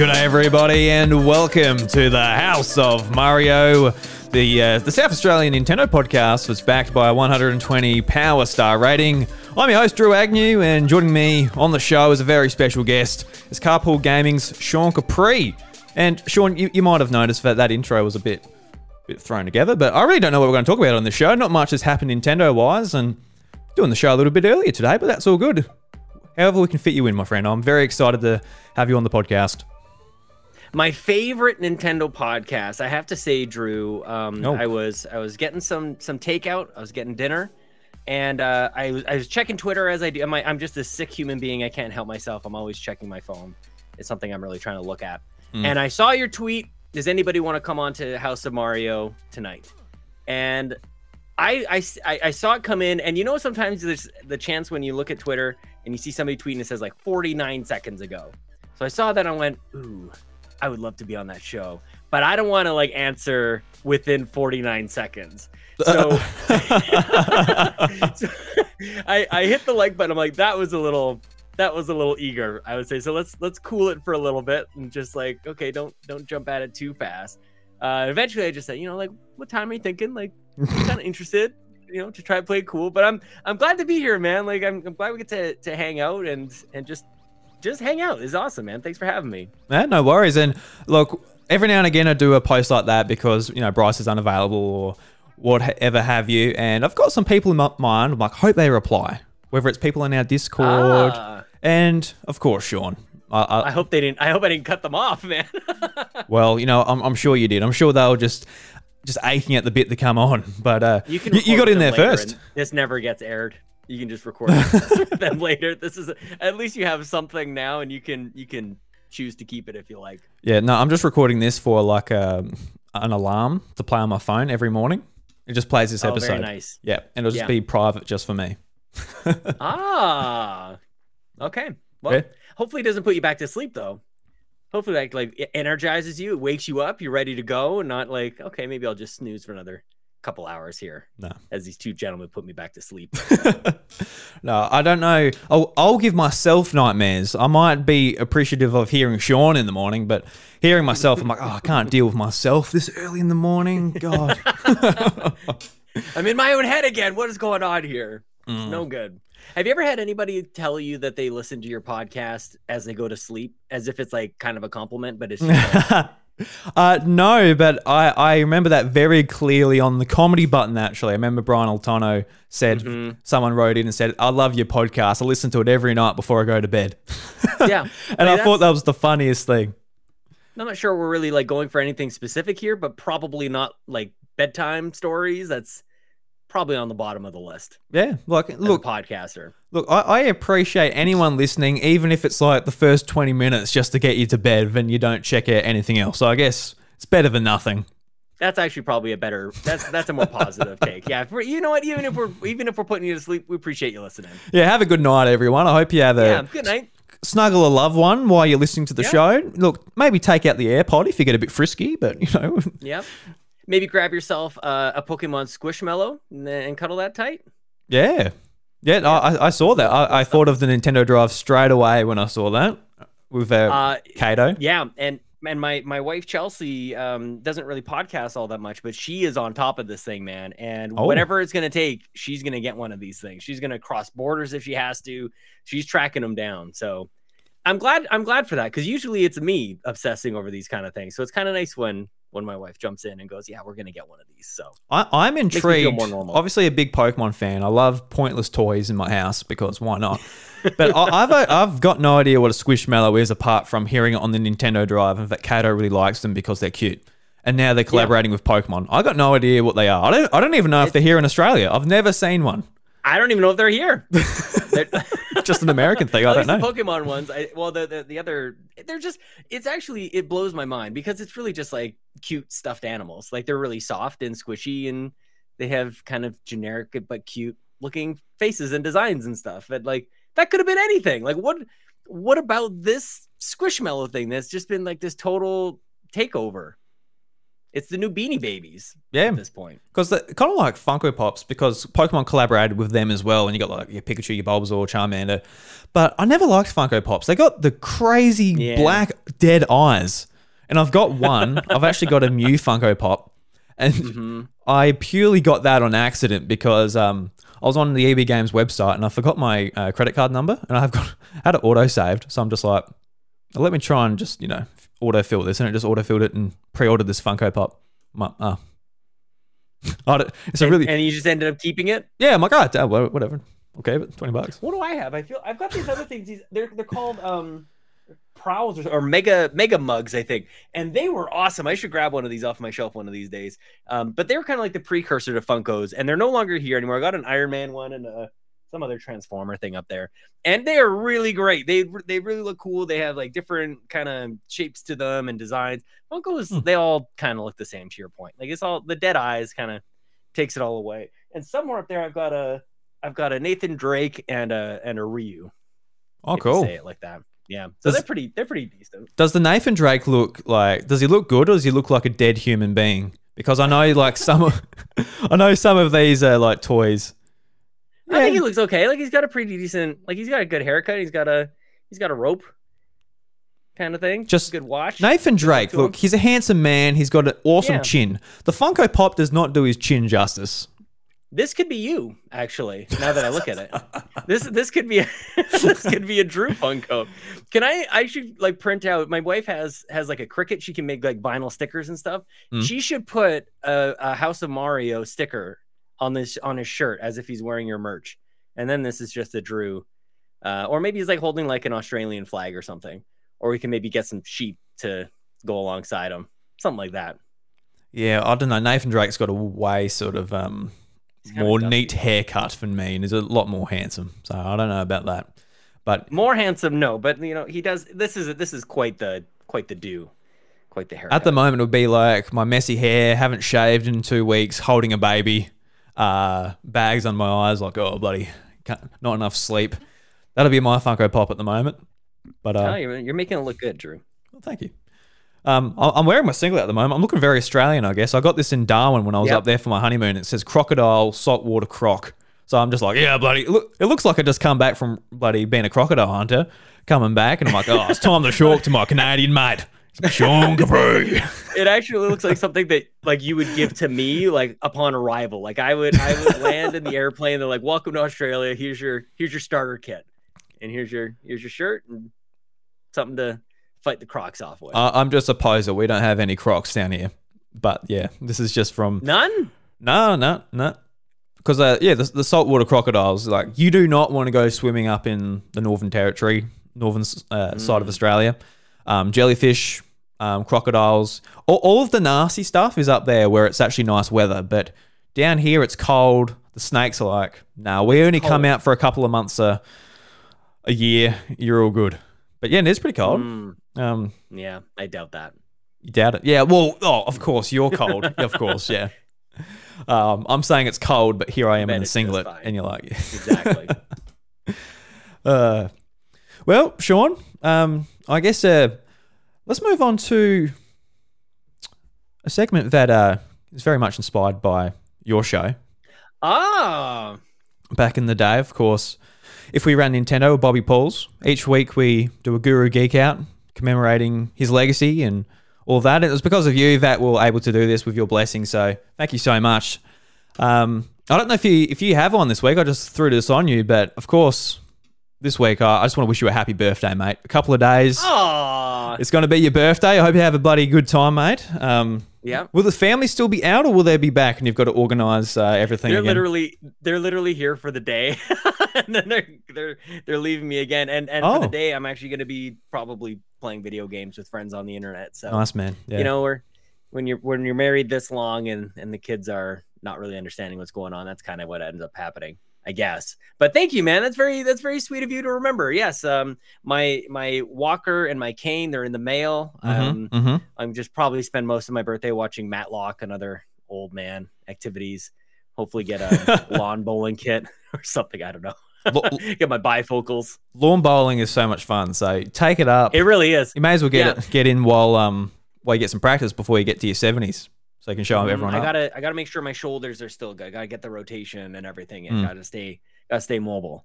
Good day, everybody, and welcome to the House of Mario. The uh, the South Australian Nintendo podcast was backed by a 120 Power Star rating. I'm your host, Drew Agnew, and joining me on the show is a very special guest. It's Carpool Gaming's Sean Capri. And Sean, you, you might have noticed that that intro was a bit bit thrown together, but I really don't know what we're going to talk about on the show. Not much has happened Nintendo wise, and doing the show a little bit earlier today, but that's all good. However, we can fit you in, my friend. I'm very excited to have you on the podcast. My favorite Nintendo podcast, I have to say, Drew. Um, Oh. I was I was getting some some takeout. I was getting dinner, and uh, I was I was checking Twitter as I do. I'm, I'm just a sick human being. I can't help myself. I'm always checking my phone. It's something I'm really trying to look at. Mm. And I saw your tweet. Does anybody want to come on to House of Mario tonight? And I I saw it come in, and you know sometimes there's the chance when you look at Twitter and you see somebody tweeting it says like 49 seconds ago. So I saw that and I went, ooh, I would love to be on that show, but I don't want to like answer within 49 seconds. So, so I I hit the like button. I'm like, that was a little that was a little eager, I would say. So let's let's cool it for a little bit and just like, okay, don't don't jump at it too fast. Uh, eventually, I just said, you know, like, what time are you thinking? Like, kind of interested, you know, to try to play cool. But I'm I'm glad to be here, man. Like, I'm, I'm glad we get to to hang out and and just just hang out. It's awesome, man. Thanks for having me. Yeah, no worries. And look, every now and again I do a post like that because you know Bryce is unavailable or whatever have you. And I've got some people in my mind. I'm like, hope they reply. Whether it's people in our Discord, Ah. and of course Sean. I, I, I hope they didn't. I hope I didn't cut them off, man. well, you know, I'm, I'm sure you did. I'm sure they were just just aching at the bit to come on. But uh, You you, you got in there first. This never gets aired. You can just record them later. This is at least you have something now, and you can you can choose to keep it if you like. Yeah, no, I'm just recording this for like um, an alarm to play on my phone every morning. It just plays this Oh, episode. very nice. Yeah, and it'll just Yeah. be private just for me. Ah, okay. Well, Yeah. hopefully it doesn't put you back to sleep though. Hopefully, like like it energizes you, it wakes you up, you're ready to go, and not like okay, maybe I'll just snooze for another couple hours here. No. as these two gentlemen put me back to sleep. no, I don't know. I'll, I'll give myself nightmares. I might be appreciative of hearing Sean in the morning, but hearing myself, I'm like, oh, I can't deal with myself this early in the morning. God. I'm in my own head again. What is going on here? It's Mm. no good. Have you ever had anybody tell you that they listen to your podcast as they go to sleep, as if it's like kind of a compliment, but it's just like, uh, no, but I, I remember that very clearly on the comedy button, actually. I remember Brian Altano said, Mhm. someone wrote in and said, I love your podcast. I listen to it every night before I go to bed. yeah. and I Like, thought that was the funniest thing. I'm not sure we're really like going for anything specific here, but probably not like bedtime stories. That's probably on the bottom of the list. Yeah, like look, podcaster. look, I, I appreciate anyone listening, even if it's like the first twenty minutes just to get you to bed, then you don't check out anything else. So I guess it's better than nothing. That's actually probably a better. That's that's a more positive take. Yeah, you know what? Even if we're even if we're putting you to sleep, we appreciate you listening. Yeah, have a good night, everyone. I hope you have a Yeah. Good night. snuggle a loved one while you're listening to the Yeah. show. Look, maybe take out the AirPod if you get a bit frisky, but you know, Yep. Maybe grab yourself uh, a Pokemon Squishmallow and, and cuddle that tight. yeah, yeah. I, I- I saw that. I, I thought of the Nintendo Drive straight away when I saw that with uh, Uh, Kato. yeah, and and my my wife Chelsea um, doesn't really podcast all that much, but she is on top of this thing, man. And Oh. whatever it's gonna take, she's gonna get one of these things. She's gonna cross borders if she has to. She's tracking them down. So I'm glad I'm glad for that because usually it's me obsessing over these kind of things. So it's kind of nice when when my wife jumps in and goes, "Yeah, we're gonna get one of these." So I, I'm intrigued. Obviously, a big Pokemon fan. I love pointless toys in my house because why not? but I, I've I've got no idea what a Squishmallow is apart from hearing it on the Nintendo Drive and that Kato really likes them because they're cute. And now they're collaborating with Pokemon. I got no idea what they are. I don't. I don't even know if they're here in Australia. I've never seen one. I don't even know if they're here. They're- Just an American thing. I don't know. Pokemon ones, I, well, the, the the other, they're just. It's actually it blows my mind because it's really just like cute stuffed animals. Like they're really soft and squishy, and they have kind of generic but cute looking faces and designs and stuff. But like that could have been anything. Like what what about this Squishmallow thing that's just been like this total takeover? It's the new Beanie Babies Yeah, at this point. because kind of like Funko Pops because Pokemon collaborated with them as well, and you got like your Pikachu, your Bulbasaur, Charmander. But I never liked Funko Pops. They got the crazy Yeah. black dead eyes, and I've got one. I've actually got a Mew Funko Pop, and Mhm. I purely got that on accident because um, I was on the EB Games website and I forgot my uh, credit card number, and I've got had it auto saved. So I'm just like, let me try and just you know auto fill this, and it just auto filled it and pre-ordered this Funko Pop. I'm like, oh. I it's a And- really and you just ended up keeping it. yeah. I'm like, oh, well, whatever. Okay, but twenty bucks. What do I have? I feel I've got these other things. These they're they're called um prowls or, or mega mega mugs, I think, and they were awesome. I should grab one of these off my shelf one of these days. Um, but they were kind of like the precursor to Funkos, and they're no longer here anymore. I got an Iron Man one and uh some other Transformer thing up there, and they are really great. They they really look cool. They have like different kind of shapes to them and designs. Funkos Hmm. they all kind of look the same. To your point, like it's all the dead eyes kind of takes it all away. And somewhere up there, I've got a I've got a Nathan Drake and a and a Ryu. Oh, cool. Say it like that. Yeah. So Does- they're pretty they're pretty decent. Does the Nathan Drake look like? Does he look good, or does he look like a dead human being? Because I know, like some of, I know some of these are like toys. I think he looks okay. Like he's got a pretty decent like he's got a good haircut. He's got a he's got a rope kind of thing. Just good watch. Nathan Drake, look, he's a handsome man. He's got an awesome Yeah. chin. The Funko Pop does not do his chin justice. This could be you, actually. Now that I look at it, this this could be a, this could be a Drew Funko. Can I? I should like print out. My wife has has like a Cricut. She can make like vinyl stickers and stuff. Mm. She should put a, a House of Mario sticker on this on his shirt as if he's wearing your merch, and then this is just a Drew, uh, or maybe he's like holding like an Australian flag or something, or we can maybe get some sheep to go alongside him, something like that. Yeah, I don't know. Nathan Drake's got a way sort of um, more neat haircut than me, and is a lot more handsome. So I don't know about that. But More handsome, no, but you know he does. This is this is quite the quite the do, quite the hair. at the moment, it would be like my messy hair, haven't shaved in two weeks, holding a baby, uh, bags on my eyes, like oh bloody, can't, not enough sleep. That'll be my Funko Pop at the moment. But uh, Oh, you're, you're making it look good, Drew. Well, thank you. Um, I'm wearing my singlet at the moment. I'm looking very Australian, I guess. I got this in Darwin when I was Yep. up there for my honeymoon. It says crocodile saltwater croc. So I'm just like, yeah, bloody. Look, it looks like I just come back from bloody being a crocodile hunter, coming back, and I'm like, oh, it's time to talk to my Canadian mate, Sean Capri. It actually looks like something that like you would give to me like upon arrival. Like I would I would land in the airplane. They're like, "Welcome to Australia. Here's your here's your starter kit, and here's your here's your shirt and something to fight the crocs off with." Uh, I'm just a poser. We don't have any crocs down here. But yeah, this is just from None. No, no, no. Because uh, yeah, the, the saltwater crocodiles. Like you do not want to go swimming up in the Northern Territory, northern uh, side of Australia. Um, jellyfish, um, crocodiles, all, all of the nasty stuff is up there where it's actually nice weather. But down here, it's cold. The snakes are like, nah, we only come out for a couple of months a, a year. You're all good. But yeah, it is pretty cold. Mm, Um, yeah, I doubt that. you doubt it? Yeah. Well, oh, of course you're cold. of course, yeah. Um, I'm saying it's cold, but here I am bet in a singlet, and you're like, Exactly. uh, well, Sean. Um, I guess uh, let's move on to a segment that uh, is very much inspired by your show ah, back in the day. Of course, if we ran Nintendo with Bobby Pauls, each week we do a Guru Geek Out commemorating his legacy and all that. It was because of you that we are able to do this with your blessing. So thank you so much. Um, I don't know if you if you have one this week. I just threw this on you, but of course, this week I I just want to wish you a happy birthday, mate. A couple of days. It's going to be your birthday. I hope you have a bloody good time, mate. Um, yeah. will the family still be out, or will they be back? And you've got to organise uh, everything They're again. literally they're literally here for the day, and then they're they're they're leaving me again. And and for Oh. the day, I'm actually going to be probably playing video games with friends on the internet. So nice man. Yeah. you know, we're when you're when you're married this long and and the kids are not really understanding what's going on, that's kind of what ends up happening. I guess. But thank you, man. That's very that's very sweet of you to remember. Yes, um my my walker and my cane, they're in the mail. Um Mhm, mhm. I'm just probably spend most of my birthday watching Matlock and other old man activities. Hopefully get a lawn bowling kit or something. I don't know. Get my bifocals. lawn bowling is so much fun. So take it up. It really is. you may as well get Yeah. it, get in while um while you get some practice before you get to your seventies. So you can show Mhm. everyone I up. gotta I gotta make sure my shoulders are still good. I gotta get the rotation and everything, and Mm. gotta stay gotta stay mobile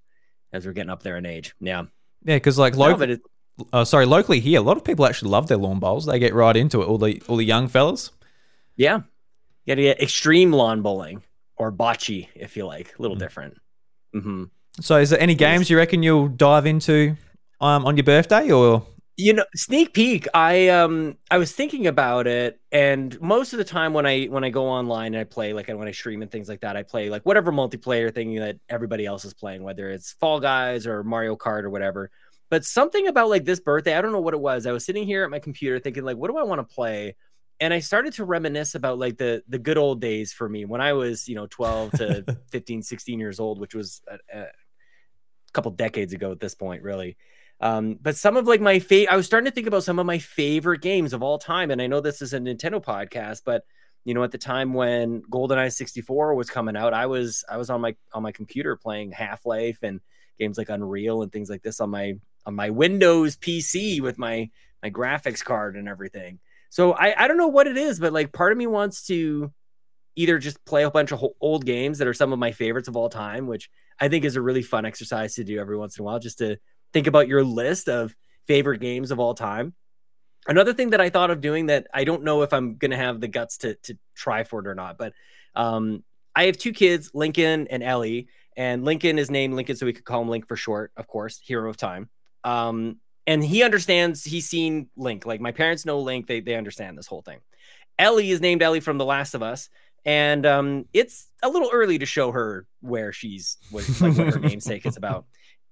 as we're getting up there in age. Yeah, Yeah, because like local, it, uh, sorry, locally here, a lot of people actually love their lawn bowls. They get right into it. All the all the young fellas. yeah, you gotta get extreme lawn bowling or bocce if you like, a little Mm. different. hmm So, is there any games you reckon you'll dive into um, on your birthday, or You know, sneak peek. I um I was thinking about it, and most of the time when I when I go online and I play, like when I stream and things like that, I play like whatever multiplayer thing that everybody else is playing, whether it's Fall Guys or Mario Kart or whatever. But something about like this birthday, I don't know what it was. I was sitting here at my computer thinking like, what do I want to play? And I started to reminisce about like the the good old days for me when I was, you know, 12 to 15, 16 years old, which was a, a couple decades ago at this point, really. Um, but some of like my favorite, I was starting to think about some of my favorite games of all time. And I know this is a Nintendo podcast, but you know, at the time when GoldenEye 64 was coming out, I was I was on my on my computer playing Half-Life and games like Unreal and things like this on my on my Windows PC with my my graphics card and everything. So I I don't know what it is, but like part of me wants to either just play a bunch of old games that are some of my favorites of all time, which I think is a really fun exercise to do every once in a while, just to think about your list of favorite games of all time. Another thing that I thought of doing that I don't know if I'm going to have the guts to to try for it or not, but um, I have two kids, Lincoln and Ellie, and Lincoln is named Lincoln, so we could call him Link for short, of course, hero of time. Um, and he understands. He's seen Link. Like my parents know Link. They they understand this whole thing. Ellie is named Ellie from The Last of Us, and um, it's a little early to show her where she's what, like what her namesake is about.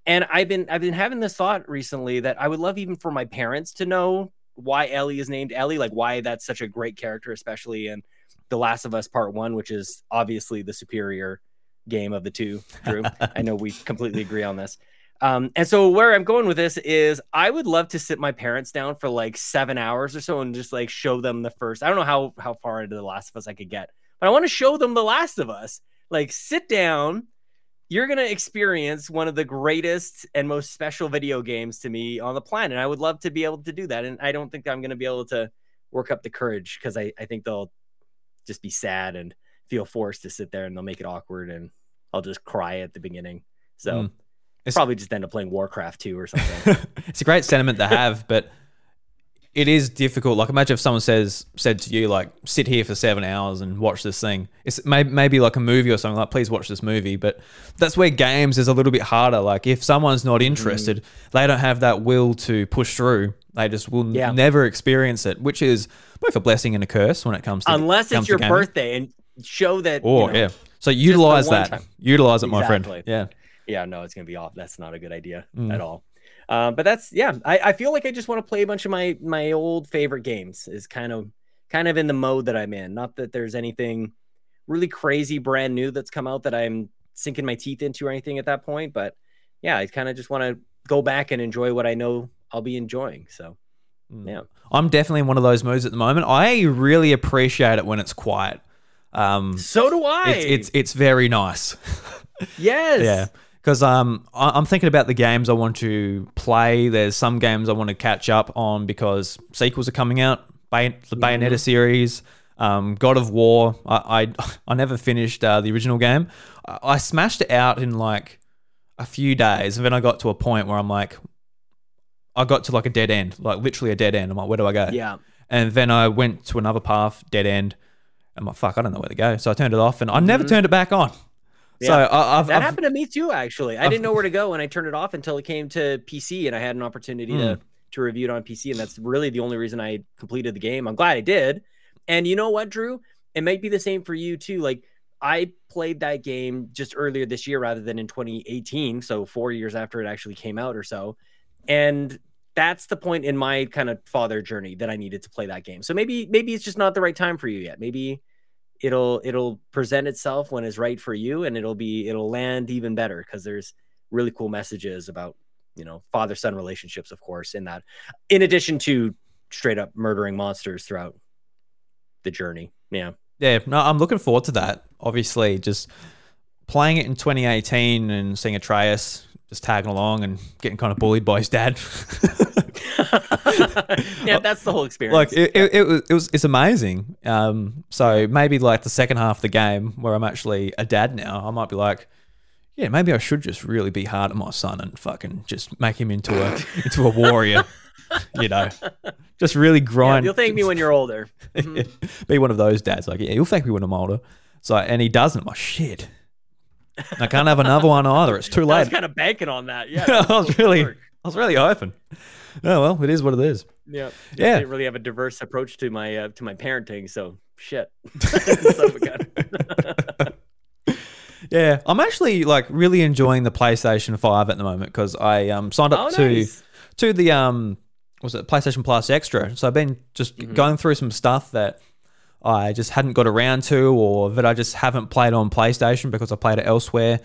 And I've been I've been having this thought recently that I would love even for my parents to know why Ellie is named Ellie, like why that's such a great character, especially in The Last of Us Part One, which is obviously the superior game of the two. Drew, I know we completely agree on this. Um, and so where I'm going with this is I would love to sit my parents down for like seven hours or so and just like show them the first. I don't know how how far into The Last of Us I could get, but I want to show them The Last of Us. Like sit down. You're gonna experience one of the greatest and most special video games to me on the planet. I would love to be able to do that. And I don't think I'm gonna be able to work up the courage because I, I think they'll just be sad and feel forced to sit there and they'll make it awkward and I'll just cry at the beginning. So Mm. It's- probably just end up playing Warcraft 2 or something. it's a great sentiment to have, but it is difficult. Like, imagine if someone says said to you, like, sit here for seven hours and watch this thing. It's maybe, maybe like a movie or something. Like, please watch this movie. But that's where games is a little bit harder. Like, if someone's not interested, they don't have that will to push through. They just will Yeah. never experience it, which is both a blessing and a curse when it comes to Unless comes it's your birthday and show that. Oh you know, yeah. So utilize that. time. Utilize it, my friend. Yeah. Yeah, no, it's gonna be off. That's not a good idea Mm. at all. Um, but that's yeah. I, I feel like I just want to play a bunch of my my old favorite games. Is kind of kind of in the mode that I'm in. Not that there's anything really crazy brand new that's come out that I'm sinking my teeth into or anything at that point. But yeah, I kind of just want to go back and enjoy what I know I'll be enjoying. So Mm. Yeah. I'm definitely in one of those moods at the moment. I really appreciate it when it's quiet. Um, so do I. it's, it's it's very nice. yes. yeah. Because um, I- I'm thinking about the games I want to play. There's some games I want to catch up on because sequels are coming out. Bay- the Bayonetta series, um, God of War. I I, I never finished uh, the original game. I, I smashed it out in like a few days, and then I got to a point where I'm like, I got to like a dead end, like literally a dead end. I'm like, where do I go? Yeah. And then I went to another path, dead end. I'm like, fuck, I don't know where to go. So I turned it off, and I never Mhm. turned it back on. So I, I've, That I've happened to me too, actually. I I've- didn't know where to go and I turned it off until it came to PC and I had an opportunity to hmm. to review it on PC. And that's really the only reason I completed the game. I'm glad I did. And you know what, Drew? It might be the same for you too. Like I played that game just earlier this year rather than in 2018. So four years after it actually came out or so. And that's the point in my kind of father journey that I needed to play that game. So maybe maybe it's just not the right time for you yet. Maybe it'll it'll present itself when it's right for you and it'll be it'll land even better because there's really cool messages about you know father son relationships of course in that in addition to straight up murdering monsters throughout the journey yeah yeah, no, I'm looking forward to that. Obviously, just playing it in 2018 and seeing Atreus just tagging along and getting kind of bullied by his dad. yeah, that's the whole experience. like it, it, it, was, it was it's amazing. Um, so maybe like the second half of the game where I'm actually a dad now, I might be like, yeah, maybe I should just really be hard on my son and fucking just make him into a into a warrior. you know, just really Yeah, grind. you'll thank me when you're older. Mhm. be one of those dads. Like, yeah, you'll thank me when I'm older. So and he doesn't. I'm like, shit. I can't have another one either. It's too late. I was kind of banking on that. Yeah, I was really. I was really hoping. Oh well, it is what it is. Yeah, Yeah. I didn't really have a diverse approach to my uh, to my parenting, so shit. Son of a gun. Yeah, I'm actually like really enjoying the PlayStation 5 at the moment because I um signed up oh, to nice. to the um was it PlayStation Plus Extra. So I've been just Mhm. going through some stuff that I just hadn't got around to or that I just haven't played on PlayStation because I played it elsewhere.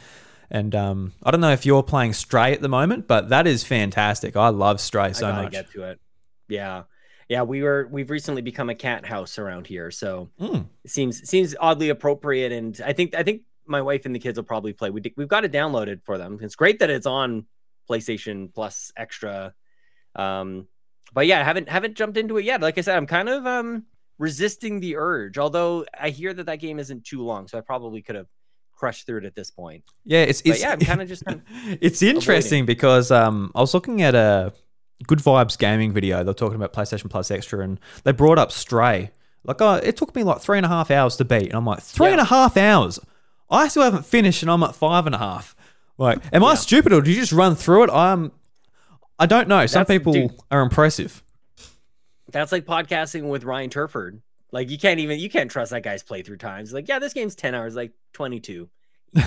And um, I don't know if you're playing Stray at the moment, but that is fantastic. I love Stray so I gotta much. get to it. Yeah, yeah. We were we've recently become a cat house around here, so Mm. it seems seems oddly appropriate. And I think I think my wife and the kids will probably play. We we've got it downloaded for them. It's great that it's on PlayStation Plus Extra. Um, but yeah, I haven't haven't jumped into it yet. Like I said, I'm kind of um resisting the urge. Although I hear that that game isn't too long, so I probably could have crushed through it at this point. Yeah, it's, it's yeah, I'm kind of just kind of it's interesting because um, I was looking at a Good Vibes gaming video. They're talking about PlayStation Plus Extra, and they brought up Stray. Like, oh, it took me like three and a half hours to beat, and I'm like, three and a half hours. I still haven't finished, and I'm at five and a half. Like, am I stupid or do you just run through it? I'm. I don't know. Some That's- people dude. are impressive. That's like podcasting with Ryan Turford. Like you can't even you can't trust that guy's playthrough times. Like, yeah, this game's 10 hours, like 22.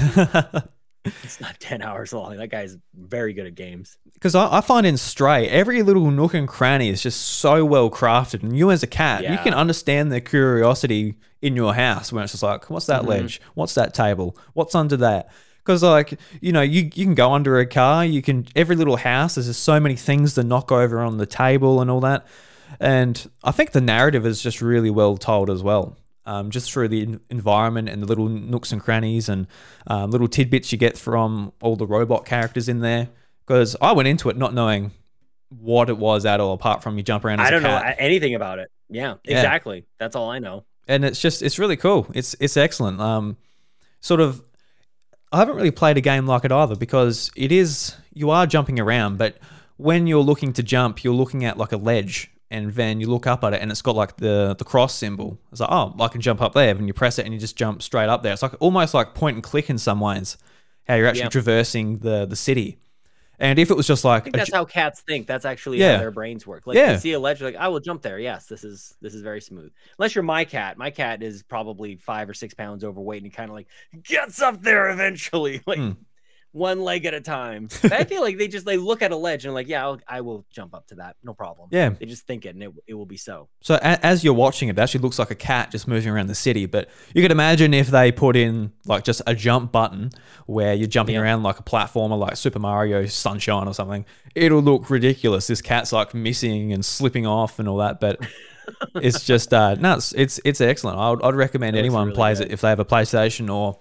It's not 10 hours long. That guy's very good at games. Because I, I find in Stray, every little nook and cranny is just so well crafted. And you, as a cat, you can understand the curiosity in your house when it's just like, what's that Mhm. ledge? What's that table? What's under that? Because, like, you know, you, you can go under a car, you can, every little house, there's just so many things to knock over on the table and all that. And I think the narrative is just really well told as well. Um, just through the environment and the little nooks and crannies and um, little tidbits you get from all the robot characters in there. Because I went into it not knowing what it was at all, apart from you jump around as I don't know anything about it. Yeah, Yeah. exactly. That's all I know. and it's just it's really cool. It's it's excellent. Um, sort of, I haven't really played a game like it either because it is you are jumping around, but when you're looking to jump, you're looking at like a ledge, and then you look up at it, and it's got like the the cross symbol. It's like oh, I can jump up there, and you press it, and you just jump straight up there. It's like almost like point and click in some ways. How you're actually Yeah. traversing the the city. And if it was just like I think that's ju- how cats think. That's actually Yeah. how their brains work. Like Yeah. they see a ledge, like I will jump there. Yes, this is this is very smooth. Unless you're my cat. My cat is probably five or six pounds overweight and kind of like gets up there eventually, like Hmm. One leg at a time. I feel like they just they look at a ledge and like, yeah, I'll, I will jump up to that, no problem. yeah, They just think it and it, it will be so. So a- as you're watching it, it actually looks like a cat just moving around the city. But you could imagine if they put in like just a jump button where you're jumping Yeah. around like a platformer, like Super Mario Sunshine or something. It'll look ridiculous. This cat's like missing and slipping off and all that. But it's just uh, no, it's it's, it's excellent. I'd, I'd recommend It anyone really plays good. it if they have a PlayStation or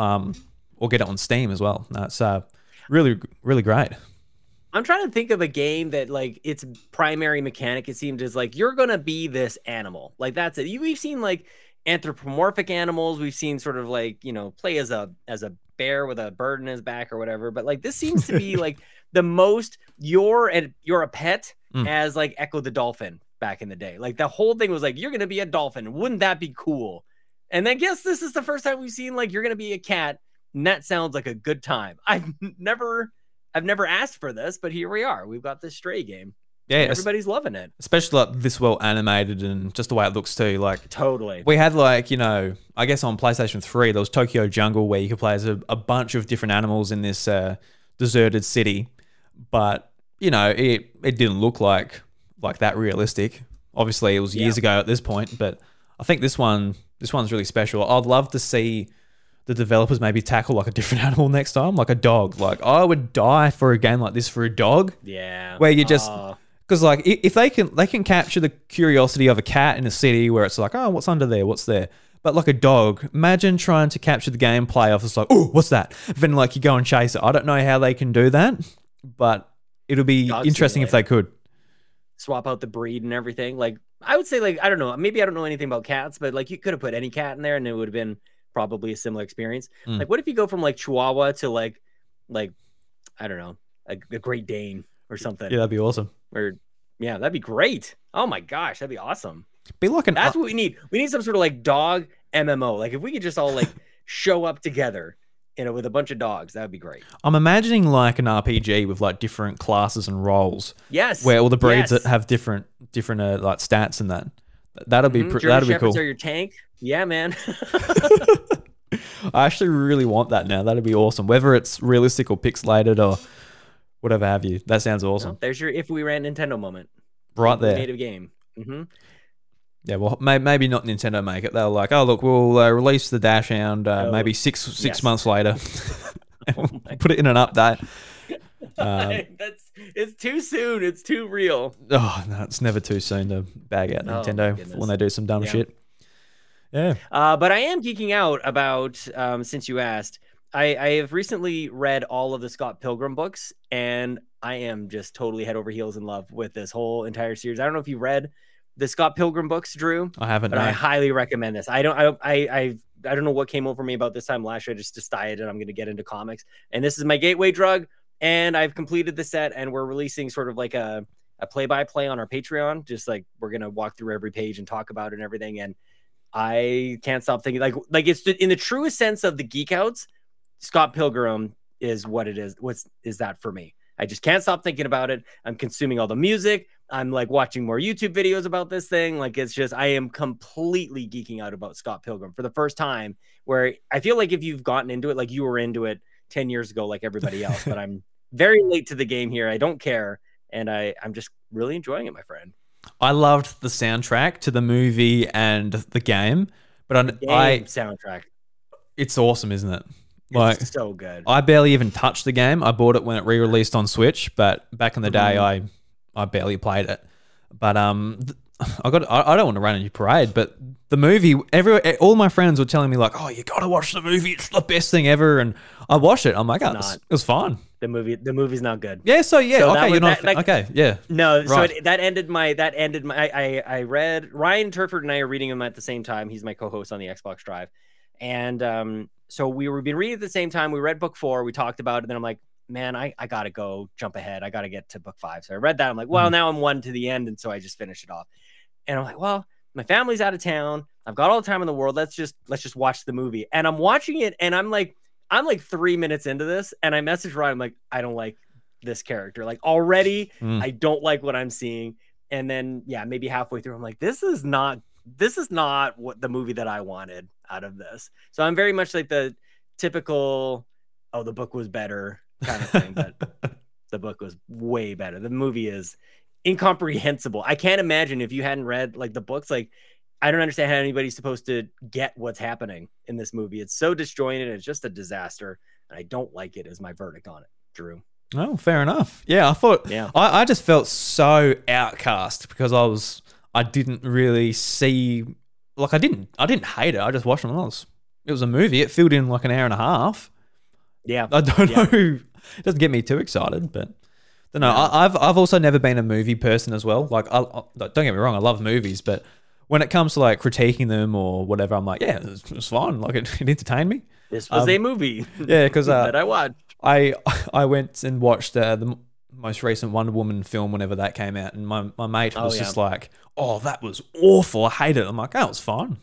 um or get it on Steam as well. That's uh, really really great. I'm trying to think of a game that like its primary mechanic it seemed is like you're gonna be this animal. Like that's it. You, we've seen like anthropomorphic animals. We've seen sort of like you know play as a as a bear with a bird in his back or whatever. But like this seems to be like the most you're and you're a pet Mm. as like Echo the dolphin back in the day. Like the whole thing was like you're gonna be a dolphin. Wouldn't that be cool? And I guess this is the first time we've seen like you're gonna be a cat. And that sounds like a good time. I've never I've never asked for this, but here we are. We've got this stray game. Yeah, everybody's loving it. especially like this well animated and just the way it looks too. Like Totally. We had like, you know, I guess on PlayStation 3, there was Tokyo Jungle where you could play as a, a bunch of different animals in this uh, deserted city. But, you know, it, it didn't look like like that realistic. Obviously, it was years ago at this point, but I think this one this one's really special. I'd love to see the developers maybe tackle like a different animal next time, like a dog. Like I would die for a game like this for a dog. Yeah. Where you just- ah. Because like if they can they can capture the curiosity of a cat in a city where it's like oh what's under there what's there but like a dog imagine trying to capture the gameplay of it's like oh what's that then like you go and chase it I don't know how they can do that but it'll be interesting if they could swap out the breed and everything. Like I would say, like I don't know, maybe I don't know anything about cats, but like you could have put any cat in there and it would have been probably a similar experience. Mm. Like what if you go from like Chihuahua to like like I don't know, a, a Great Dane or something? Yeah, that'd be awesome. Or yeah, that'd be great. Oh my gosh, that'd be awesome. Be looking. That's what we need. We need some sort of like dog MMO. Like if we could just all like show up together, you know, with a bunch of dogs, that would be great. I'm imagining like an RPG with like different classes and roles, Yes. where all the breeds yes. that have different different uh, like stats and that. That'll be Mhm. pr- that'll be cool. Are your tank? Yeah, man. I actually really want that now. That'd be awesome. Whether it's realistic or pixelated or whatever have you. That sounds awesome. Well, there's your if we ran Nintendo moment. right there. A game. hmm Yeah, well, may- maybe not Nintendo make it. They're like, oh look, we'll uh, release the Dachshund uh, Oh, maybe six six yes. months later. Oh Put it in an update. Um, That's it's too soon. It's too real. oh no, it's never too soon to bag out Oh, Nintendo goodness. when they do some dumb Yeah. shit. Yeah. Uh, but I am geeking out about um, since you asked. I, I have recently read all of the Scott Pilgrim books, and I am just totally head over heels in love with this whole entire series. I don't know if you read the Scott Pilgrim books, Drew, I haven't. but I highly recommend this. I don't. I I I, I don't know what came over me about this time last year. I just decided I'm going to get into comics, and this is my gateway drug. And I've completed the set, and we're releasing sort of like a a play by play on our Patreon. Just like we're gonna walk through every page and talk about it and everything. And I can't stop thinking like like it's the, in the truest sense of the geek outs. Scott Pilgrim is what it is. What's is that for me? I just can't stop thinking about it. I'm consuming all the music. I'm like watching more YouTube videos about this thing. Like it's just I am completely geeking out about Scott Pilgrim for the first time. Where I feel like if you've gotten into it, like you were into it 10 years ago, like everybody else, but I'm very late to the game here. I don't care. And I, I'm just really enjoying it, my friend. I loved the soundtrack to the movie and the game, but I, Game I soundtrack. it's awesome, isn't it? Like It's so good. I barely even touched the game. I bought it when it re-released on Switch, but back in the day, Mhm. I I barely played it. But um, I got I, I don't want to run any parade, but the movie, every all my friends were telling me like, oh, you gotta watch the movie. It's the best thing ever. And I watched it. I'm like, oh, it was fine. The movie, the movie's not good. Yeah. So yeah, So okay, was- you're not that- like- okay. Yeah. No, so it, that ended my that ended my I, I I read Ryan Turford and I are reading them at the same time. He's my co-host on the Xbox Drive, and um, so we were been reading at the same time. We read book four. We talked about it. And then I'm like, man, I I gotta go jump ahead. I gotta get to book five. So I read that. I'm like, well, Mhm. now I'm one to the end, and so I just finished it off. And I'm like, well, my family's out of town. I've got all the time in the world. Let's just let's just watch the movie. And I'm watching it, and I'm like, I'm like three minutes into this, and I message Ryan. I'm like, I don't like this character. Like already, Mm. I don't like what I'm seeing. And then yeah, maybe halfway through, I'm like, this is not this is not what the movie that I wanted out of this. So I'm very much like the typical, oh, the book was better kind of thing, but the book was way better. The movie is incomprehensible. I can't imagine if you hadn't read like the books, like I don't understand how anybody's supposed to get what's happening in this movie. It's so disjointed, it's just a disaster. And I don't like it as my verdict on it, Drew. Oh, fair enough. Yeah, I thought Yeah. I, I just felt so outcast because I was I didn't really see like I didn't I didn't hate it. I just watched it. was it was a movie. It filled in like an hour and a half. Yeah. I don't Yeah. know. It doesn't get me too excited, but. No. I, I've I've also never been a movie person as well. Like I, I don't get me wrong, I love movies, but when it comes to like critiquing them or whatever, I'm like, yeah, it's, it's fine. Like it, it entertained me. This was Um, a movie Yeah, because uh, that I watched. I I went and watched uh, the most recent Wonder Woman film whenever that came out, and my, my mate Oh, was yeah. just like, "Oh, that was awful. I hate it." I'm like, "Oh, it's fine."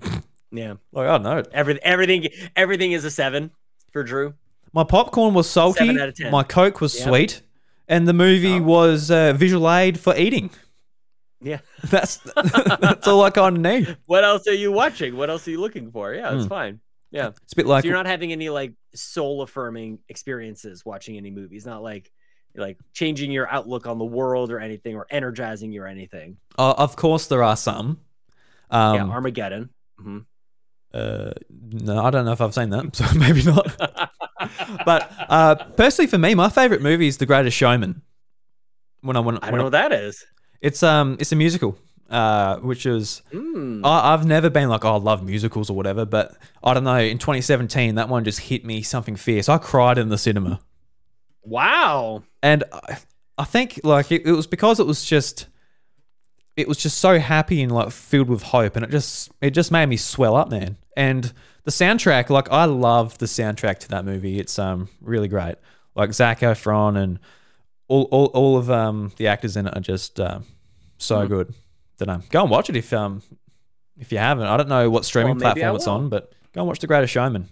Yeah. Like I don't know. Everything everything everything is a seven for Drew. My popcorn was salty. Seven out of ten. My Coke was sweet, and the movie Oh. was uh, visual aid for eating. Yeah. That's that's all I kind of need. What else are you watching? What else are you looking for? Yeah, it's Hmm. fine. Yeah, it's a bit like so you're not having any like soul affirming experiences watching any movies, not like like changing your outlook on the world or anything or energizing you or anything. uh, of course there are some. Um, yeah, Armageddon. hmm uh, no, I don't know if I've seen that, so maybe not. but uh, personally, for me, my favorite movie is The Greatest Showman. When I when, I don't when know what that is. It's um it's a musical, uh, which is Mm. I, I've never been like oh I love musicals or whatever, but I don't know. In 2017, that one just hit me something fierce. I cried in the cinema, Wow. and I, I think like it, it was because it was just it was just so happy and like filled with hope, and it just it just made me swell up, man. And the soundtrack, like I love the soundtrack to that movie. It's um really great. Like Zac Efron and all all, all of um the actors in it are just uh, so Hmm. good. Don't know. Go and watch it if um if you haven't. I don't know what streaming Well, platform it's on, but go and watch The Greatest Showman.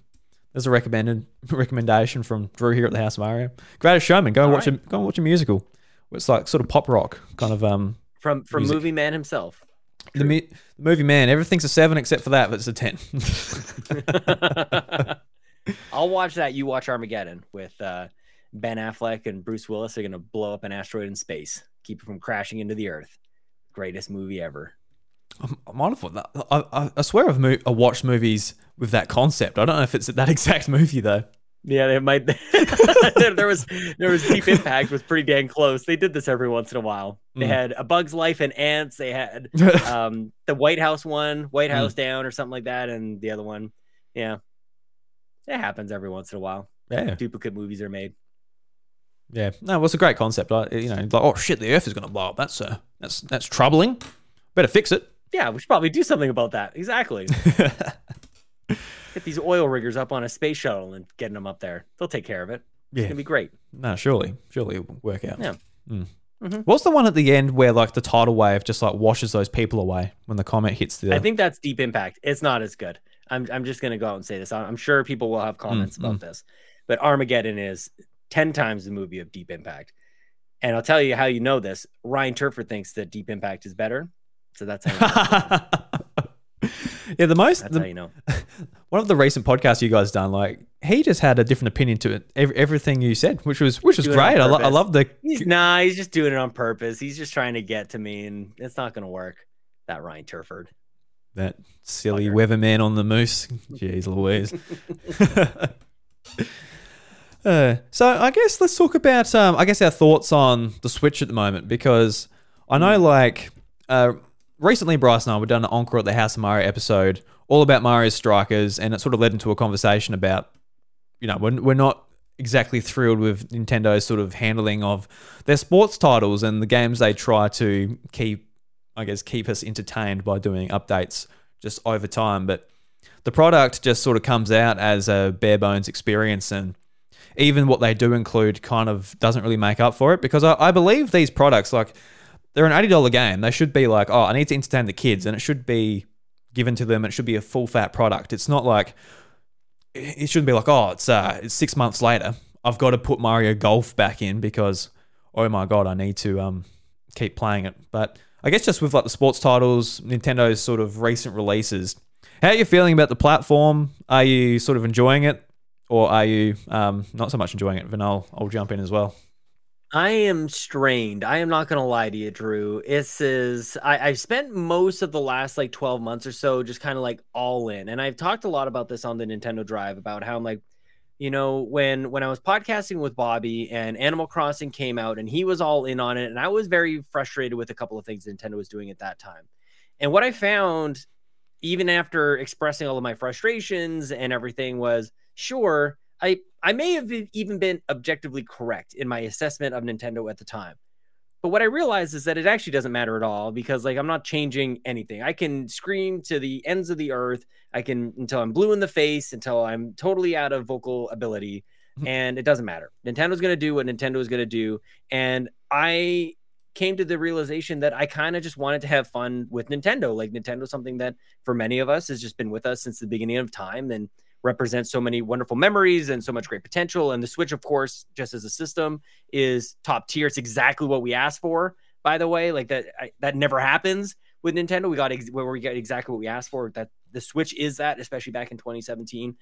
There's a recommended recommendation from Drew here at the House of Mario. Greatest Showman. Go and All watch a go and watch a musical. It's like sort of pop rock kind of um From from Music. movie man himself. the, mu- the movie man. Everything's a seven except for that, but it's a ten. I'll watch that. You watch Armageddon with uh, Ben Affleck and Bruce Willis. They're gonna blow up an asteroid in space, keep it from crashing into the Earth. Greatest movie ever. I'm, I'm on. I, I, I swear I've, mo- I've watched movies with that concept. I don't know if it's that exact movie though. Yeah, they might. there, was there was Deep Impact was pretty dang close. They did this every once in a while. They Mm. had A Bug's Life and Ants. They had um, the White House one, White Mm. House Down, or something like that, and the other one. Yeah, it happens every once in a while. yeah, Duplicate movies are made. Yeah. No, it was a great concept. I, you know, like oh shit, the Earth is going to blow up. That's uh, that's that's troubling. Better fix it. Yeah, we should probably do something about that. Exactly. Get these oil riggers up on a space shuttle and getting them up there. They'll take care of it. It's yeah. gonna be great. No, surely, surely it will work out. Yeah. Mm. Mhm. What's the one at the end where like the tidal wave just like washes those people away when the comet hits the? I think that's Deep Impact. It's not as good. I'm I'm just gonna go out and say this. I'm I'm sure people will have comments Mm, about this, but Armageddon is ten times the movie of Deep Impact. And I'll tell you how you know this. Ryan Turford thinks that Deep Impact is better, so that's how you know. yeah, the most that's the, how you know. one of the recent podcasts you guys done, like he just had a different opinion to it. Every, everything you said, which was which was Doing it on great. I, lo- I love the He's nah, he's just doing it on purpose. He's just trying to get to me, and it's not gonna work. That Ryan Turford. that silly Bugger. weatherman on the moose. Jeez Louise. uh, so I guess let's talk about um, I guess our thoughts on the Switch at the moment because I know Hmm. like uh, recently Bryce and I were done an encore at the House of Mario episode all about Mario Strikers and it sort of led into a conversation about you know we're, we're not exactly thrilled with Nintendo's sort of handling of their sports titles and the games they try to keep I guess keep us entertained by doing updates just over time but the product just sort of comes out as a bare bones experience and even what they do include kind of doesn't really make up for it. Because I, I believe these products like they're an $80 game. They should be like oh i need to entertain the kids and it should be given to them. It should be a full fat product. It's not like it shouldn't be like oh it's uh it's six months later. I've got to put mario golf back in because oh my god i need to um keep playing it. But i guess just with like the sports titles nintendo's sort of recent releases how are you feeling about the platform? Are you sort of enjoying it or are you um, not so much enjoying it? Then I'll, I'll jump in as well. I am strained. I am not gonna lie to you, Drew. This is I, I've spent most of the last like 12 months or so just kind of like all in. And I've talked a lot about this on the Nintendo Drive about how I'm like, you know, when when I was podcasting with Bobby and Animal Crossing came out and he was all in on it, and I was very frustrated with a couple of things Nintendo was doing at that time. And what I found, even after expressing all of my frustrations and everything, was sure, I I may have even been objectively correct in my assessment of Nintendo at the time. But what I realized is that it actually doesn't matter at all because like I'm not changing anything. I can scream to the ends of the earth. I can until I'm blue in the face, until I'm totally out of vocal ability, and it doesn't matter. Nintendo's going to do what Nintendo is going to do, and I came to the realization that I kind of just wanted to have fun with Nintendo. Like Nintendo's something that for many of us has just been with us since the beginning of time and represents so many wonderful memories and so much great potential. And the Switch, of course, just as a system, is top tier. It's exactly what we asked for. By the way, like that I, that never happens with Nintendo. We got ex- where we get exactly what we asked for. That the Switch is that, especially back in 2017.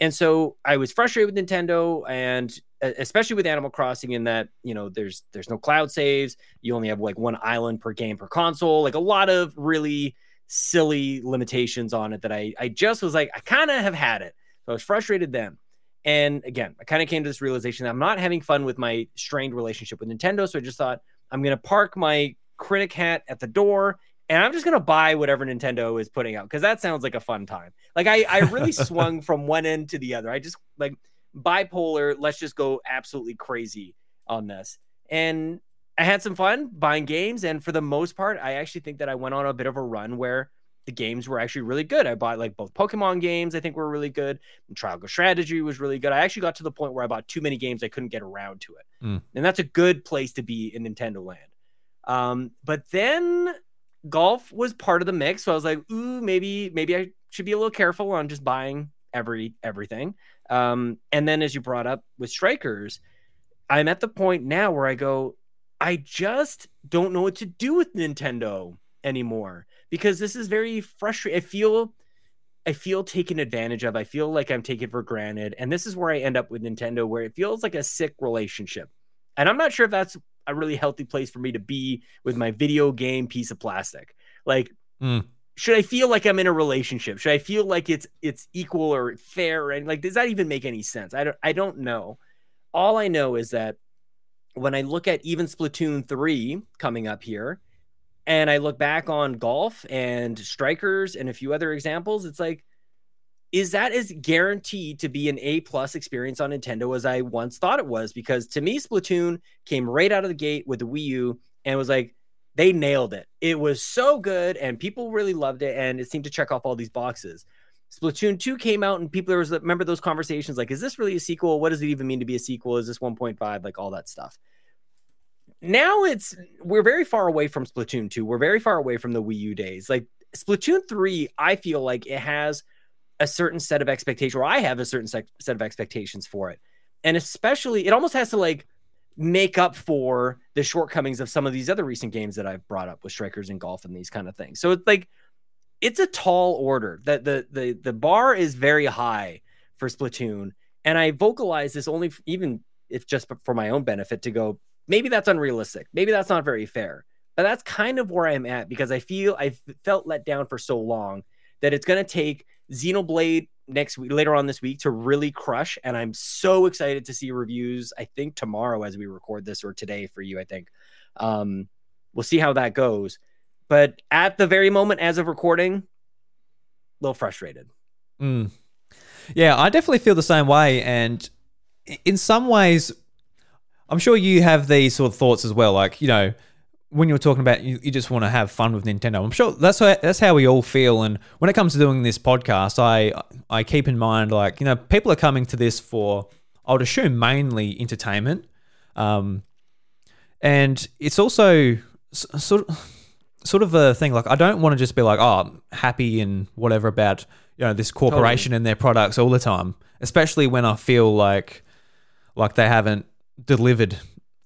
And so I was frustrated with Nintendo, and especially with Animal Crossing, in that you know there's there's no cloud saves. You only have like one island per game per console. Like a lot of really silly limitations on it that I I just was like I kind of have had it. So I was frustrated then. And again, I kind of came to this realization that I'm not having fun with my strained relationship with Nintendo. So I just thought I'm going to park my critic hat at the door and I'm just going to buy whatever Nintendo is putting out because that sounds like a fun time. Like I, I really swung from one end to the other. I just like bipolar. Let's just go absolutely crazy on this. And I had some fun buying games, and for the most part, I actually think that I went on a bit of a run where the games were actually really good. I bought like both Pokemon games, I think were really good. And Triangle Strategy was really good. I actually got to the point where I bought too many games, I couldn't get around to it. Mm. And that's a good place to be in Nintendo land. Um, but then golf was part of the mix. So I was like, ooh, maybe, maybe I should be a little careful on just buying every everything. Um, and then as you brought up with strikers, I'm at the point now where I go, I just don't know what to do with Nintendo anymore because this is very frustrating. I feel I feel taken advantage of. I feel like I'm taken for granted. And this is where I end up with Nintendo where it feels like a sick relationship. And I'm not sure if that's a really healthy place for me to be with my video game piece of plastic. Like Mm. should I feel like I'm in a relationship? Should I feel like it's it's equal or fair and like does that even make any sense? I don't I don't know. All I know is that when I look at even Splatoon 3 coming up here, and I look back on golf and strikers and a few other examples, it's like, is that as guaranteed to be an A plus experience on Nintendo as I once thought it was? Because to me, Splatoon came right out of the gate with the Wii U and was like, they nailed it. It was so good and people really loved it and it seemed to check off all these boxes. Splatoon 2 came out and people there was remember those conversations like is this really a sequel? What does it even mean to be a sequel? Is this 1.5 like all that stuff. Now it's we're very far away from Splatoon 2. We're very far away from the Wii U days. Like Splatoon 3 I feel like it has a certain set of expectations or I have a certain set of expectations for it. And especially it almost has to like make up for the shortcomings of some of these other recent games that I've brought up with strikers and golf and these kind of things. So it's like it's a tall order. That the the the bar is very high for Splatoon, and I vocalize this only f- even if just for my own benefit to go. Maybe that's unrealistic. Maybe that's not very fair. But that's kind of where I'm at because I feel I've felt let down for so long that it's going to take Xenoblade next week, later on this week, to really crush. And I'm so excited to see reviews. I think tomorrow as we record this, or today for you. I think um, we'll see how that goes. But at the very moment, as of recording, a little frustrated. Mm. Yeah, I definitely feel the same way. And in some ways, I'm sure you have these sort of thoughts as well. Like, you know, when you're talking about you, you just want to have fun with Nintendo. I'm sure that's how, that's how we all feel. And when it comes to doing this podcast, I I keep in mind like you know people are coming to this for I would assume mainly entertainment, um, and it's also sort of sort of a thing. Like I don't want to just be like oh I'm happy and whatever about you know this corporation and their products all the time, especially when I feel like like they haven't delivered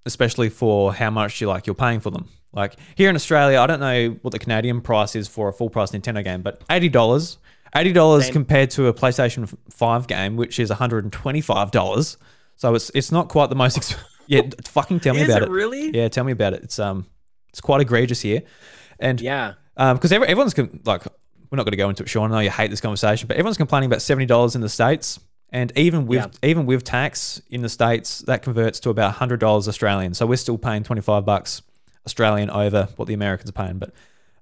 especially for how much you like you're paying for them. Like here in Australia, I don't know what the Canadian price is for a full price Nintendo game, but eighty dollars, eighty dollars compared to a PlayStation Five game, which is one hundred and twenty five dollars. So it's it's not quite the most. Exp- yeah, fucking tell me about it it. really? Yeah, tell me about it. It's um, it's quite egregious here, and Yeah. um, because every, everyone's like, we're not going to go into it, Sean. I know you hate this conversation, but everyone's complaining about seventy dollars in the states, and even with even with tax in the states, that converts to about hundred dollars Australian. So we're still paying twenty five bucks Australian over what the Americans are paying. But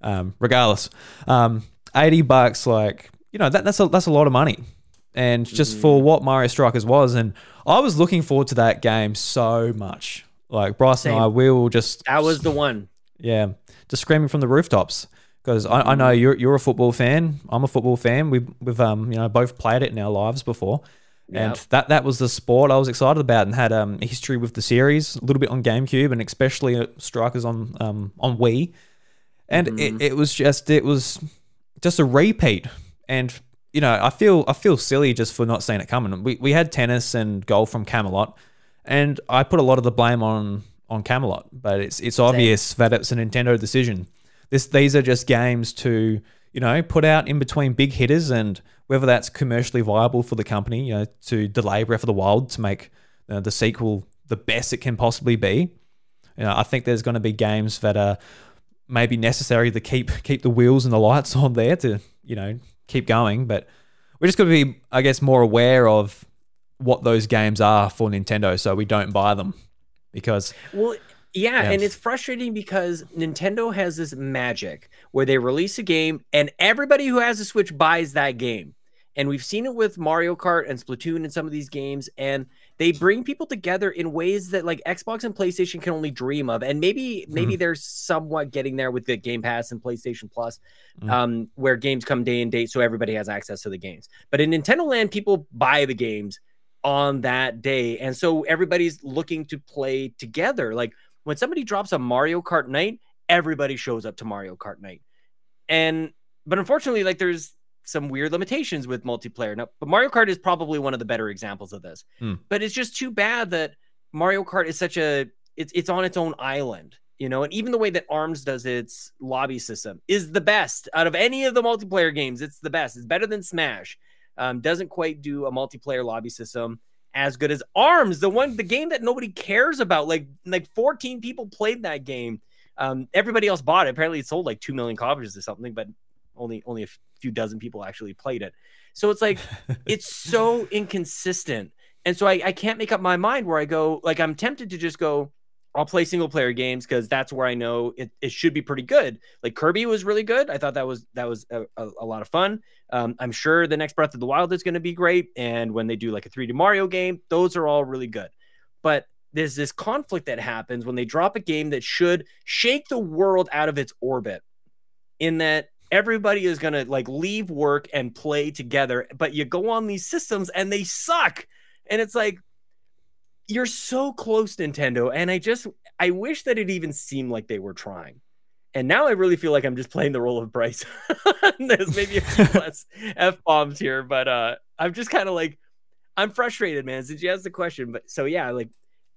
um, regardless, um, eighty bucks, like you know, that, that's a that's a lot of money, and just for what Mario Strikers was, and I was looking forward to that game so much. Like Bryce and I, we will just That was the one. yeah, just screaming from the rooftops because I, I know you're you're a football fan. I'm a football fan. We've we've um you know both played it in our lives before, and Yep. that that was the sport I was excited about and had um a history with the series a little bit on GameCube and especially uh, Strikers on um on Wii, and it, it was just it was just a repeat and. You know, I feel I feel silly just for not seeing it coming. We, we had tennis and golf from Camelot, and I put a lot of the blame on on Camelot, but it's it's obvious that it's a Nintendo decision. This these are just games to you know put out in between big hitters, and whether that's commercially viable for the company, you know, to delay Breath of the Wild to make uh, the sequel the best it can possibly be. You know, I think there's going to be games that are maybe necessary to keep keep the wheels and the lights on there to you know keep going, but we're just going to be, I guess, more aware of what those games are for Nintendo, so we don't buy them because Well, yeah, Yeah. and it's frustrating because Nintendo has this magic where they release a game and everybody who has a Switch buys that game. And we've seen it with Mario Kart and Splatoon and some of these games, and they bring people together in ways that like Xbox and PlayStation can only dream of. And maybe maybe they're somewhat getting there with the Game Pass and PlayStation Plus, Mm. um, where games come day and date, so everybody has access to the games. But in Nintendo Land, people buy the games on that day, and so everybody's looking to play together. Like when somebody drops a Mario Kart night, everybody shows up to Mario Kart night. And but unfortunately, like there's some weird limitations with multiplayer. Now, but Mario Kart is probably one of the better examples of this. Hmm. But it's just too bad that Mario Kart is such a it's it's on its own island, you know. And even the way that Arms does its lobby system is the best out of any of the multiplayer games. It's the best. It's better than Smash. Um, doesn't quite do a multiplayer lobby system as good as Arms, the one the game that nobody cares about. Like like 14 people played that game. Um, everybody else bought it. Apparently, it sold like two million copies or something, but only only a few dozen people actually played it. So it's like it's so inconsistent, and so I, I can't make up my mind where I go. Like I'm tempted to just go. I'll play single player games because that's where I know it, it should be pretty good. Like Kirby was really good. I thought that was that was a, a, a lot of fun. Um, I'm sure the next Breath of the Wild is going to be great, and when they do like a 3D Mario game, those are all really good. But there's this conflict that happens when they drop a game that should shake the world out of its orbit in that everybody is going to like leave work and play together but you go on these systems and they suck and it's like you're so close nintendo and i just i wish that it even seemed like they were trying and now i really feel like i'm just playing the role of bryce there's maybe a few less f-bombs here but uh i'm just kind of like i'm frustrated man since you asked the question but so yeah like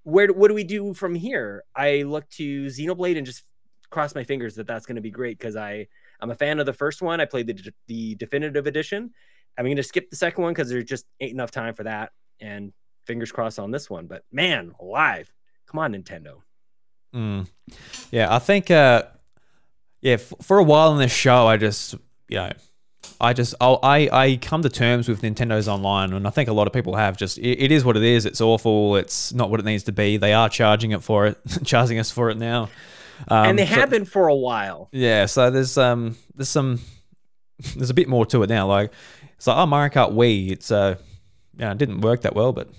where what do we do from here? I look to Xenoblade and just cross my fingers that that's going to be great because I I'm a fan of the first one. I played the the definitive edition. I'm going to skip the second one because there's just ain't enough time for that. And fingers crossed on this one. But man, alive! Come on, Nintendo. Mm. Yeah, I think. Uh, yeah, f- for a while in this show, I just you know, I just I'll, I I come to terms with Nintendo's online, and I think a lot of people have. Just it, it is what it is. It's awful. It's not what it needs to be. They are charging it for it, charging us for it now. Um, and they so- have been for a while. Yeah, so there's um there's some there's a bit more to it now. Like it's like oh Mario Kart Wii, it's uh yeah, it didn't work that well, but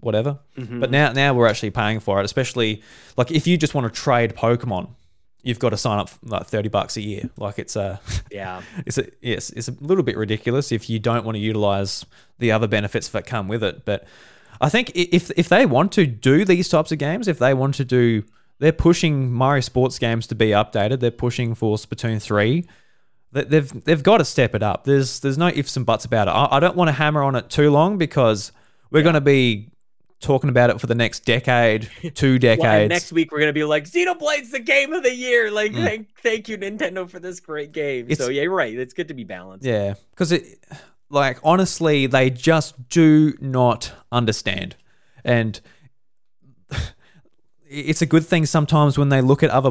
whatever. Mhm. But now now we're actually paying for it, especially like if you just want to trade Pokemon, you've got to sign up for like thirty bucks a year. Like it's a yeah, it's a yes, it's a little bit ridiculous if you don't want to utilize the other benefits that come with it. But I think if if they want to do these types of games, if they want to do, they're pushing Mario Sports games to be updated. They're pushing for Splatoon three. They- They've they've got to step it up. There's there's no ifs and buts about it. I, I don't want to hammer on it too long because we're going to be talking about it for the next decade, two decades. Well, next week we're gonna be like Xenoblade's the game of the year. Like, Mm. thank thank you Nintendo for this great game. It's- so yeah, you're right. It's good to be balanced. Yeah, because it, like, honestly, they just do not understand, and it's a good thing sometimes when they look at other,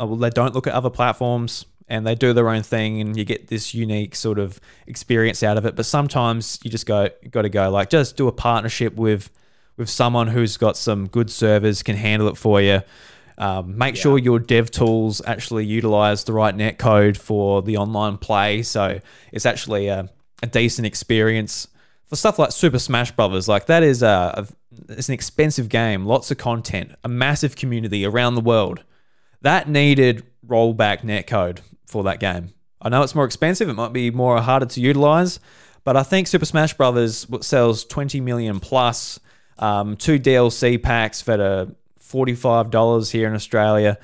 uh, well, they don't look at other platforms and they do their own thing, and you get this unique sort of experience out of it. But sometimes you just go, got to go, like, just do a partnership with with someone who's got some good servers, can handle it for you. Um, make sure your dev tools actually utilize the right net code for the online play, so it's actually a, a decent experience for stuff like Super Smash Brothers. Like that is a, a it's an expensive game, lots of content, a massive community around the world. That needed rollback net code for that game. I know it's more expensive; it might be more harder to utilize, but I think Super Smash Brothers sells 20 million plus. Um, two DLC packs that are $45 here in Australia.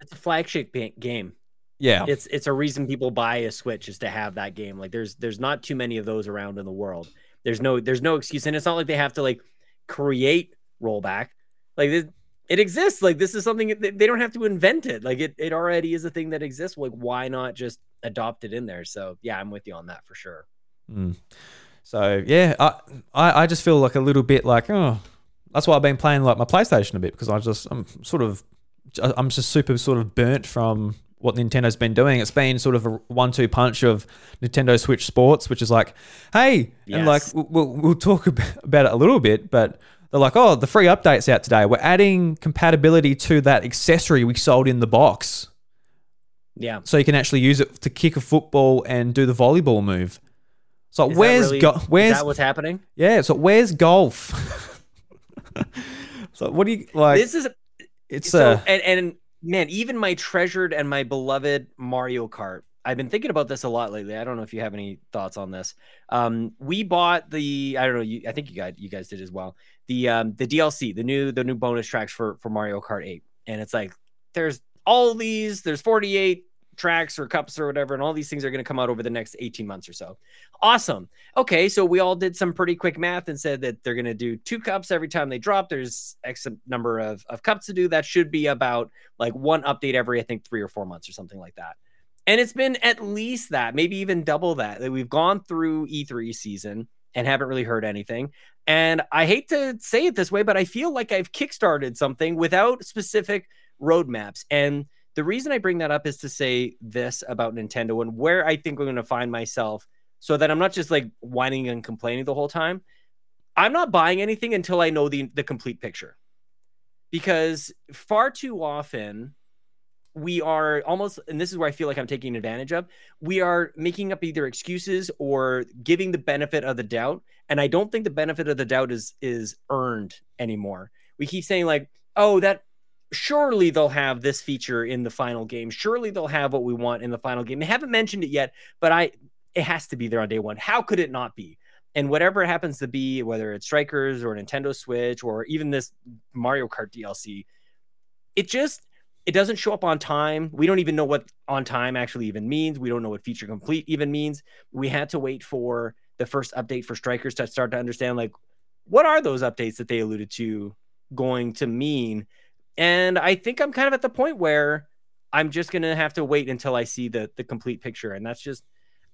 It's a flagship game. Yeah. It's it's a reason people buy a Switch is to have that game. Like there's there's not too many of those around in the world. There's no there's no excuse, and it's not like they have to like create rollback. Like it, it exists. Like this is something they don't have to invent it. Like it it already is a thing that exists. Like why not just adopt it in there? So yeah, I'm with you on that for sure. Mm. So yeah, I, I I just feel like a little bit like oh, that's why I've been playing like my PlayStation a bit because I just I'm sort of I'm just super sort of burnt from what Nintendo's been doing. It's been sort of a one-two punch of Nintendo Switch Sports, which is like, hey, and like we'll we'll talk about it a little bit, but they're like, oh, the free updates out today. We're adding compatibility to that accessory we sold in the box, Yeah. so you can actually use it to kick a football and do the volleyball move. So Is where's really- go- where's that what's happening? yeah? So where's golf? so what do you like? this is it's so uh, and and man, even my treasured and my beloved Mario Kart. I've been thinking about this a lot lately. I don't know if you have any thoughts on this. Um, we bought the I don't know. You, I think you guys you guys did as well. The um, the DLC, the new the new bonus tracks for for Mario Kart 8, and it's like there's all these. There's 48 tracks or cups or whatever, and all these things are going to come out over the next 18 months or so. Awesome. Okay, so we all did some pretty quick math and said that they're going to do two cups every time they drop. There's X number of, of cups to do. That should be about like one update every, I think, three or four months or something like that. And it's been at least that, maybe even double that, that we've gone through E3 season and haven't really heard anything. And I hate to say it this way, but I feel like I've kickstarted something without specific roadmaps. And the reason I bring that up is to say this about Nintendo and where I think we're going to find myself so that I'm not just like whining and complaining the whole time. I'm not buying anything until I know the the complete picture. Because far too often we are almost and this is where I feel like I'm taking advantage of. We are making up either excuses or giving the benefit of the doubt and I don't think the benefit of the doubt is is earned anymore. We keep saying like, "Oh, that surely they'll have this feature in the final game. Surely they'll have what we want in the final game." They haven't mentioned it yet, but I it has to be there on day 1. How could it not be? And whatever it happens to be, whether it's Strikers or Nintendo Switch or even this Mario Kart DLC, it just it doesn't show up on time. We don't even know what on time actually even means. We don't know what feature complete even means. We had to wait for the first update for Strikers to start to understand like what are those updates that they alluded to going to mean. And I think I'm kind of at the point where I'm just gonna have to wait until I see the the complete picture. And that's just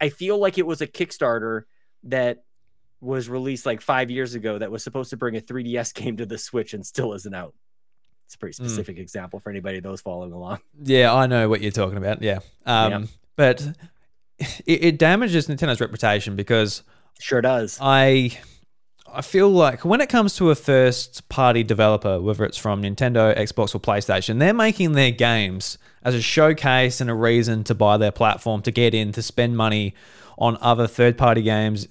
I feel like it was a Kickstarter that was released like five years ago that was supposed to bring a 3DS game to the Switch and still isn't out. It's a pretty Mm. specific example for anybody those following along. Yeah, I know what you're talking about. Yeah. Um, Yeah. But it, it damages Nintendo's reputation because Sure does. I I feel like when it comes to a first party developer, whether it's from Nintendo, Xbox, or PlayStation, they're making their games as a showcase and a reason to buy their platform, to get in, to spend money on other third party games,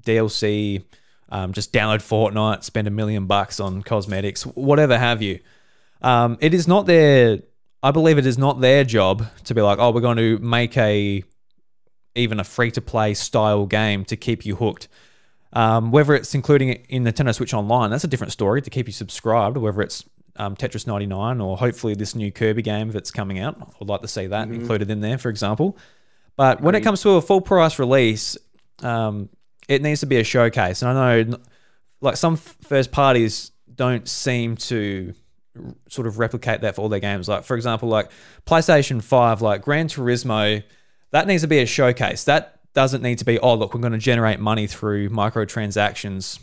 DLC, um, just download Fortnite, spend a million bucks on cosmetics, whatever have you. Um, it is not their, I believe it is not their job to be like, oh, we're going to make a even a free to play style game to keep you hooked. Um, whether it's including it in Nintendo Switch Online, that's a different story to keep you subscribed. Whether it's um, Tetris 99 or hopefully this new Kirby game that's coming out, I'd like to see that included in there, for example. But when it comes to a full price release, um, it needs to be a showcase. And I know, like some first parties don't seem to r- sort of replicate that for all their games. Like for example, like PlayStation Five, like Gran Turismo, that needs to be a showcase. That doesn't need to be, oh, look, we're going to generate money through microtransactions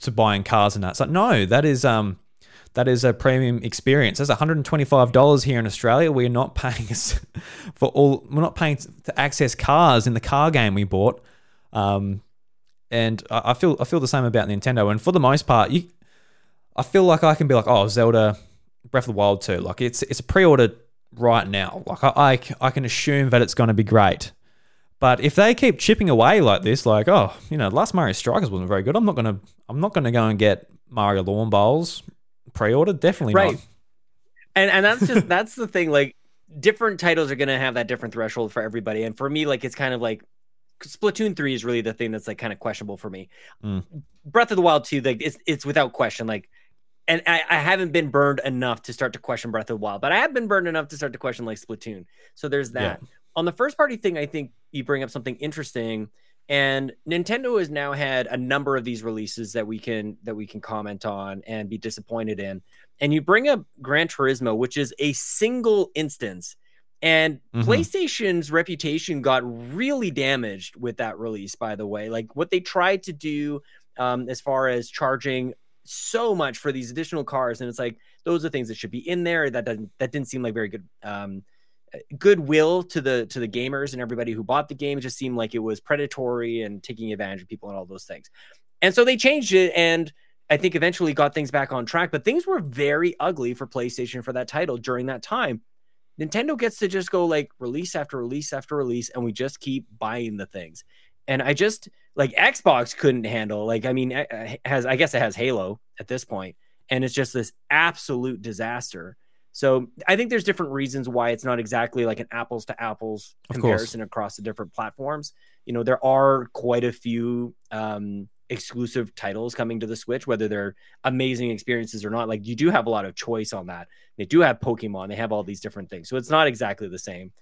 to buying cars and that. It's like, no, that is um that is a premium experience. That's $125 here in Australia. We're not paying for all we're not paying to access cars in the car game we bought. Um and I I feel I feel the same about Nintendo. And for the most part, you I feel like I can be like, oh, Zelda Breath of the Wild 2. Like it's it's a pre-order right now. Like I I can assume that it's going to be great. But if they keep chipping away like this, like oh, you know, last Mario Strikers wasn't very good. I'm not gonna I'm not gonna go and get Mario Lawn Bowls pre-order. Definitely Right. not. and and that's just that's the thing like different titles are going to have that different threshold for everybody and for me like it's kind of like splatoon 3 is really the thing that's like kind of questionable for me Mm. breath of the wild 2 like it's it's without question like and I, I haven't been burned enough to start to question breath of the wild but i have been burned enough to start to question like splatoon so there's Yeah. On the first party thing i think you bring up something interesting and nintendo has now had a number of these releases that we can that we can comment on and be disappointed in and you bring up Gran Turismo, which is a single instance, and Mhm. PlayStation's reputation got really damaged with that release. By the way, like what they tried to do um, as far as charging so much for these additional cars, and it's like those are things that should be in there. That doesn't that didn't seem like very good. Um, goodwill to the to the gamers and everybody who bought the game it just seemed like it was predatory and taking advantage of people and all those things and so they changed it and I think eventually got things back on track, but things were very ugly for PlayStation for that title during that time. Nintendo gets to just go like release after release after release, and we just keep buying the things. And I just, like Xbox couldn't handle. Like I mean, it has I guess it has Halo at this point, and it's just this absolute disaster. So I think there's different reasons why it's not exactly like an apples to apples comparison across the different platforms. You know, there are quite a few um, exclusive titles coming to the Switch, whether they're amazing experiences or not. Like you do have a lot of choice on that. They do have Pokemon, they have all these different things. So it's not exactly the same.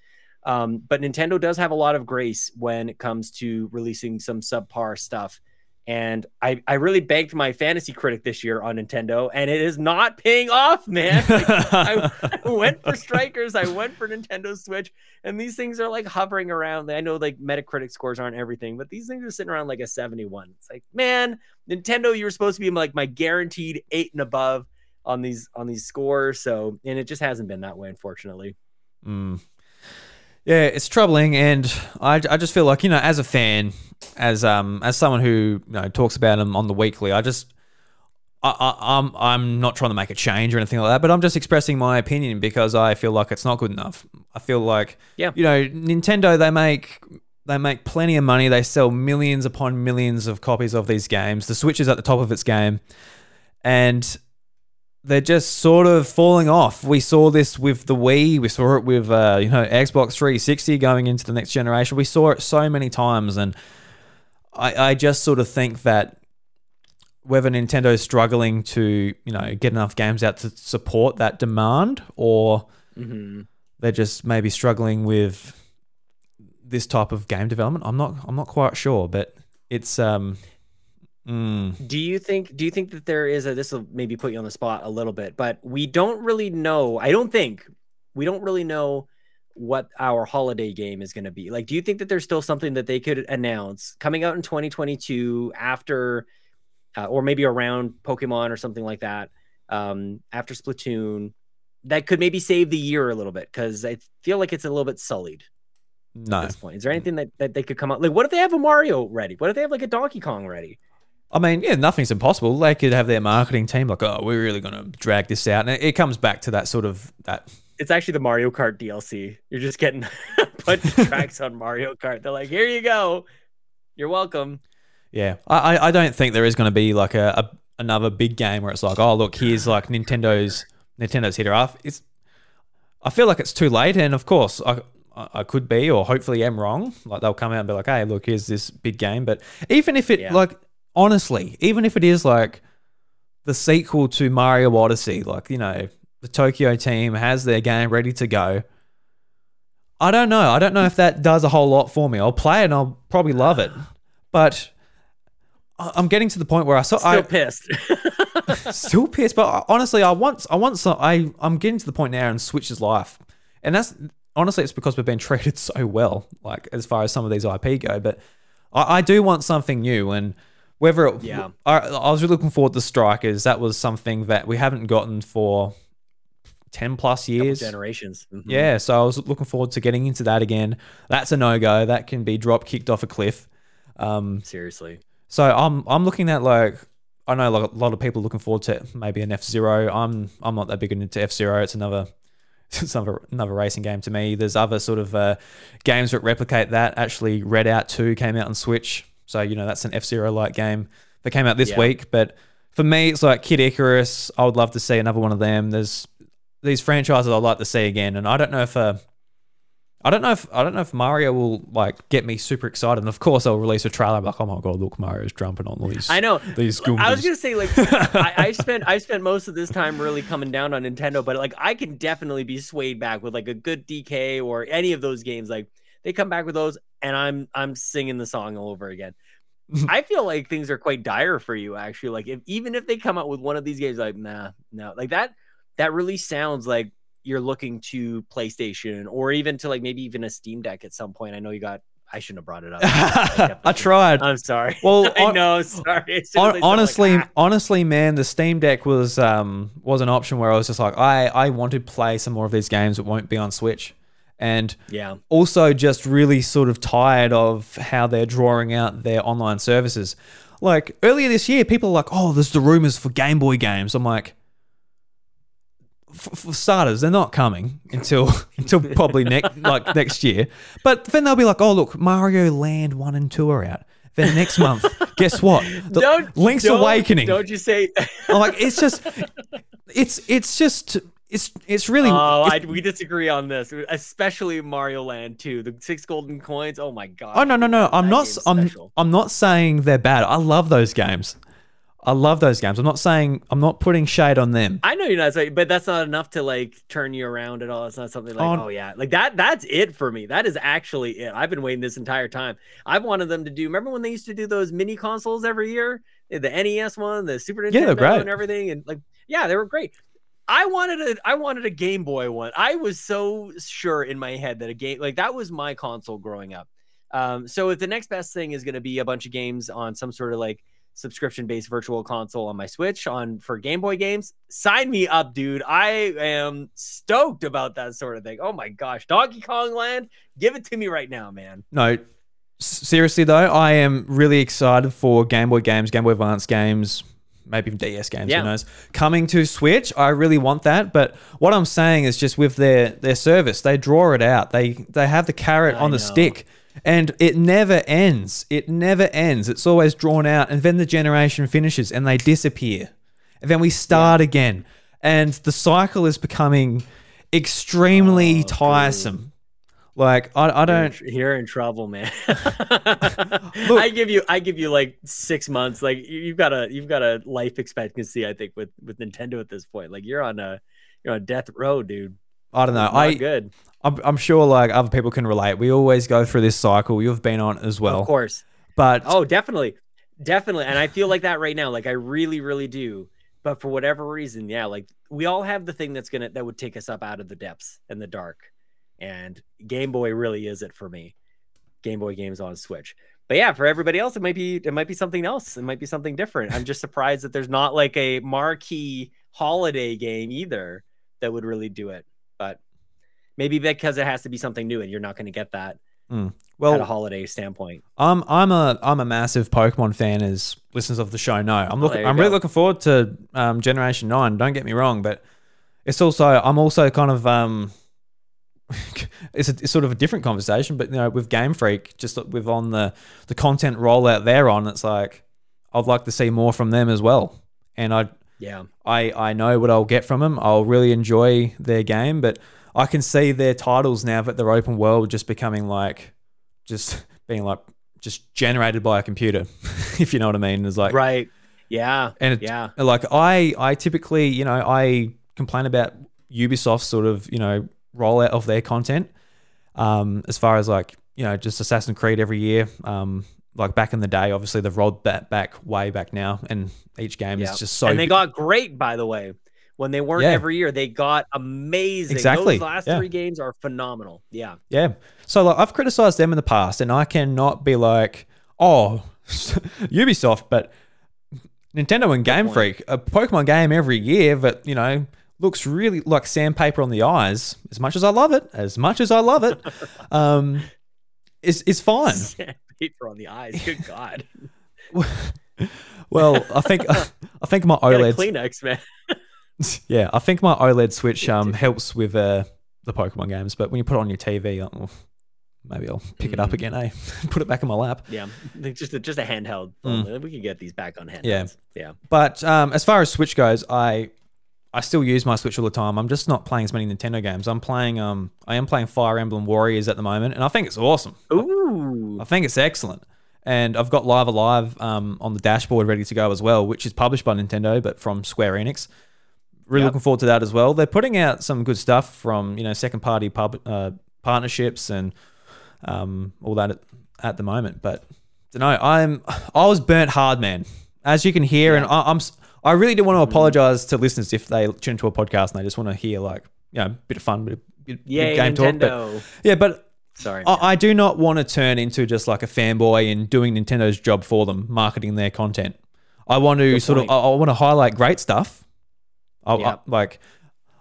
Um, but Nintendo does have a lot of grace when it comes to releasing some subpar stuff. And I, I really banked my fantasy critic this year on Nintendo, and it is not paying off, man. Like, I, I went for Strikers, I went for Nintendo Switch, and these things are like hovering around. I know like Metacritic scores aren't everything, but these things are sitting around like a 71. It's like, man, Nintendo, you were supposed to be like my guaranteed eight and above on these on these scores. So, and it just hasn't been that way, unfortunately. Mm. Yeah, it's troubling, and I, I just feel like you know, as a fan, as um as someone who you know talks about them on the weekly, I just I, I, I'm I'm not trying to make a change or anything like that, but I'm just expressing my opinion because I feel like it's not good enough. I feel like Yeah. you know, Nintendo they make they make plenty of money. They sell millions upon millions of copies of these games. The Switch is at the top of its game, and they're just sort of falling off. We saw this with the Wii. We saw it with uh, you know Xbox 360 going into the next generation. We saw it so many times, and I, I just sort of think that whether Nintendo's struggling to you know get enough games out to support that demand, or Mm-hmm. they're just maybe struggling with this type of game development. I'm not I'm not quite sure, but it's um. Mm, Do you think do you think that there is a this will maybe put you on the spot a little bit, but we don't really know. I don't think we don't really know what our holiday game is going to be. Like do you think that there's still something that they could announce coming out in 2022 after uh, or maybe around Pokemon or something like that um after Splatoon that could maybe save the year a little bit cuz I feel like it's a little bit sullied no, at this point. Is there anything that, that they could come out like what if they have a Mario ready? What if they have like a Donkey Kong ready? I mean, yeah, nothing's impossible. They could have their marketing team like, oh, we're really going to drag this out, and it, it comes back to that sort of that. it's actually the Mario Kart DLC. You're just getting a bunch of tracks on Mario Kart. They're like, here you go. You're welcome. Yeah, I I- don't think there is going to be like a, a another big game where it's like, oh, look, here's like Nintendo's Nintendo's hitter off. It's I feel like it's too late, and of course, I I I could be, or hopefully am wrong. Like they'll come out and be like, hey, look, here's this big game. But even if it Yeah. like honestly, even if it is like the sequel to Mario Odyssey, like you know, the Tokyo team has their game ready to go. I don't know. I don't know if that does a whole lot for me. I'll play it and I'll probably love it, but I'm getting to the point where I saw Still I pissed. still pissed. But honestly, I want I want some. I I'm getting to the point now in Switch's life, and that's honestly it's because we've been treated so well, like as far as some of these IP go. But I, I do want something new, and whether it, Yeah. I, I was really looking forward to Strikers. That was something that we haven't gotten for ten plus Couple years. generations. Mhm. Yeah, so I was looking forward to getting into that again. That's a no go. That can be drop kicked off a cliff. Um, Seriously. so I'm I'm looking at like I know like a lot of people looking forward to maybe an F Zero. I'm I'm not that big into F Zero. It's another it's another another racing game to me. There's other sort of uh, games that replicate that. Actually, Redout Two came out on Switch, so you know that's an F Zero like game that came out this Yeah. week. But for me, it's like Kid Icarus. I would love to see another one of them. There's these franchises I'd like to see again, and I don't know if uh, I don't know if I don't know if Mario will like get me super excited. And of course, they'll release a trailer. I'm like, oh my god, look, Mario's jumping on these. I know. these I was gonna say like I, I spent I spent most of this time really coming down on Nintendo, but like I can definitely be swayed back with like a good DK or any of those games. Like they come back with those, and I'm I'm singing the song all over again. I feel like things are quite dire for you actually. Like if even if they come out with one of these games, like nah, no, like that that really sounds like you're looking to PlayStation or even to like maybe even a Steam Deck at some point. I know you got. I shouldn't have brought it up. I tried. I'm sorry. Well, I know. Sorry. As soon as I Hon- said, like, honestly, ah. honestly, man, the Steam Deck was um was an option where I was just like, I I want to play some more of these games that won't be on Switch, and yeah. also just really sort of tired of how they're drawing out their online services. Like earlier this year, people are like, "Oh, there's the rumors for Game Boy games." I'm like, for, starters, they're not coming until until probably next like next year. But then they'll be like, "Oh, look, Mario Land one and two are out." Then next month, guess what? The don't Link's don't- Awakening. Don't you say? I'm like, it's just, it's it's just, it's it's really. oh, it's- I, we disagree on this, especially Mario Land 2. The six golden coins. Oh my god. oh no no no! I'm not. I'm. I'm not saying they're bad. I love those games. I love those games. I'm not saying I'm not putting shade on them. I know you're not saying, but that's not enough to like turn you around at all. It's not something like, Oh. oh, yeah, like that. That's it for me. That is actually it. I've been waiting this entire time. I've wanted them to do. Remember when they used to do those mini consoles every year? The NES one, the Super Nintendo, Yeah, and everything, and like, yeah, they were great. I wanted a, I wanted a Game Boy one. I was so sure in my head that a game like that was my console growing up. Um, so if the next best thing is going to be a bunch of games on some sort of like subscription based virtual console on my Switch on for Game Boy games, sign me up, dude. I am stoked about that sort of thing. Oh my gosh, Donkey Kong Land, give it to me right now, man. No, seriously though, I am really excited for Game Boy games, Game Boy Advance games, maybe even DS games. Yeah. Who knows? Coming to Switch, I really want that. But what I'm saying is just with their their service, they draw it out. They they have the carrot I on the know. stick. And it never ends. It never ends. It's always drawn out. And then the generation finishes and they disappear. And then we start again. And the cycle is becoming extremely Oh, tiresome. Like I, I You're don't tr- You're in trouble, man. I give you, I give you like six months. Like you- you've got a, you've got a life expectancy. I think with with Nintendo at this point. Like you're on a, you're on death row, dude. I don't know. Not I good. I'm, I'm sure like other people can relate. We always go through this cycle. You've been on as well. of course. But Oh, definitely, definitely. And I feel like that right now. Like I really, really do. But for whatever reason, yeah, like we all have the thing that's gonna that would take us up out of the depths and the dark. And Game Boy really is it for me. Game Boy games on Switch. But yeah, for everybody else, it might be it might be something else. It might be something different. I'm just surprised that there's not like a marquee holiday game either that would really do it. But maybe because it has to be something new, and you're not going to get that well at a well, holiday standpoint. I'm I'm a I'm a massive Pokemon fan, as listeners of the show know. I'm looking. you I'm really looking forward to um, Generation Nine. Don't get me wrong, but it's also I'm also kind of um. It's, a, it's sort of a different conversation, but you know, with Game Freak, just with on the the content rollout they're on, it's like I'd like to see more from them as well. And I Yeah. I, I know what I'll get from them. I'll really enjoy their game, but I can see their titles now that they're open world just becoming like, just being like, just generated by a computer, if you know what I mean. It's like, Right. Yeah. and it, Yeah. like I, I typically, you know, I complain about Ubisoft sort of, you know, rollout of their content, um, as far as like, you know, just Assassin's Creed every year. Um, like back in the day, obviously they've rolled that back way back now, and each game Yeah. is just so and they got great, by the way. When they weren't Yeah. every year, they got amazing. Exactly. Those last Yeah. three games are phenomenal. Yeah. Yeah. So like I've criticized them in the past and I cannot be like, oh, Ubisoft, but Nintendo and Game. Freak, a Pokemon game every year but you know, looks really like sandpaper on the eyes. As much as I love it, as much as I love it, um, is is fine. Paper on the eyes. Good God. Well, I think I think my OLED Kleenex, man. yeah, I think my OLED Switch um helps with uh, the Pokemon games, but when you put it on your TV, uh, maybe I'll pick it up Mm. again, eh? put it back in my lap. Yeah. Just a, just a handheld. Mm. We can get these back on handhelds. Yeah. Yeah. But um, as far as Switch goes, I I still use my Switch all the time. I'm just not playing as many Nintendo games. I'm playing um I am playing Fire Emblem Warriors at the moment, and I think it's awesome. Ooh. I think it's excellent. And I've got Live A Live um, on the dashboard ready to go as well, which is published by Nintendo but from Square Enix. Really Yep. looking forward to that as well. They're putting out some good stuff from you know second party pub uh, partnerships and um, all that at, at the moment. But don't know. I'm I was burnt hard, man. As you can hear, and I, I'm s- I really do want to apologize to listeners if they tune into a podcast and they just want to hear like you know a bit of fun, bit of, bit, Yay, game talk. But Nintendo. yeah, but Sorry. I, I do not want to turn into just like a fanboy and doing Nintendo's job for them, marketing their content. I want to Good sort point. of, I, I want to highlight great stuff. I, I- Yeah. like,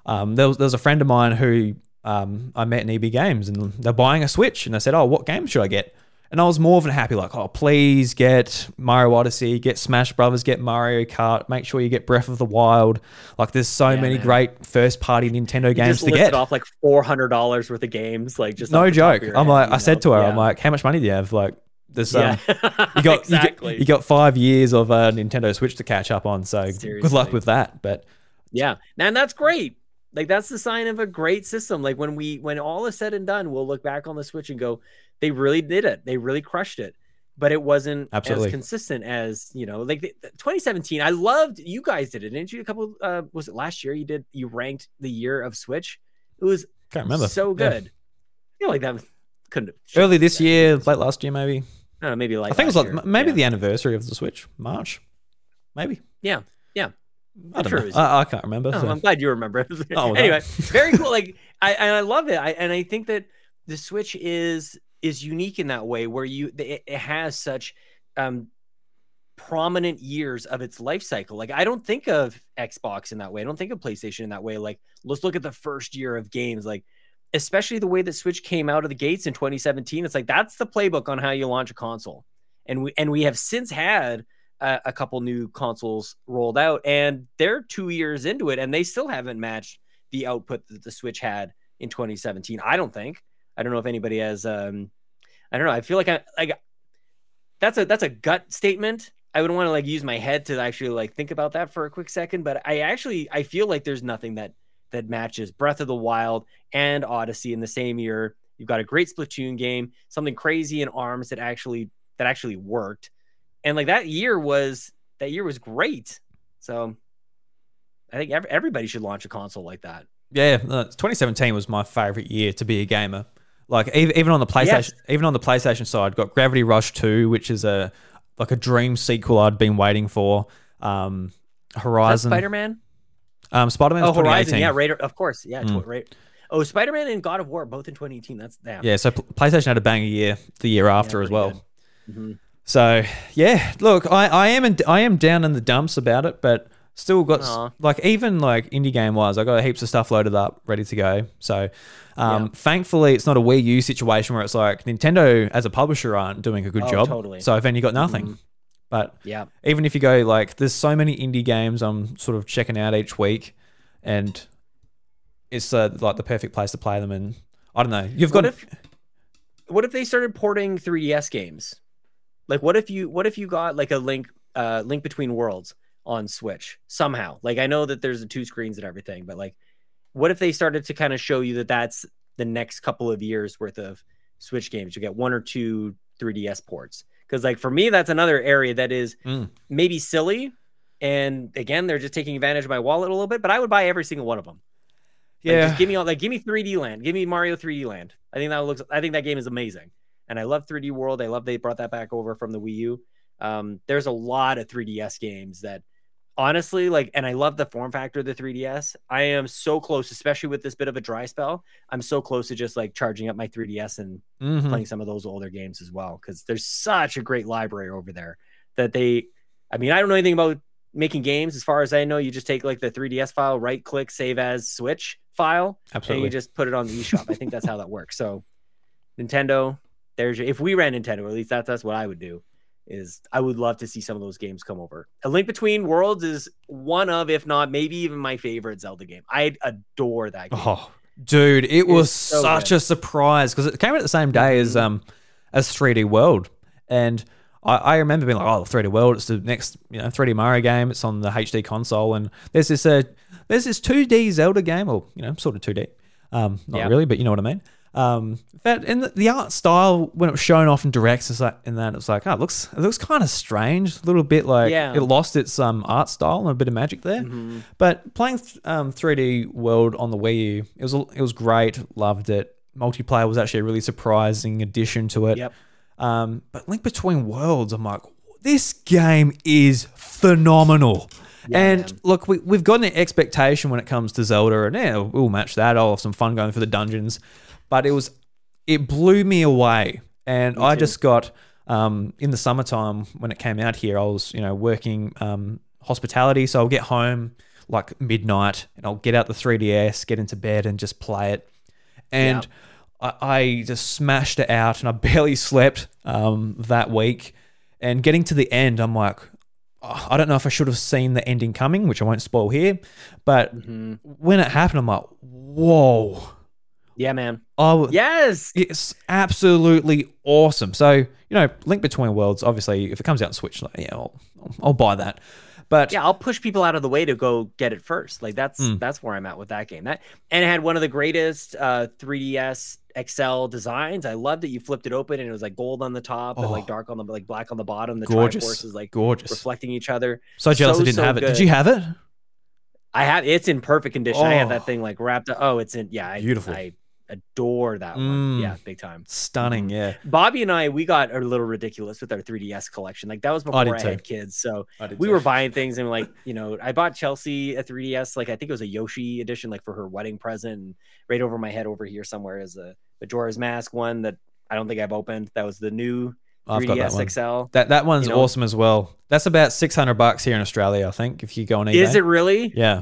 um, there was, there was a friend of mine who um, I met in EB Games and they're buying a Switch and I said, oh, what game should I get? And I was more than happy, like, oh, please get Mario Odyssey, get Smash Brothers, get Mario Kart, make sure you get Breath of the Wild. Like, there's so Yeah, many man. great first party Nintendo You games to get. off like four hundred dollars worth of games, like just no off the top of joke. I'm like, I said know? to her, Yeah. I'm like, how much money do you have? Like, There's Yeah, um, you got exactly. you, got, you got five years of uh, Nintendo Switch to catch up on. So good luck with that. But Yeah, and that's great. Like that's the sign of a great system. Like when we when all is said and done, we'll look back on the Switch and go, they really did it. They really crushed it. But it wasn't Absolutely. as consistent as you know, like the, the 2017. I loved you guys did it, didn't you? A couple uh was it last year? You did you ranked the year of Switch. It was can't remember. so Yeah. good. I feel like that was- couldn't have Early this year, late last year, maybe. I don't know, maybe like I think it was like year. maybe Yeah. the anniversary of the Switch, March, maybe. Yeah, yeah. I don't sure know. I, I can't remember. Oh, so- I'm glad you remember. Oh, anyway, very cool. Like I and I love it. I and I think that the Switch is is unique in that way where you it, it has such um prominent years of its life cycle. Like I don't think of Xbox in that way. I don't think of PlayStation in that way. Like let's look at the first year of games. Like especially the way that Switch came out of the gates in 2017. It's like that's the playbook on how you launch a console. And we and we have since had a, a couple new consoles rolled out, and they're two years into it, and they still haven't matched the output that the Switch had in 2017. I don't think. I don't know if anybody has. Um, I don't know. I feel like I like that's a that's a gut statement. I would want to like use my head to actually like think about that for a quick second, but I actually I feel like there's nothing that that matches Breath of the Wild and Odyssey in the same year. You've got a great Splatoon game, something crazy in Arms that actually that actually worked, and like that year was that year was great. So I think ev- everybody should launch a console like that. Yeah, no, 2017 was my favorite year to be a gamer. Like ev- even on the PlayStation, Yes. even on the PlayStation side, got Gravity Rush 2, which is a like a dream sequel I'd been waiting for. Um, Horizon, Spider Man. um, Spider Man. Oh, Horizon. Yeah, right. Of course. Yeah. Mm. tw- right. Oh, Spider Man and God of War both in 2018. That's damn. Yeah, so PlayStation had a banger year the year after as well. Mhm. So yeah, look, I, I am in, I am down in the dumps about it, but still got like even like indie game wise, I got heaps of stuff loaded up, ready to go. So um, Yeah. thankfully, it's not a Wii U situation where it's like Nintendo as a publisher aren't doing a good Oh, job. totally. So then you got nothing. Mhm. But Yeah. even if you go like, there's so many indie games I'm sort of checking out each week, and it's uh, like the perfect place to play them. And I don't know, you've What got if what if they started porting 3DS games? Like what if you what if you got like a link uh link between worlds on Switch somehow? Like I know that there's the two screens and everything, but like what if they started to kind of show you that that's the next couple of years worth of Switch games? You get one or two 3DS ports. Cuz like for me that's another area that is Mm. maybe silly and again they're just taking advantage of my wallet a little bit, but I would buy every single one of them. Like, yeah. just give me all like give me 3D Land, give me Mario 3D Land. I think that looks. I think that game is amazing, and I love 3D World. I love they brought that back over from the Wii U. Um, there's a lot of 3DS games that, honestly, like, and I love the form factor of the 3DS. I am so close, especially with this bit of a dry spell. I'm so close to just like charging up my 3DS and Mhm. playing some of those older games as well because there's such a great library over there that they. I mean, I don't know anything about making games. As far as I know, you just take like the 3DS file, right click, save as Switch file, and Absolutely. you just put it on the eShop. I think that's how that works. So, Nintendo, there's your, if we ran Nintendo, at least that's that's what I would do. Is I would love to see some of those games come over. A Link Between Worlds is one of, if not maybe even my favorite Zelda game. I adore that game. Oh, dude, it was so such good. a surprise because it came out the same day as Mhm. um as 3D World, and I, I remember being like, "Oh, 3D World, it's the next you know 3D Mario game. It's on the HD console, and there's this uh there's this 2D Zelda game, or you know, sort of 2D, um, not Yeah. really, but you know what I mean." Um, that and the, the art style when it was shown off in directs, it's like, and then it's like, oh, it looks it looks kind of strange, a little bit like Yeah. it lost its um art style and a bit of magic there. Mhm. But playing um, 3D World on the Wii U, it was it was great. Loved it. Multiplayer was actually a really surprising addition to it. Yep. Um, but Link Between Worlds, I'm like, this game is phenomenal. Yeah, and man. look, we, we've got an expectation when it comes to Zelda, and yeah, we'll match that. I'll have some fun going through the dungeons. But it was, it blew me away. And Me I too. just got, um, in the summertime when it came out here, I was, you know, working um, hospitality. So I'll get home like midnight and I'll get out the 3DS, get into bed and just play it. And I, I just smashed it out and I barely slept um, that week. And getting to the end, I'm like, oh, I don't know if I should have seen the ending coming, which I won't spoil here. But Mhm. when it happened, I'm like, whoa. Yeah, man. Oh, Yes. it's absolutely awesome. So you know, Link Between Worlds. Obviously, if it comes out on Switch, like, yeah, I'll, I'll buy that. But Yeah, I'll push people out of the way to go get it first. Like that's Mm. that's where I'm at with that game. That and it had one of the greatest uh 3DS XL designs. I loved it. You flipped it open and it was like gold on the top and Oh. like dark on the like black on the bottom. The gorgeous, Triforce is like gorgeous. reflecting each other. So jealous so, I didn't so have it. Did you have it? I have it's in perfect condition. I have Oh. that thing like wrapped up. Oh, it's in yeah, I, Beautiful. I adore that one. Mm. Yeah, big time. Stunning. Yeah. Bobby and I, we got a little ridiculous with our 3DS collection. Like that was before did I, had kids. So we too. were buying things and like, you know, I bought Chelsea a 3DS, like I think it was a Yoshi edition, like for her wedding present. And right over my head over here somewhere is a Majora's Mask one that I don't think I've opened. That was the new I've got that 3DS one. XL. That that one's you know- awesome as well. That's about six hundred bucks here in Australia, I think. If you go on eBay. Is it really? Yeah.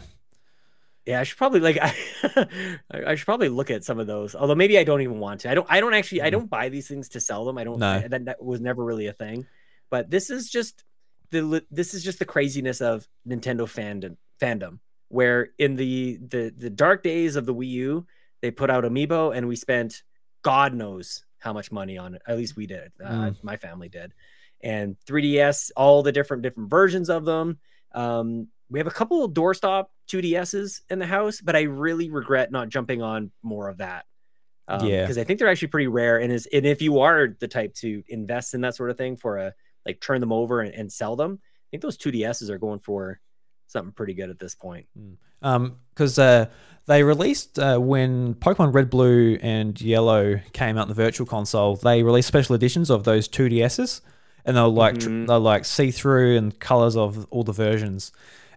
Yeah, I should probably like I, I should probably look at some of those. Although maybe I don't even want to. I don't I don't actually I Mhm. don't buy these things to sell them. I don't No. I- that, that was never really a thing. But this is just the this is just the craziness of Nintendo fandom fandom where in the the the dark days of the Wii U, they put out Amiibo and we spent god knows how much money on it. At least we did. Uh, Mm. my family did. And 3DS, all the different different versions of them. Um, we have a couple of doorstop 2DSs in the house, but I really regret not jumping on more of that. Um, Yeah. because I think they're actually pretty rare. And is and if you are the type to invest in that sort of thing for a like turn them over and, and sell them, I think those 2DSs are going for something pretty good at this point. Um, because uh, they released uh, when Pokemon Red, Blue, and Yellow came out in the Virtual Console. They released special editions of those two DSs, and they're like tr- Mhm. they're like see through and colors of all the versions.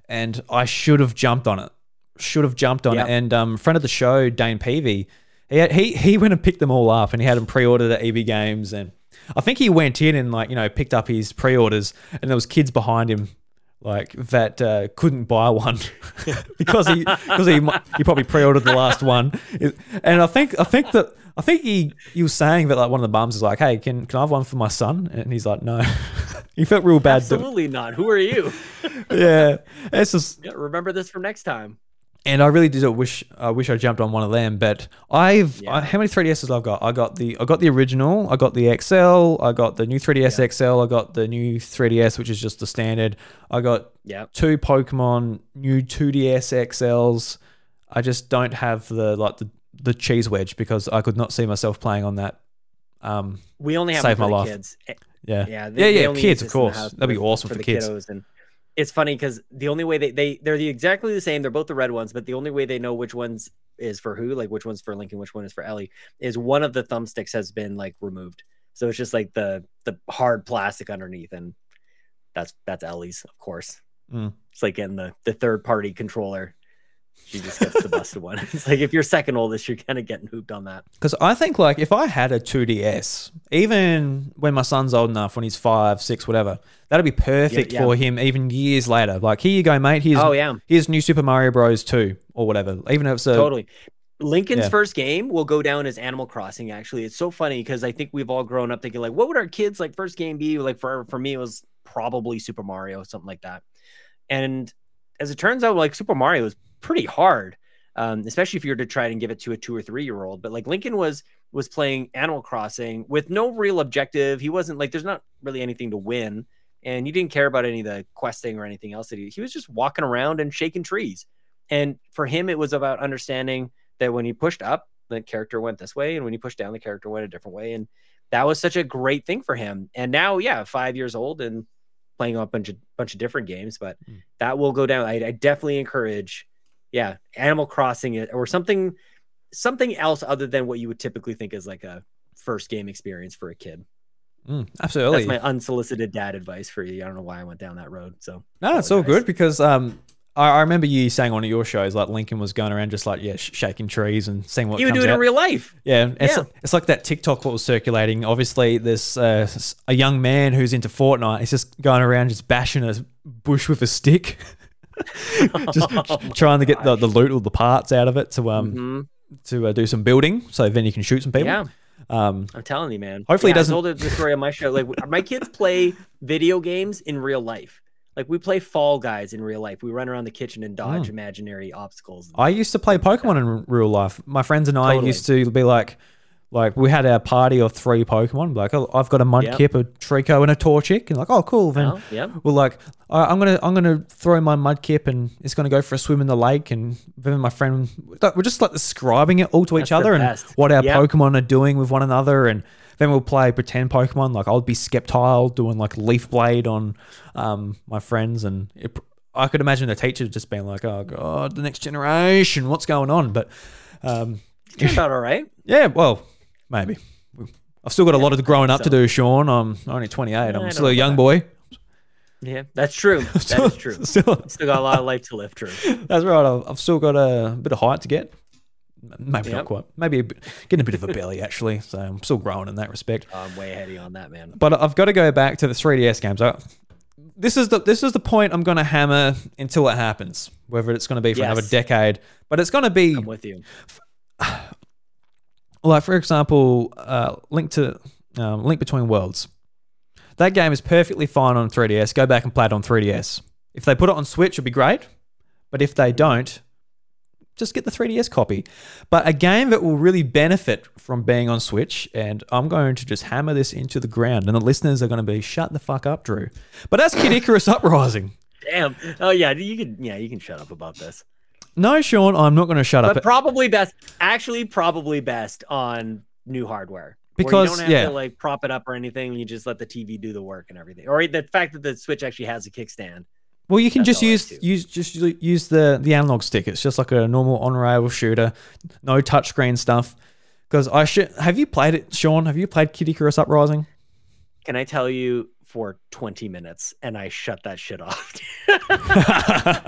And I should have jumped on it. Should have jumped on Yep. it. And um, friend of the show, Dane Peavy, he, had, he he went and picked them all up, and he had them pre-ordered at EB Games, and I think he went in and like you know picked up his pre-orders, and there was kids behind him like that uh, couldn't buy one because he because he he probably pre-ordered the last one, and I think I think that I think he he was saying that like one of the bums is like, hey, can can I have one for my son? And he's like, no. he felt real bad. Absolutely not. Who are you? yeah, it's just Yeah, Remember this for next time. And I really did wish I wish I jumped on one of them. But I've Yeah. I, how many 3DSs I've got? I got the I got the original. I got the XL. I got the new 3DS XL. I got the new 3DS, which is just the standard. I got Yeah. two Pokemon new 2DS XLs. I just don't have the like the the cheese wedge because I could not see myself playing on that. Um, We only have Save for my life. kids. Yeah, Yeah, yeah, they yeah. only Kids, of exist in the course. That'd be for- awesome for, the kids. And it's funny because the only way they, they they're the exactly the same. They're both the red ones, but the only way they know which ones is for who, like which one's for and which one is for Ellie, is one of the thumbsticks has been like removed. So it's just like the the hard plastic underneath, and that's that's Ellie's, of course. Mm. It's like in the the third party controller. She just gets the busted one. It's like if you're second oldest, you're kind of getting hooped on that. Because I think like if I had a 2DS, even when my son's old enough, when he's five, six, whatever, that'd be perfect yeah. for him. Even years later, like here you go, mate. Here's Oh yeah. here's New Super Mario Bros. Two or whatever. Even if it's a totally. Lincoln's yeah. first game will go down as Animal Crossing. Actually, it's so funny because I think we've all grown up thinking like, what would our kids like first game be? Like for for me, it was probably Super Mario, something like that. And as it turns out, like Super Mario is pretty hard, um, especially if you were to try and give it to a two or three year old. But like Lincoln was was playing Animal Crossing with no real objective. He wasn't like there's not really anything to win, and he didn't care about any of the questing or anything else. That he he was just walking around and shaking trees. And for him, it was about understanding that when he pushed up, the character went this way, and when he pushed down, the character went a different way. And that was such a great thing for him. And now, yeah, five years old and playing a bunch of bunch of different games, but Mm. that will go down. I, I definitely encourage, yeah, Animal Crossing it or something, something else other than what you would typically think is like a first game experience for a kid. Mm, absolutely. That's my unsolicited dad advice for you. I don't know why I went down that road. So No, it's all good because um, I, I remember you saying on one of your shows like Lincoln was going around just like yeah, sh- shaking trees and seeing what you would do it out. in real life. yeah, it's, Yeah. it's like that TikTok what was circulating. Obviously, there's uh, a young man who's into Fortnite. He's just going around just bashing a bush with a stick, just trying to get the, the loot or the parts out of it to um Mhm. to uh, do some building, so then you can shoot some people. Yeah. Um, I'm telling you, man. Hopefully it doesn't- I told the story on my show. Like my kids play video games in real life. Like we play Fall Guys in real life. We run around the kitchen and dodge Mm. imaginary obstacles. I used to play Pokemon in real life. My friends and I Totally. used to be like, like we had our party of three Pokemon. Like, oh, I've got a Yep. Mudkip, a Treecko, and a Torchic. And like, oh, cool. Then Oh, yep. we're like, "All right, I'm gonna, I'm gonna throw my Mudkip, and it's gonna go for a swim in the lake. And then my friend, we're just like describing it all to each That's the other and what our Yep. Pokemon are doing with one another. And then we'll play pretend Pokemon. Like, I'll be Sceptile doing like Leaf Blade on um, my friends, and it, I could imagine the teacher just being like, "Oh God, the next generation, what's going on?" But um, Turned out all right. yeah, well, maybe. I've still got a lot of growing up to do, Sean. I'm only 28. I I'm still a young boy. Yeah, that's true. That is true. Still, Still got a lot of life to live. True. that's right. I've, I've still got a bit of height to get. Maybe not quite. Maybe a bit, getting a bit of a belly actually. So I'm still growing in that respect. Oh, I'm way ahead of you on that, man. But I've got to go back to the 3DS games. I, this is the this is the point I'm going to hammer until it happens. Whether it's going to be for another decade, but it's going to be I'm with you. Like for example, uh, Link to um, Link Between Worlds. That game is perfectly fine on 3DS. Go back and play it on 3DS. If they put it on Switch, it'd be great. But if they don't, just get the 3DS copy. But a game that will really benefit from being on Switch, and I'm going to just hammer this into the ground, and the listeners are going to be shut the fuck up, Drew. But that's Kid Icarus Uprising. Damn. Oh yeah, you can. Yeah, you can shut up about this. No, Sean, I'm not going to shut But up. But probably best. Actually, probably best on new hardware. Because, you don't have yeah. to like prop it up or anything. You just let the TV do the work and everything. Or the fact that the Switch actually has a kickstand. Well, you can That's just use use just use the the analog stick. It's just like a normal on rail shooter, no touchscreen stuff. Because I should have you played it, Sean? Have you played Kid Icarus Uprising? Can I tell you for 20 minutes and I shut that shit off?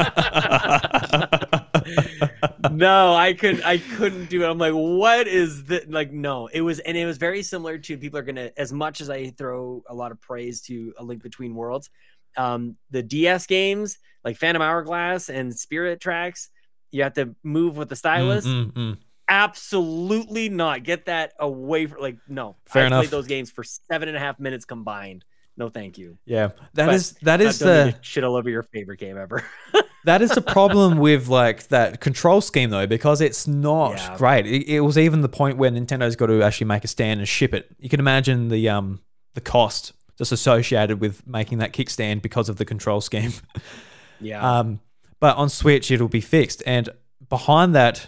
no, I could I couldn't do it. I'm like, what is that? Like, no, it was and it was very similar to people are gonna as much as I throw a lot of praise to a link between worlds. Um, the DS games like Phantom Hourglass and Spirit Tracks, you have to move with the stylus. Mm, mm, mm. Absolutely not. Get that away from like no. Fair I enough. played those games for seven and a half minutes combined. No, thank you. Yeah, that But is that is Not don't need the shit all over your favorite game ever. that is the problem with like that control scheme though, because it's not Yeah. great. It, it was even the point where Nintendo's got to actually make a stand and ship it. You can imagine the um the cost just associated with making that kickstand because of the control scheme. yeah. Um, but on Switch, it'll be fixed. And behind that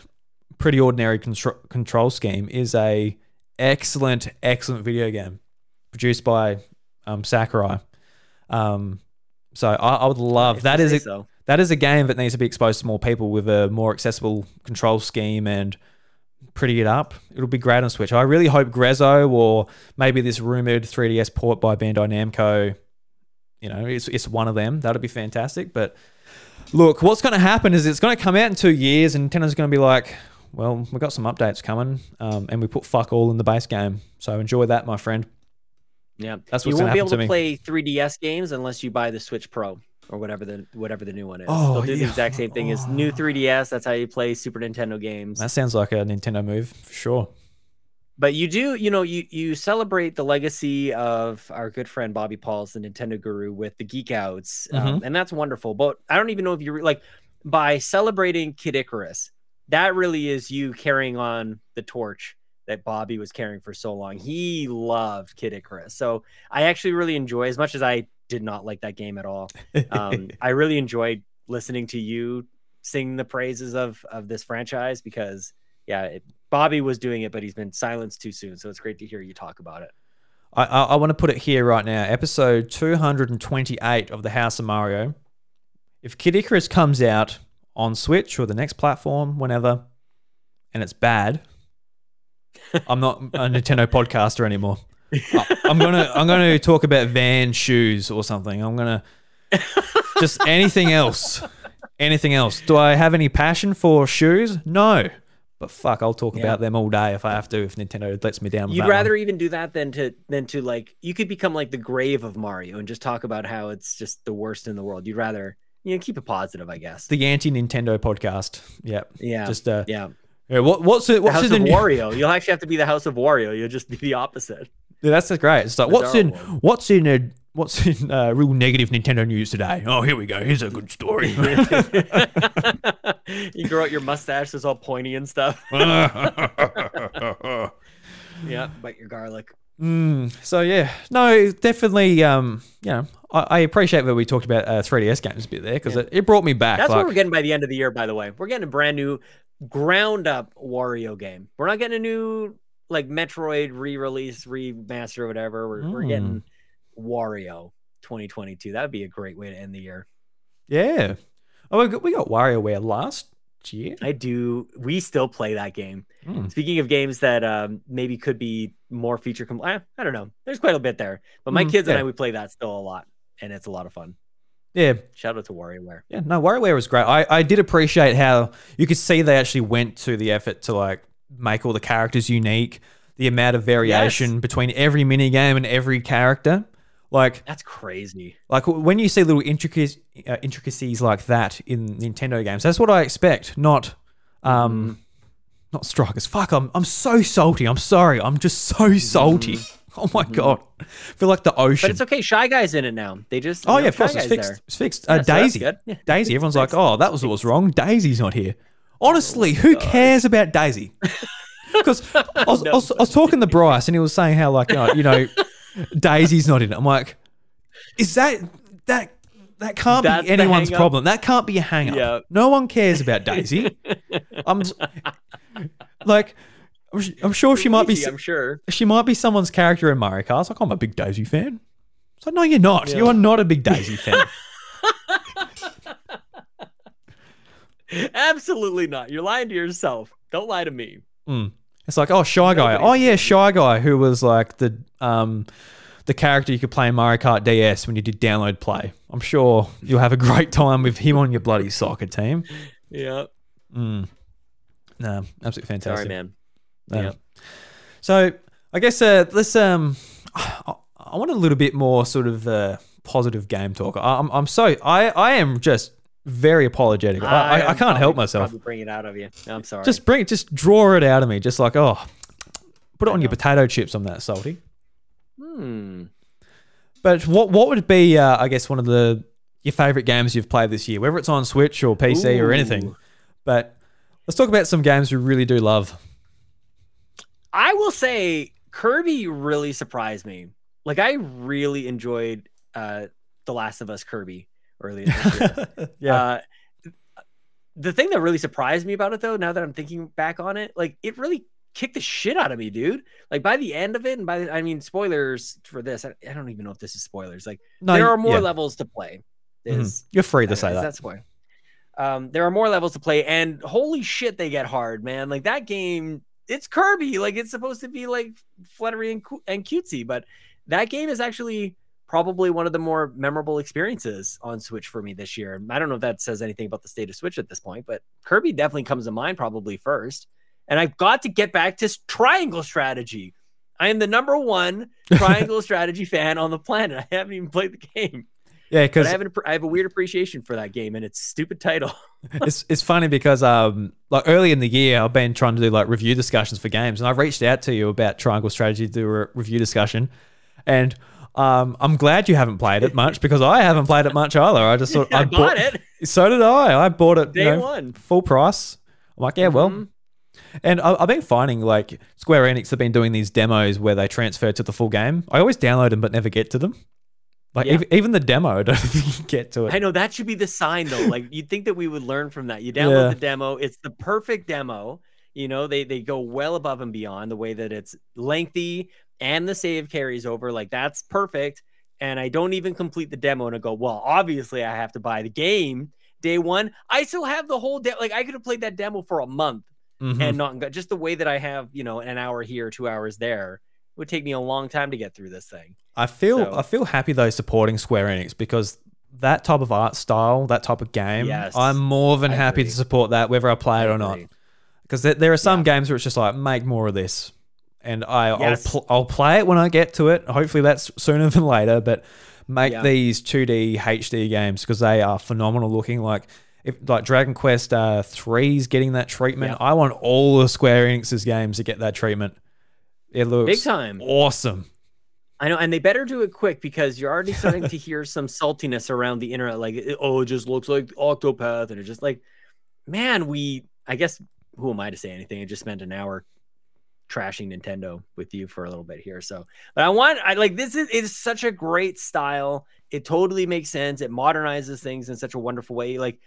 pretty ordinary contro- control scheme is a excellent, excellent video game produced by um, Sakurai. Um, so I, I would love If that. Is a, so. that is a game that needs to be exposed to more people with a more accessible control scheme and pretty it up. It'll be great on Switch. I really hope Grezzo or maybe this rumored 3DS port by Bandai Namco, you know, it's, it's one of them. That'd be fantastic. But look, what's going to happen is it's going to come out in two years and Nintendo's going to be like, well, we've got some updates coming um, and we put fuck all in the base game. So enjoy that, my friend. Yeah. That's what's. You won't be able to to play 3DS games unless you buy the Switch Pro or whatever the whatever the new one is. Oh, They'll do yeah. the exact same thing as new 3DS. That's how you play Super Nintendo games. That sounds like a Nintendo move for sure. but you do, you know, you you celebrate the legacy of our good friend Bobby Pauls, the Nintendo guru, with the Geek Outs, Mm-hmm. um, and that's wonderful. But I don't even know if you re- like by celebrating Kid Icarus. That really is you carrying on the torch that Bobby was carrying for so long. He loved Kid Icarus, so I actually really enjoy as much as I did not like that game at all. Um, I really enjoyed listening to you sing the praises of of this franchise because yeah, it, Bobby was doing it, but he's been silenced too soon. So it's great to hear you talk about it. I, I, I want to put it here right now. Episode 228 of the House of Mario. If Kid Icarus comes out on Switch or the next platform, whenever, and it's bad, I'm not a Nintendo podcaster anymore. I'm gonna I'm gonna talk about Van shoes or something. I'm gonna just anything else. Anything else? Do I have any passion for shoes? No. But fuck, I'll talk Yeah. about them all day if I have to. If Nintendo lets me down. You'd that one. rather even do that than to than to like you could become like the grave of Mario and just talk about how it's just the worst in the world. You'd rather you know keep it positive, I guess. the anti Nintendo podcast. Yeah. yeah, Just uh, yeah. Yeah, what what's it? The What's House in of the new? Wario. You'll actually have to be the House of Wario. You'll just be the opposite. Yeah, that's great. It's like what's in Bizarre world. what's in a what's in uh, real negative Nintendo news today? Oh, here we go. Here's a good story. you grow out your mustache that's all pointy and stuff. yeah, bite your garlic. Mm, so yeah, no, definitely. Um, you know, I, I appreciate that we talked about uh, 3DS games a bit there because Yeah. it, it brought me back. That's like, what we're getting by the end of the year, by the way. We're getting a brand new ground up Wario game. We're not getting a new like Metroid re-release, remaster, or whatever. We're, we're Mm. getting Wario 2022. That would be a great way to end the year. yeah. Oh, we got, we got WarioWare last year. I do. We still play that game. Mm. Speaking of games that um, maybe could be more feature complete, I don't know. There's quite a bit there, but my Mm, kids and. I we play that still a lot, and it's a lot of fun. Yeah, Shout out to WarioWare. yeah. No, WarioWare was great. I, I did appreciate how you could see they actually went to the effort to like make all the characters unique, the amount of variation Yes. between every mini game and every character. Like, That's crazy. like when you see little intricacies, uh, intricacies like that in Nintendo games, that's what I expect. Not, um, not strikers. Fuck, I'm I'm so salty. I'm sorry. I'm just so salty. Oh my god, I feel like the ocean. But it's okay. Shy Guy's in it now. They just Oh you yeah, of course Shy it's Guy's fixed. there. It's fixed. Uh, so Daisy, good. Yeah. Daisy. Everyone's like, oh, that was what was wrong. Daisy's not here. Honestly, who cares about Daisy? Because I, was, I, was, I was talking to Bryce and he was saying how like uh, you know Daisy's not in it. I'm like, is that that that can't That's be anyone's problem. That can't be a hang up. Yeah. No one cares about Daisy. I'm like. I'm, I'm sure she might be. I'm sure. she might be someone's character in Mario Kart. It's like, I'm a big Daisy fan. It's like, no, you're not. Yeah. You are not a big Daisy fan. Absolutely not. You're lying to yourself. Don't lie to me. It's like, oh, Shy Guy. Nobody's Oh, yeah, Shy Guy, who was like the um the character you could play in Mario Kart DS when you did download play. I'm sure you'll have a great time with him on your bloody soccer team. Yeah. Mm. No, absolutely fantastic. Sorry, man. No. Yeah. So I guess uh, let's um, I, I want a little bit more sort of uh, positive game talk. I, I'm I'm so I I am just very apologetic. I, I, I am can't help myself. Bring it out of you. I'm sorry. Just bring it, just draw it out of me. Just like oh, put it on your potato chips. I'm that salty. hmm. But what what would be uh, I guess one of the your favorite games you've played this year, whether it's on Switch or PC or anything. But let's talk about some games we really do love. I will say Kirby really surprised me. Like I really enjoyed uh The Last of Us Kirby earlier this year. yeah. Uh, the thing that really surprised me about it, though, now that I'm thinking back on it, like it really kicked the shit out of me, dude. Like by the end of it, and by the, I mean spoilers for this. I, I don't even know if this is spoilers. Like no, there are more yeah. levels to play. Mhm. You're free to I say is that. spoiler? Um, there are more levels to play, and holy shit, they get hard, man. Like that game, it's Kirby. Like it's supposed to be like fluttery and, and cutesy, but that game is actually probably one of the more memorable experiences on Switch for me this year. I don't know if that says anything about the state of Switch at this point, but Kirby definitely comes to mind probably first. And I've got to get back to triangle strategy. I am the number one triangle strategy fan on the planet. I haven't even played the game, Yeah, because I have, an, I have a weird appreciation for that game and its stupid title. it's it's funny because um like early in the year I've been trying to do like review discussions for games and I reached out to you about Triangle Strategy to do a review discussion, and um I'm glad you haven't played it much because I haven't played it much either. I just thought I, I bought it So did I. I bought it you day know, one. full price. I'm like, yeah, well. Mhm. And I've been finding like Square Enix have been doing these demos where they transfer to the full game. I always download them but never get to them. Like Yeah. ev- even the demo, I don't think you get to it. I know that should be the sign though. Like you'd think that we would learn from that. You download Yeah. the demo, it's the perfect demo. You know, they they go well above and beyond the way that it's lengthy and the save carries over. Like that's perfect. And I don't even complete the demo and I go, well, obviously I have to buy the game day one. I still have the whole demo. Like I could have played that demo for a month Mhm. and not just the way that I have, you know, an hour here, two hours there. It would take me a long time to get through this thing. I feel So- I feel happy though supporting Square Enix because that type of art style, that type of game, Yes. I'm more than I happy agree. to support that whether I play it or not. Because there, there are some Yeah. games where it's just like make more of this, and I Yes. I'll pl- I'll play it when I get to it. Hopefully that's sooner than later, but make Yeah. these 2D HD games because they are phenomenal looking. Like if like Dragon Quest uh, three is getting that treatment, Yeah. I want all of Square Enix's games to get that treatment. It looks Big time. awesome. I know, and they better do it quick because you're already starting to hear some saltiness around the internet, like, oh, it just looks like Octopath, and it's just like, man, we. I guess who am I to say anything? I just spent an hour trashing Nintendo with you for a little bit here. So, but I want, I like this is such a great style. It totally makes sense. It modernizes things in such a wonderful way. Like,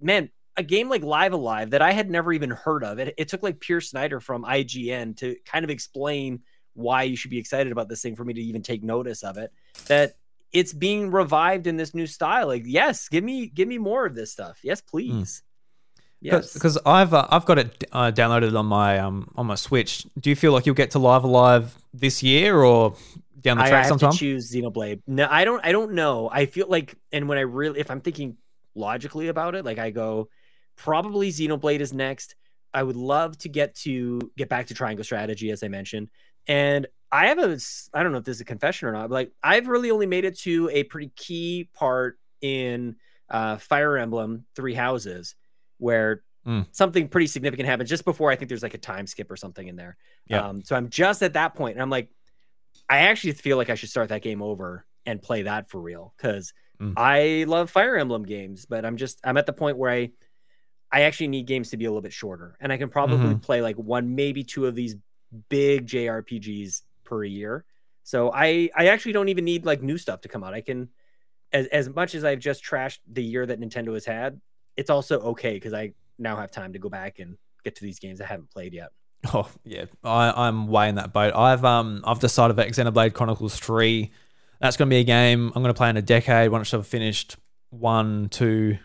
man, a game like Live A Live that I had never even heard of. It, it took like Peer Schneider from IGN to kind of explain why you should be excited about this thing for me to even take notice of it. That it's being revived in this new style. Like, yes, give me give me more of this stuff. Yes, please. Mm. Yes, because I've uh, I've got it uh, downloaded on my um on my Switch. Do you feel like you'll get to Live A Live this year or down the track I, I have sometime? To choose Xenoblade. No, I don't. I don't know. I feel like, and when I really, if I'm thinking logically about it, like I go, probably Xenoblade is next. I would love to get to get back to Triangle Strategy, as I mentioned. And I have a, I don't know if this is a confession or not, but like I've really only made it to a pretty key part in uh, Fire Emblem Three Houses, where mm. something pretty significant happens just before I think there's like a time skip or something in there. Yeah. Um, so I'm just at that point, and I'm like, I actually feel like I should start that game over and play that for real because mm. I love Fire Emblem games, but I'm just I'm at the point where I I actually need games to be a little bit shorter, and I can probably mm-hmm. play like one, maybe two of these big JRPGs per year. So I I actually don't even need like new stuff to come out. I can as as much as I've just trashed the year that Nintendo has had, it's also okay because I now have time to go back and get to these games I haven't played yet. Oh yeah, I, I'm way in that boat. I've um I've decided that Xenoblade Chronicles Three, that's going to be a game I'm going to play in a decade once I've finished one, two,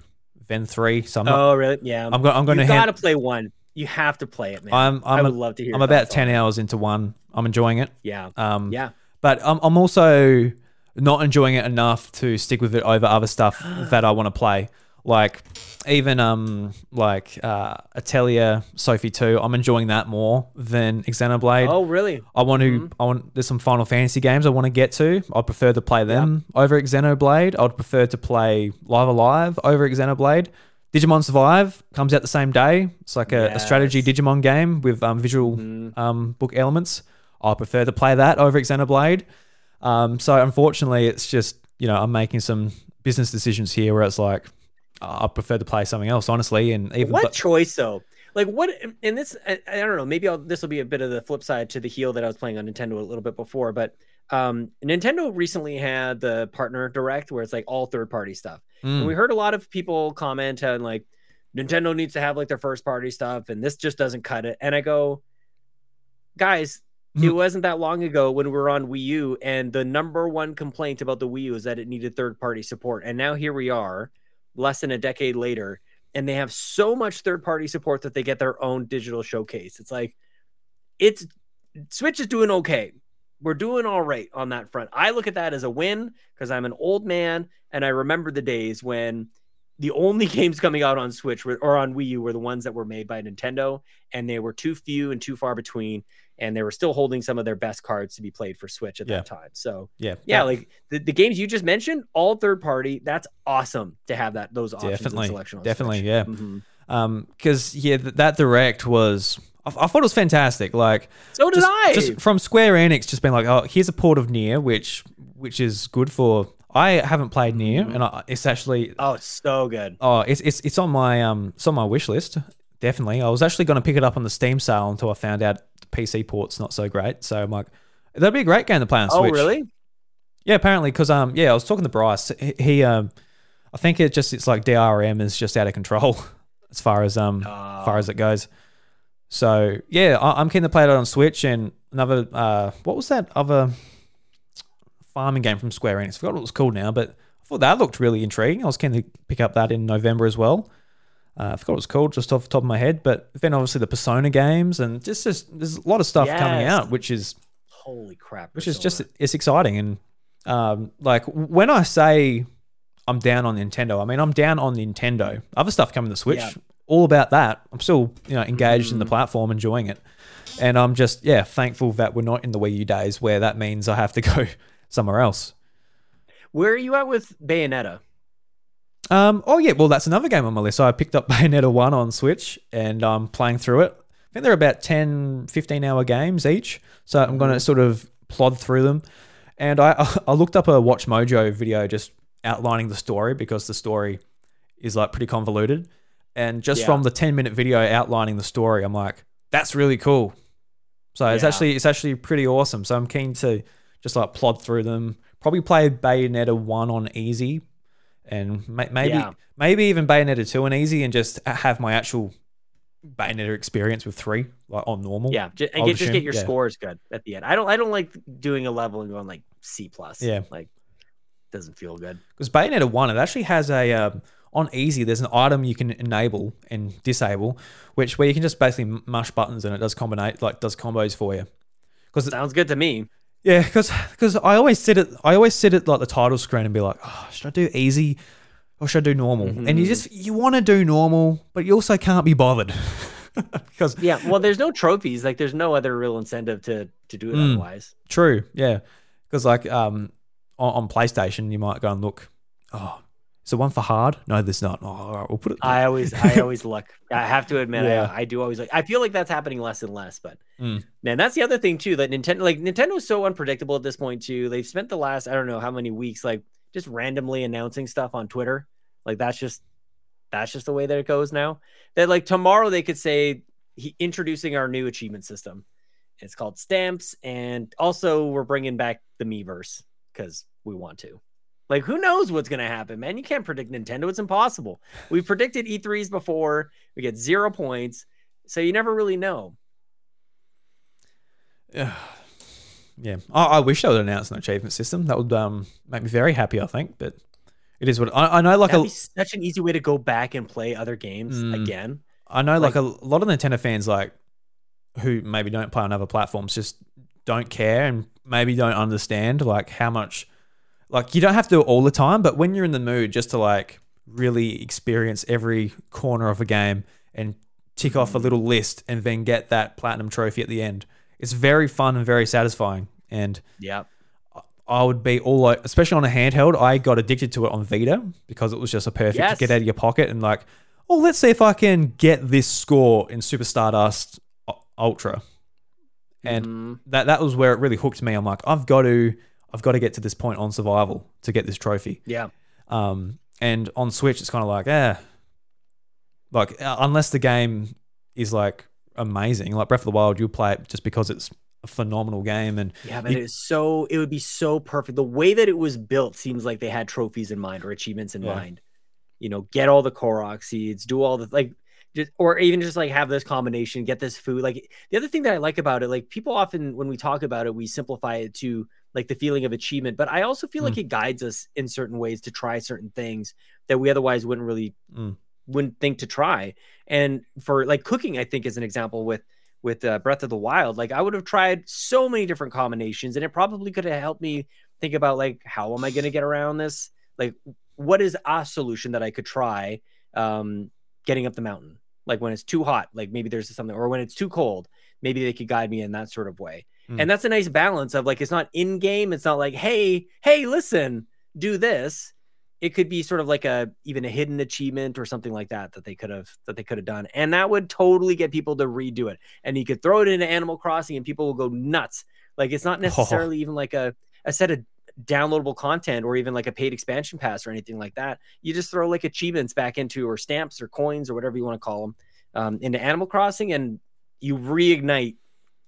then three. So I'm not, oh really? Yeah. I'm going. I'm going you to. Gotta play one. You have to play it, man. I'm. I'm I would a, love to hear. I'm about ten hours into one. I'm enjoying it. Yeah. Um. Yeah. But I'm. I'm also not enjoying it enough to stick with it over other stuff that I want to play. Like even um like uh Atelier Sophie 2, I'm enjoying that more than Xenoblade. Oh really? I want to mm-hmm. I want there's some Final Fantasy games I want to get to. I'd prefer to play them yep. over Xenoblade. I'd prefer to play Live A Live over Xenoblade. Digimon Survive comes out the same day. It's like a, yes. a strategy Digimon game with um, visual mm-hmm. um, book elements. I prefer to play that over Xenoblade. Um, so unfortunately, it's just you know I'm making some business decisions here where it's like I prefer to play something else, honestly. And even what but- choice though? Like what? And this, I, I don't know. Maybe this will be a bit of the flip side to the heel that I was playing on Nintendo a little bit before. But um, Nintendo recently had the partner direct where it's like all third party stuff, mm. and we heard a lot of people comment on like Nintendo needs to have like their first party stuff, and this just doesn't cut it. And I go, guys, it hmm. wasn't that long ago when we were on Wii U, and the number one complaint about the Wii U is that it needed third party support. And now here we are less than a decade later and they have so much third party support that they get their own digital showcase. It's like it's Switch is doing okay. We're doing all right on that front. I look at that as a win because I'm an old man and I remember the days when the only games coming out on Switch were, or on Wii U were the ones that were made by Nintendo, and they were too few and too far between. And they were still holding some of their best cards to be played for Switch at yeah. that time. So yeah, yeah, like the, the games you just mentioned, all third party. That's awesome to have that those options definitely, selection. definitely, Switch. yeah. Mm-hmm. Um, because yeah, th- that direct was. I, I thought it was fantastic. Like, so did just, I. Just from Square Enix, just being like, oh, here's a port of NieR, which which is good for I haven't played NieR, mm-hmm. and I, it's actually oh, it's so good. Oh, it's it's it's on my um, it's on my wish list. Definitely, I was actually going to pick it up on the Steam sale until I found out the PC port's not so great. So I'm like, that'd be a great game to play on oh, Switch. Oh, really? Yeah, apparently, because um, yeah, I was talking to Bryce. He, he um, I think it just it's like DRM is just out of control as far as um, oh. far as it goes. So yeah, I, am keen to play it on Switch and another uh, what was that other farming game from Square Enix. I forgot what it was called now, but I thought that looked really intriguing. I was keen to pick up that in November as well. Uh, I forgot what it was called just off the top of my head, but then obviously the Persona games and just, just there's a lot of stuff yes. coming out, which is holy crap, which Persona. is just it's exciting and um, like when I say I'm down on Nintendo, I mean I'm down on Nintendo. Other stuff coming to Switch, yeah. All about that. I'm still you know engaged mm. in the mm. platform, enjoying it, and I'm just yeah thankful that we're not in the Wii U days where that means I have to go somewhere else. Where are you at with Bayonetta? Um, oh yeah, well that's another game on my list. So I picked up Bayonetta 1 on Switch and I'm playing through it. I think they're about 10, 15 hour games each. So I'm going to mm-hmm. sort of plod through them. And I I looked up a Watch Mojo video just outlining the story because the story is like pretty convoluted. And just Yeah. from the 10 minute video outlining the story, I'm like, that's really cool. So it's actually it's actually pretty awesome. So I'm keen to just like plod through them. Probably play Bayonetta 1 on easy and ma- maybe Yeah. maybe even Bayonetta 2 on easy and just have my actual Bayonetta experience with 3 like on normal. Yeah, ju- I and get, just get your yeah. scores good at the end. I don't I don't like doing a level and going like C plus. Yeah. like doesn't feel good. Because Bayonetta 1, it actually has a, um, on easy, there's an item you can enable and disable, which where you can just basically m- mush buttons and it does combinate, like does combos for you. Because Sounds good to me. yeah, because because I always sit at I always sit at like the title screen and be like, oh, should I do easy or should I do normal? And you just you want to do normal, but you also can't be bothered because Yeah, well, there's no trophies. Like, there's no other real incentive to to do it Mm. otherwise. True, yeah. Because like um on, on PlayStation, you might go and look. Oh, is there one for hard? No, there's not. Oh, all right, we'll put it. I always, I always look. I have to admit, Yeah. I, I do always like. I feel like that's happening less and less. But Mm. man, that's the other thing too. That Nintendo, like Nintendo's so unpredictable at this point too. They've spent the last, I don't know how many weeks, like just randomly announcing stuff on Twitter. Like that's just, that's just the way that it goes now. That like tomorrow they could say he, introducing our new achievement system. It's called Stamps, and also we're bringing back the Miiverse because we want to. Like, who knows what's going to happen, man? You can't predict Nintendo. It's impossible. We've predicted E3s before. We get zero points. So you never really know. Yeah, yeah. I, I wish they would announce an achievement system. That would um make me very happy. I think, but it is what I, I know. Like a, such an easy way to go back and play other games Mm. again. I know like, like- a lot of Nintendo fans like who maybe don't play on other platforms just don't care and maybe don't understand like how much like you don't have to do it all the time, but when you're in the mood just to like really experience every corner of a game and tick off a Mm. little list and then get that platinum trophy at the end, it's very fun and very satisfying. And Yeah. I would be all like, especially on a handheld. I got addicted to it on Vita because it was just a perfect Yes. to get out of your pocket and like, oh, let's see if I can get this score in Super Stardust Ultra. And Mhm. that that was where it really hooked me. I'm like, I've got to, I've got to get to this point on survival to get this trophy. yeah. Um, and on Switch, it's kind of like, eh, like uh, unless the game is like amazing, like Breath of the Wild, you'll play it just because it's a phenomenal game and Yeah, but You- it's so it would be so perfect. The way that it was built seems like they had trophies in mind or achievements in Yeah. mind. You know, get all the Korok seeds, do all the like just or even just like have this combination, get this food. Like the other thing that I like about it, like people often when we talk about it, we simplify it to like the feeling of achievement. But I also feel like it guides us in certain ways to try certain things that we otherwise wouldn't really Mm. wouldn't think to try. And for like cooking, I think is an example with with uh, Breath of the Wild. Like I would have tried so many different combinations, and it probably could have helped me think about like how am I going to get around this? Like what is a solution that I could try um, getting up the mountain? Like when it's too hot, like maybe there's something, or when it's too cold, maybe they could guide me in that sort of way. Mm. And that's a nice balance of like it's not in game. It's not like hey, hey, listen, do this it could be sort of like a even a hidden achievement or something like that that they could have that they could have done and that would totally get people to redo it and you could throw it into animal crossing and people will go nuts like it's not necessarily even like a, a set of downloadable content or even like a paid expansion pass or anything like that you just throw like achievements back into or stamps or coins or whatever you want to call them um, into animal crossing and you reignite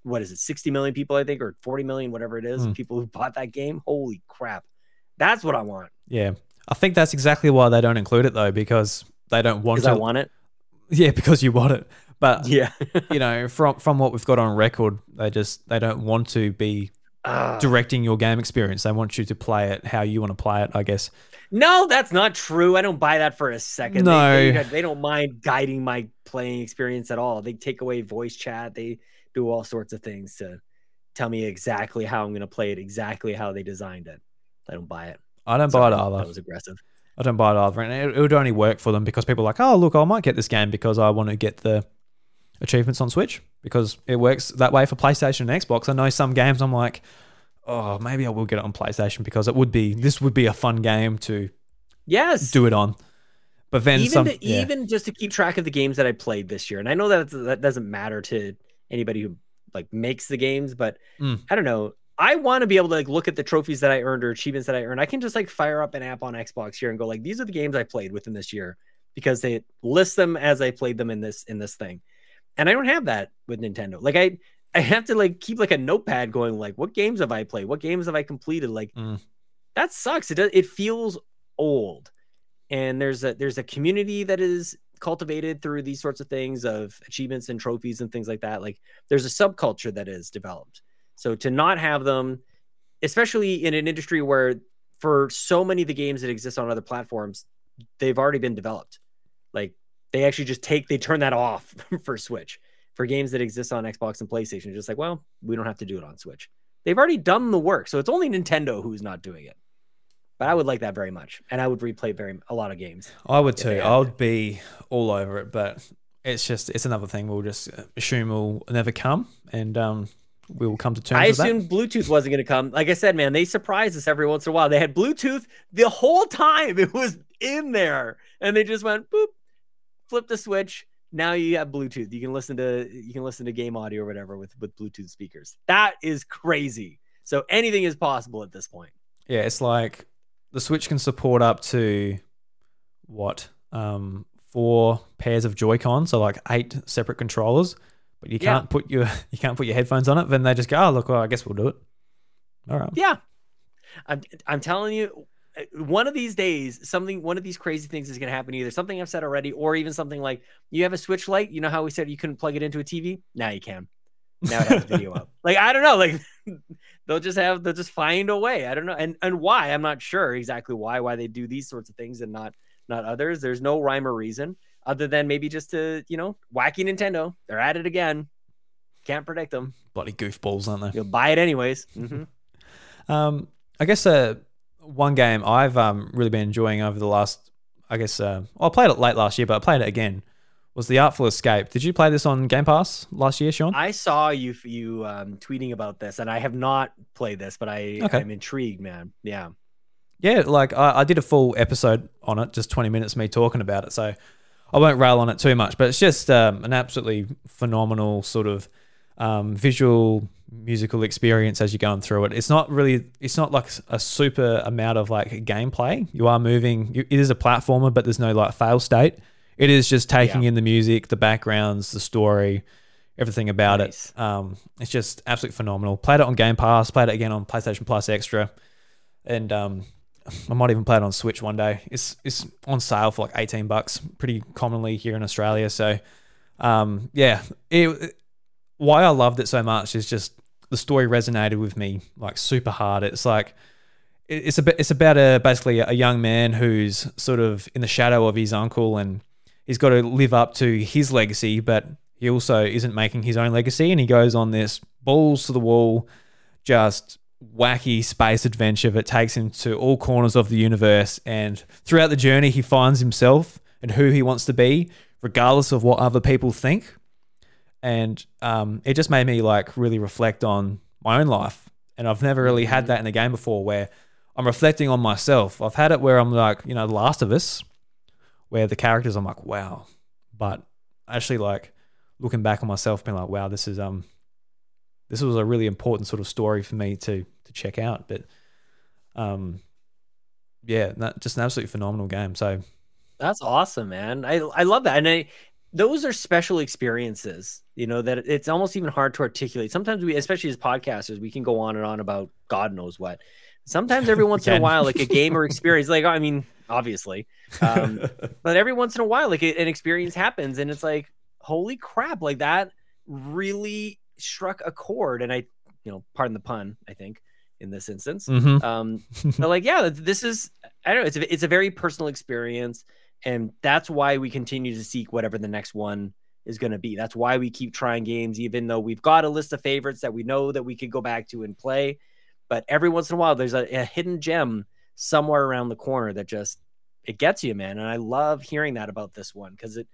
what is it 60 million people i think or 40 million whatever it is Hmm. people who bought that game holy crap that's what i want Yeah. I think that's exactly why they don't include it though, because they don't want because to. i want it yeah, because you want it. But yeah you know, from from what we've got on record, they just they don't want to be Ah. directing your game experience. They want you to play it how you want to play it, I guess. no that's not true i don't buy that for a second They- No. they, they don't mind guiding my playing experience at all they take away voice chat they do all sorts of things to tell me exactly how i'm going to play it exactly how they designed it i don't buy it I don't Sorry, buy it either. that was aggressive I don't buy it either. And it, it would only work for them because people are like, oh, look, I might get this game because I want to get the achievements on Switch because it works that way for PlayStation and Xbox. I know some games I'm like, oh, maybe I will get it on PlayStation because it would be, this would be a fun game to yes do it on. But then even some, to, yeah. even just to keep track of the games that I played this year, and I know that that doesn't matter to anybody who like makes the games, but Mm. I don't know. I want to be able to like look at the trophies that I earned or achievements that I earned. I can just like fire up an app on Xbox here and go like, these are the games I played within this year because they list them as I played them in this in this thing. And I don't have that with Nintendo. Like I I have to like keep like a notepad going like, what games have I played? What games have I completed? Like Mm. that sucks. It does. It feels old. And there's a there's a community that is cultivated through these sorts of things of achievements and trophies and things like that. Like there's a subculture that is developed. So to not have them, especially in an industry where for so many of the games that exist on other platforms, they've already been developed. Like they actually just take they turn that off for Switch for games that exist on Xbox and PlayStation. Just like, well, we don't have to do it on Switch. They've already done the work, so it's only Nintendo who's not doing it. But I would like that very much, and I would replay very a lot of games. I would too. I would be all over it, but it's just it's another thing we'll just assume will never come, and um, we will come to terms I with that. assumed Bluetooth wasn't going to come. Like I said, man, they surprise us every once in a while. They had Bluetooth the whole time; it was in there, and they just went boop, flip the switch. Now you have Bluetooth. You can listen to you can listen to game audio or whatever with with Bluetooth speakers. That is crazy. So anything is possible at this point. Yeah, it's like the Switch can support up to what um four pairs of Joy-Con, so like eight separate controllers, but you can't put your you can't put your headphones on it. Then they just go, oh look, well, I guess we'll do it. All right. Yeah. I'm I'm telling you one of these days something one of these crazy things is going to happen either something I've said already or even something like you have a switch light you know how we said you couldn't plug it into a TV now you can. Now it has video up. Like I don't know like they'll just have they'll just find a way I don't know and and why? I'm not sure exactly why why they do these sorts of things and not not others. There's no rhyme or reason other than maybe just to you know wacky Nintendo they're at it again. Can't predict them. Bloody goofballs, aren't they? you'll buy it anyways. Mhm. Um, I guess uh, one game I've um, really been enjoying over the last, I guess, uh, well, I played it late last year, but I played it again. Was the Artful Escape? Did you play this on Game Pass last year, Sean? I saw you you um, tweeting about this, and I have not played this, but I Okay. I'm intrigued, man. Yeah, yeah, like I, I did a full episode on it, just twenty minutes me talking about it, so I won't rail on it too much. But it's just um, an absolutely phenomenal sort of um, visual musical experience as you're going through it. It's not really, it's not like a super amount of like gameplay. You are moving. You, it is a platformer, but there's no like fail state. It is just taking Yeah. in the music, the backgrounds, the story, everything about Nice. it. Um, it's just absolutely phenomenal. Played it on Game Pass. Played it again on PlayStation Plus Extra, and um, I might even play it on Switch one day. It's it's on sale for like eighteen bucks, pretty commonly here in Australia. So, um, yeah, it, why I loved it so much is just the story resonated with me like super hard. It's like it's a it's about a basically a young man who's sort of in the shadow of his uncle and he's got to live up to his legacy, but he also isn't making his own legacy, and he goes on this balls to the wall, just wacky space adventure that takes him to all corners of the universe. And throughout the journey, he finds himself and who he wants to be, regardless of what other people think. And um, it just made me like really reflect on my own life. And I've never really had that in a game before where I'm reflecting on myself. I've had it where I'm like, you know, The Last of Us, where the characters I'm like, wow. But actually like looking back on myself, being like, wow, this is um this was a really important sort of story for me to to check out. But um yeah, that, just an absolutely phenomenal game. So that's awesome, man. I I love that, and I those are special experiences. You know that it's almost even hard to articulate. Sometimes we, especially as podcasters, we can go on and on about God knows what. Sometimes every once in a while, like a game or experience, like I mean, obviously, um, but every once in a while like an experience happens and it's like holy crap like that really struck a chord and i you know pardon the pun i think in this instance Mhm. um but like yeah this is i don't know it's a, it's a very personal experience and that's why we continue to seek whatever the next one is going to be. That's why we keep trying games even though we've got a list of favorites that we know that we could go back to and play. But every once in a while there's a, a hidden gem somewhere around the corner that just it gets you man. And i love hearing that about this one because it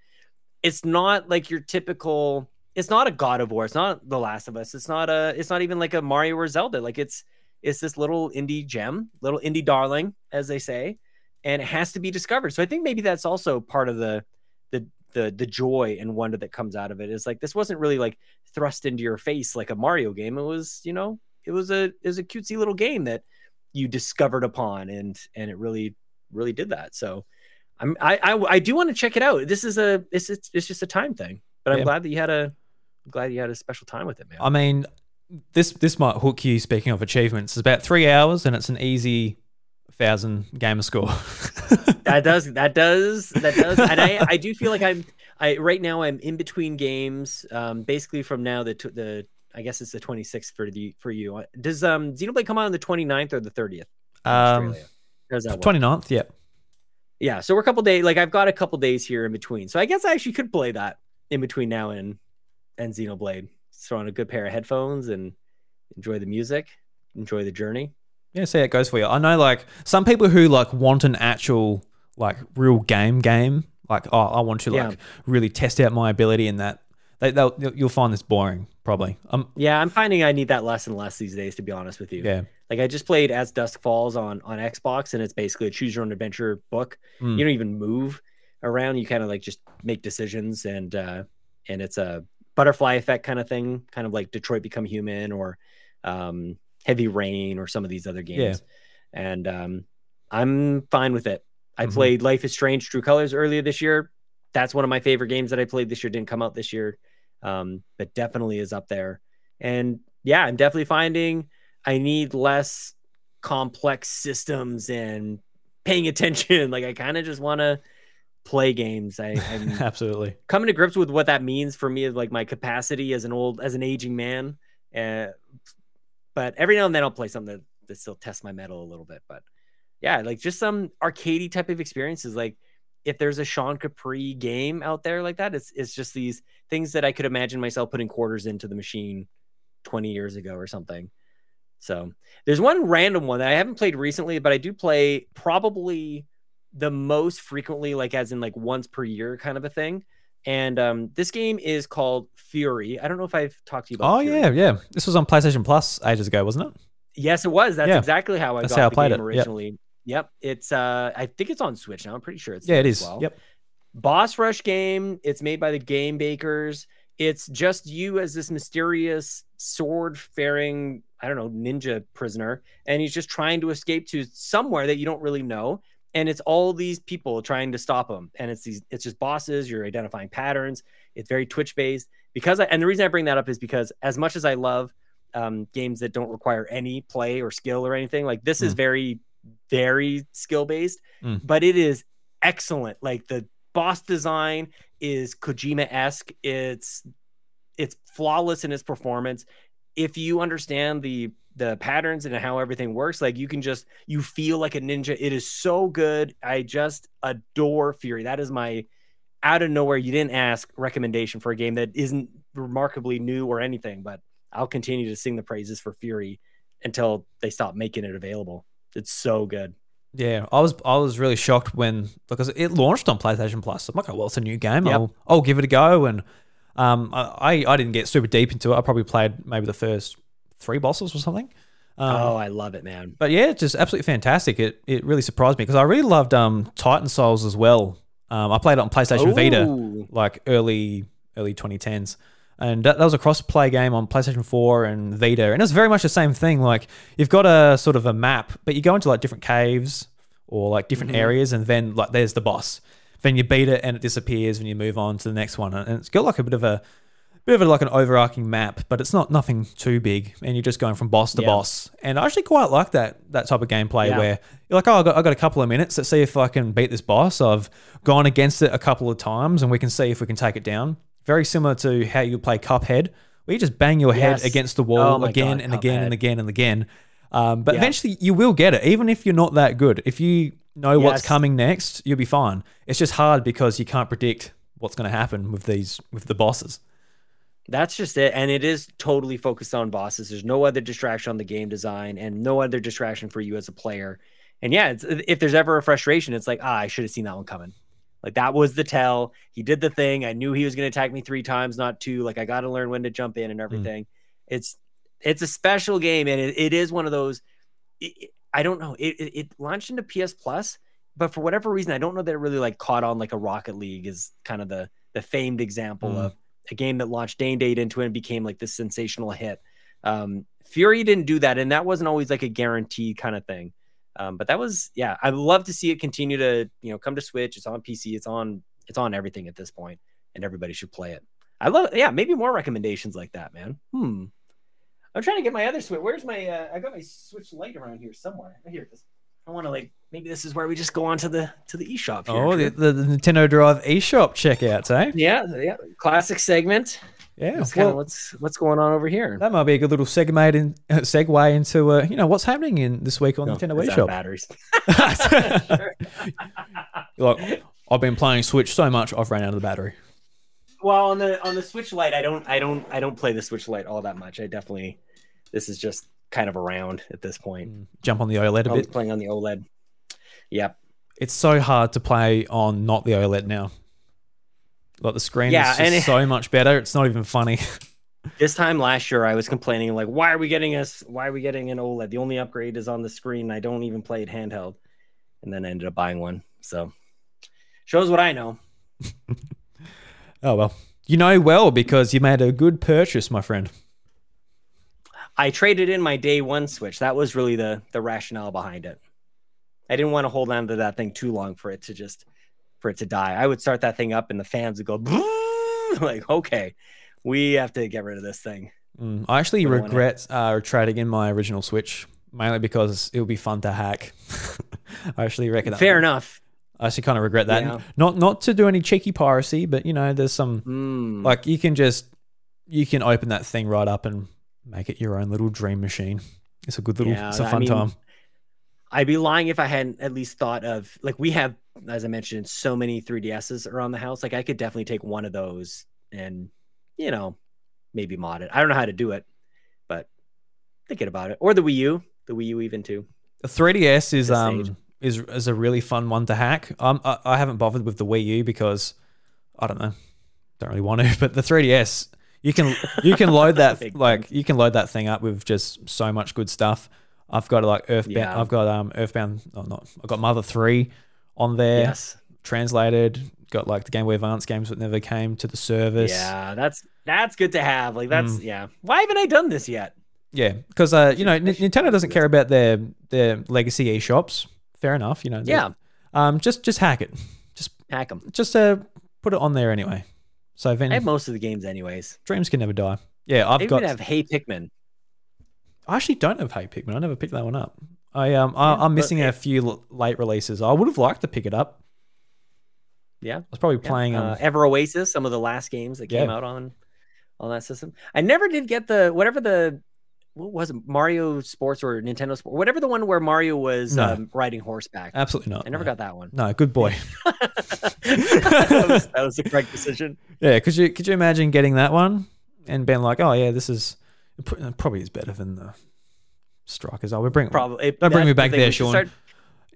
it's not like your typical it's not a god of war. It's not the last of us. It's not a it's not even like a mario or zelda. Like it's it's this little indie gem little indie darling as they say and it has to be discovered so i think maybe that's also part of the the the, the joy and wonder that comes out of it is like this wasn't really like thrust into your face like a mario game it was you know it was a it was a cutesy little game that you discovered upon, and and it really really did that. So I'm I I, I do want to check it out. This is a it's it's, it's just a time thing, but I'm Yeah. glad that you had a I'm glad you had a special time with it, man. I mean, this this might hook you. Speaking of achievements, it's about three hours, and it's an easy thousand gamer score. that does that does that does and I, I do feel like i'm i right now i'm in between games um basically from now the the i guess it's the 26th for the for you Uh, does um xenoblade come out on the 29th or the 30th um, Australia? Does that work? 29th, yeah. yeah so we're a couple days like i've got a couple days here in between so i guess i actually could play that in between now and and xenoblade throw on a good pair of headphones and enjoy the music enjoy the journey Yeah, see how it goes for you. I know, like some people who like want an actual like real game game. Like, oh, I want to Yeah. like really test out my ability in that. They, they'll you'll you'll find this boring probably. Um, yeah i'm finding i need that less and less these days to be honest with you yeah, Like I just played As Dusk Falls on on Xbox, and it's basically a choose your own adventure book. Mm. You don't even move around; you kind of like just make decisions, and uh, and it's a butterfly effect kind of thing, kind of like Detroit Become Human or um, Heavy Rain or some of these other games. And um, I'm fine with it. I Mhm. played Life is Strange: True Colors earlier this year. That's one of my favorite games that I played this year. Didn't come out this year, um, but definitely is up there. And yeah, I'm definitely finding I need less complex systems and paying attention. Like I kind of just want to play games. I, I'm absolutely. coming to grips with what that means for me, is like my capacity as an old, as an aging man. Uh, but every now and then I'll play something that, that still tests my metal a little bit. But yeah, like just some arcadey type of experiences. Like if there's a Sean Capri game out there like that, it's it's just these things that I could imagine myself putting quarters into the machine 20 years ago or something. So there's one random one that I haven't played recently, but I do play probably the most frequently, like as in like once per year kind of a thing. And um, this game is called Furi. I don't know if I've talked to you about. Oh Furi. yeah, yeah. This was on PlayStation Plus ages ago, wasn't it? Yes, it was. That's Yeah. exactly how I That's got how I the played game it. Originally. Yep. It's uh I think it's on Switch now. I'm pretty sure it's Yeah, it is. well. Yep. Boss Rush game. It's made by the Game Bakers. It's just you as this mysterious sword faring, I don't know, ninja prisoner, and he's just trying to escape to somewhere that you don't really know. And it's all these people trying to stop him. And it's these, it's just bosses. You're identifying patterns. It's very Twitch based. Because I, and the reason I bring that up is because as much as I love um, games that don't require any play or skill or anything, like this is Mm. very, very skill based, Mm. but it is excellent. Like the boss design is Kojima esque. It's it's flawless in its performance. If you understand the the patterns and how everything works, like you can just you feel like a ninja. It is so good. I just adore Furi. That is my out of nowhere. You didn't ask recommendation for a game that isn't remarkably new or anything, but I'll continue to sing the praises for Furi until they stop making it available. It's so good. Yeah, I was I was really shocked when because it launched on PlayStation Plus. I'm like, oh well, it's a new game. Yep. I'll I'll give it a go. And um, I I didn't get super deep into it. I probably played maybe the first three bosses or something. Um, oh, I love it, man. But yeah, it's just absolutely fantastic. It it really surprised me because I really loved um Titan Souls as well. Um, I played it on PlayStation Vita like early early 2010s, and that, that was a cross play game on PlayStation 4 and Vita, and it's very much the same thing. Like you've got a sort of a map, but you go into like different caves or like different Mhm. areas, and then like there's the boss. Then you beat it and it disappears, and you move on to the next one, and it's got like a bit of a bit of a, like an overarching map, but it's not nothing too big, and you're just going from boss to Yeah. boss. And I actually quite like that that type of gameplay Yeah. where you're like, oh, I got, I got a couple of minutes. Let's see if I can beat this boss. I've gone against it a couple of times, and we can see if we can take it down. Very similar to how you play Cuphead, where you just bang your head against the Oh wall my again God, and again and again and again. Um, but Yeah. eventually, you will get it, even if you're not that good. If you know what's coming next, you'll be fine. It's just hard because you can't predict what's going to happen with these with the bosses. That's just it. And it is totally focused on bosses. There's no other distraction on the game design and no other distraction for you as a player. And yeah, it's, if there's ever a frustration, it's like, ah, I should have seen that one coming. Like that was the tell. He did the thing. I knew he was going to attack me three times, not two. Like I got to learn when to jump in and everything. It's it's a special game, and it, it is one of those. It- I don't know. It, it it launched into PS Plus, but for whatever reason, I don't know that it really like caught on like a Rocket League is kind of the the famed example Mm. of a game that launched day and date into it and became like this sensational hit. Um, Furi didn't do that, and that wasn't always like a guaranteed kind of thing. Um, but that was yeah, I'd love to see it continue to you know come to Switch. It's on PC. It's on it's on everything at this point, and everybody should play it. I love yeah, maybe more recommendations like that, man. Hmm. I'm trying to get my other Switch. Where's my? Uh, I got my Switch Lite around here somewhere. Here it is. I want to like maybe this is where we just go on to the to the eShop. Here. Oh, the, the, the Nintendo Drive eShop checkouts, eh? yeah, yeah, classic segment. Yeah. That's kind of well, what's what's going on over here. that might be a good little segue, in, uh, segue into uh, you know what's happening in this week on No, Nintendo it's out of eShop. batteries. like, I've been playing Switch so much, I've ran out of the battery. well, on the on the Switch Lite, I don't I don't I don't play the Switch Lite all that much. I definitely this is just kind of around at this point. Mm. Jump on the OLED a I was bit. playing on the OLED. Yep. It's so hard to play on not the OLED now. Like the screen Yeah, is and it- so much better. It's not even funny. This time last year, I was complaining like, why are we getting us? Why are we getting an OLED? The only upgrade is on the screen. I don't even play it handheld, and then I ended up buying one. So shows what I know. oh well, you know well because you made a good purchase, my friend. I traded in my day one Switch. That was really the the rationale behind it. I didn't want to hold on to that thing too long for it to just for it to die. I would start that thing up, and the fans would go like, okay, we have to get rid of this thing. Mm, I actually Put it on regret uh, trading in my original Switch mainly because it would be fun to hack. I actually reckon that. Fair enough. I actually kind of regret that. Yeah. Not not to do any cheeky piracy, but you know, there's some Mm. like you can just you can open that thing right up and make it your own little dream machine. It's a good little, Yeah, it's a fun mean, time. I'd be lying if I hadn't at least thought of like we have, as I mentioned, so many 3DSs around the house. Like I could definitely take one of those and you know maybe mod it. I don't know how to do it, but thinking about it. Or the Wii U, the Wii U even too. The 3DS is um age. is is a really fun one to hack. Um, I, I haven't bothered with the Wii U because I don't know, don't really want to. But the 3DS, you can you can load that like you can load that thing up with just so much good stuff. I've got like Earthbound. Yeah. I've got um Earthbound. Oh, not. I've got Mother Three on there Yes. translated. Got like the Game Boy Advance games that never came to the service. Yeah, that's that's good to have. Like that's Mm. yeah. Why haven't I done this yet? Yeah, because uh, you know, N- Nintendo doesn't care about their their legacy eShops. Fair enough, you know. Yeah, Um, just just hack it. Just hack them. just uh put it on there anyway. So then I have most of the games anyways. dreams can never die. Yeah, I've They got. even have Hey Pikmin. I actually don't have Hey Pikmin. I never picked that one up. I um I, Yeah, I'm but missing a few late releases. I would have liked to pick it up. Yeah. I was probably Yeah, playing um uh, Ever Oasis, some of the last games that came out on on that system. I never did get the whatever the what was it Mario Sports or Nintendo Sports, whatever the one where Mario was No. um, riding horseback. absolutely not. I never no. got that one. No, good boy. that, was, that was the correct decision. yeah, could you could you imagine getting that one and being like, oh yeah, this is probably is better than the Strikers. I would bring Probably. it- bring me back thing, there, Sean. start-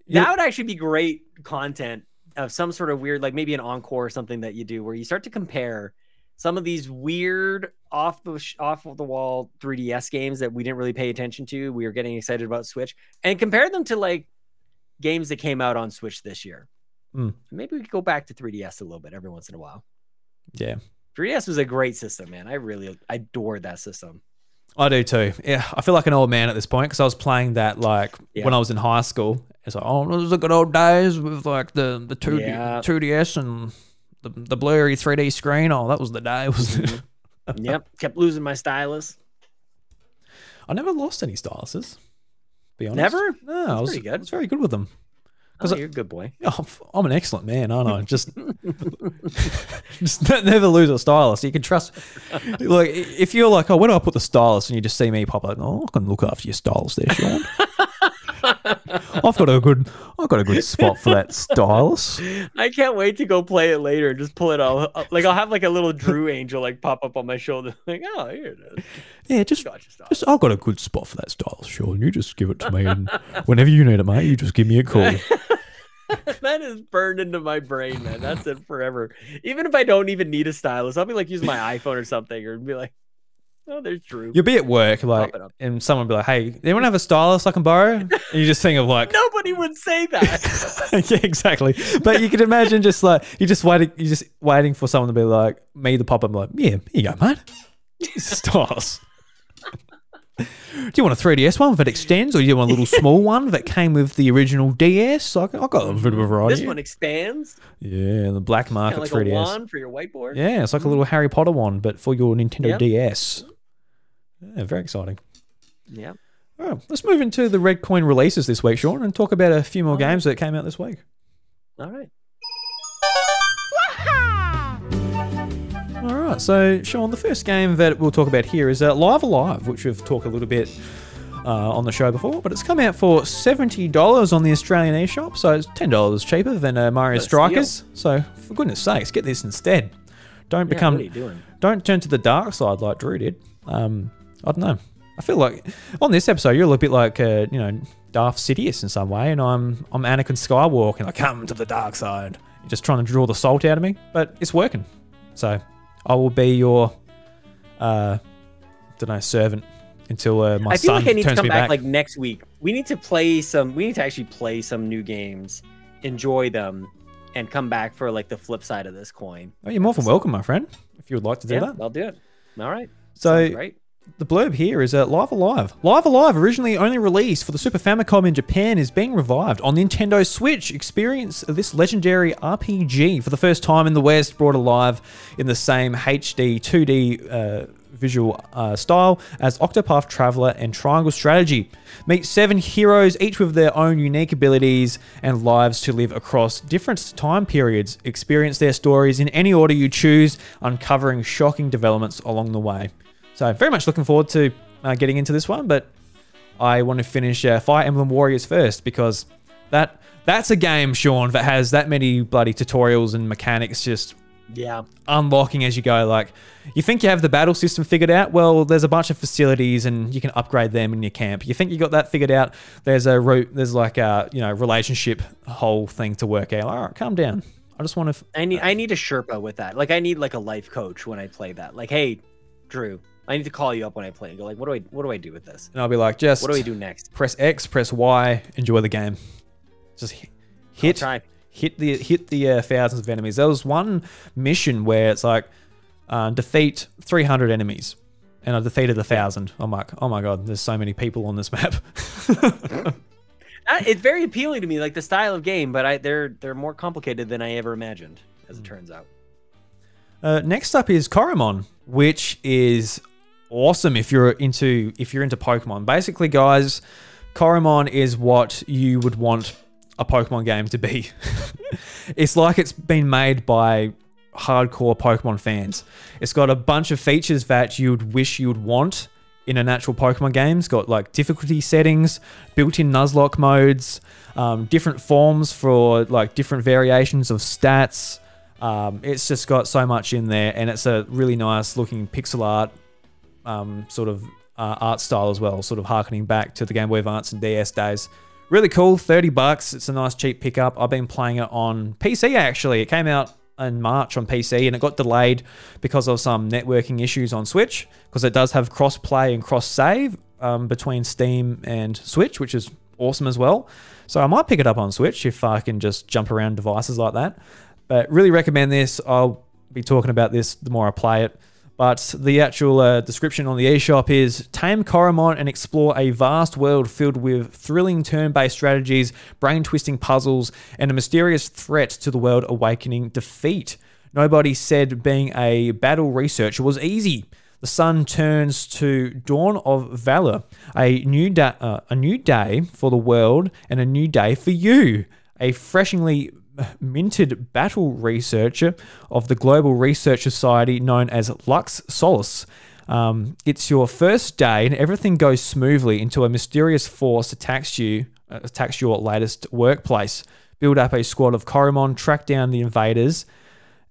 You- that would actually be great content of some sort of weird, like maybe an encore or something that you do where you start to compare some of these weird off the off of the wall 3DS games that we didn't really pay attention to. We were getting excited about Switch and compare them to like games that came out on Switch this year. Mm. Maybe we could go back to 3DS a little bit every once in a while. Yeah, 3DS was a great system, man. I really adored that system. I do too. Yeah, I feel like an old man at this point because I was playing that like Yeah. when I was in high school. It's like, oh, those are good old days with like the the two Yeah. two DS and the the blurry three D screen. Oh, that was the day. Was Mhm. Yep, kept losing my stylus. I never lost any styluses. Be honest. Never? No, I was pretty good. I was very good with them. Oh, I- you're a good boy. Oh, I'm an excellent man, aren't I? Just, just never lose a stylus. You can trust. Like, if you're like, oh, where do I put the stylus? And you just see me pop up, oh, I can look after your stylus there, Sean. I've got a good, I've got a good spot for that stylus. I can't wait to go play it later and just pull it uh, Like I'll have like a little Drew angel like pop up on my shoulder. Like, oh, here it is. Yeah, just, just, I've got a good spot for that stylus, Sean. You just give it to me, and whenever you need it, mate, you just give me a call. that is burned into my brain, man. That's it forever. Even if I don't even need a stylus, I'll be like using my iPhone or something, or be like, oh, there's Drew. You'll be at work, like, it up. and someone will be like, hey, anyone have a stylus I can borrow? And you just think of like, Nobody would say that. yeah, exactly. But you can imagine just like you're just waiting, you're just waiting for someone to be like me, the pop up, like, yeah, here you go, mate. Stars. Do you want a 3DS one that extends, or do you want a little small one that came with the original DS? I have got a bit of a variety. This one expands. yeah, the black Kind market of like 3DS. a wand for your whiteboard. Yeah, it's like a little mm-hmm. Harry Potter one, but for your Nintendo Yep. DS. Yeah, very exciting. Yeah. All right, let's move into the Red Coin releases this week, Sean, and talk about a few more All right. games that came out this week. All right. All right, so Sean, the first game that we'll talk about here is uh, Live A Live, which we've talked a little bit uh, on the show before, but it's come out for seventy dollars on the Australian eShop, so it's ten dollars cheaper than uh, Mario What a Strikers. So for goodness sakes, get this instead. Don't Yeah, become what are you doing? don't turn to the dark side like Drew did. Um, I don't know. I feel like on this episode you're a little bit like uh, you know Darth Sidious in some way, and I'm I'm Anakin Skywalker, and I come to the dark side. You're just trying to draw the salt out of me, but it's working. So I will be your uh, don't know servant until uh, my I feel son like I need to come back, back. like next week. We need to play some. We need to actually play some new games, enjoy them, and come back for like the flip side of this coin. oh, you're more than welcome, my friend, if you would like to do yeah, that. I'll do it. All right. So Right. The blurb here is uh, Live Alive. Live A Live, originally only released for the Super Famicom in Japan, is being revived on Nintendo Switch. Experience this legendary RPG for the first time in the West, brought alive in the same HD 2D uh, visual uh, style as Octopath Traveler and Triangle Strategy. Meet seven heroes, each with their own unique abilities and lives to live across different time periods. Experience their stories in any order you choose, uncovering shocking developments along the way. So very much looking forward to uh, getting into this one, but I want to finish uh, Fire Emblem Warriors first because that that's a game, Sean, that has that many bloody tutorials and mechanics just Yeah. unlocking as you go. Like you think you have the battle system figured out. Well, there's a bunch of facilities and you can upgrade them in your camp. You think you got that figured out. There's a route. There's like a you know relationship whole thing to work out. All right, calm down. I just want to. I need. I need a Sherpa with that. Like I need like a life coach when I play that. Like, hey, Drew, I need to call you up when I play and go like, what do I what do I do with this? And I'll be like, just What do I do next? press X, press Y, enjoy the game. Just hit hit the hit the uh, thousands of enemies. There was one mission where it's like uh, defeat 300 enemies, and I defeated a thousand. I'm like, oh my god, there's so many people on this map. Uh, it's very appealing to me, like the style of game, but I they're they're more complicated than I ever imagined, as Hmm. it turns out. Uh, next up is Coromon, which is awesome if you're into if you're into Pokemon. Basically, guys, Coromon is what you would want a Pokemon game to be. it's like it's been made by hardcore Pokemon fans. It's got a bunch of features that you'd wish you'd want in a natural Pokemon game. It's got like difficulty settings, built-in Nuzlocke modes, um, different forms for like different variations of stats. Um, it's just got so much in there, and it's a really nice looking pixel art um, sort of uh, art style as well, sort of harkening back to the Game Boy Advance and DS days. Really cool, 30 bucks. It's a nice cheap pickup. I've been playing it on PC actually. It came out in March on PC and it got delayed because of some networking issues on Switch because it does have cross play and cross save um, between Steam and Switch, which is awesome as well. So I might pick it up on Switch if I can just jump around devices like that. But really recommend this. I'll be talking about this the more I play it. But the actual uh, description on the eShop is tame Coromon and explore a vast world filled with thrilling turn based strategies, brain twisting puzzles, and a mysterious threat to the world awakening defeat. Nobody said being a battle researcher was easy. The sun turns to dawn of valor, a new da- uh, a new day for the world and a new day for you. A freshly minted battle researcher of the Global Research Society known as Lux Solis. Um, it's your first day, and everything goes smoothly until a mysterious force attacks you, uh, attacks your latest workplace. Build up a squad of Coromon, track down the invaders,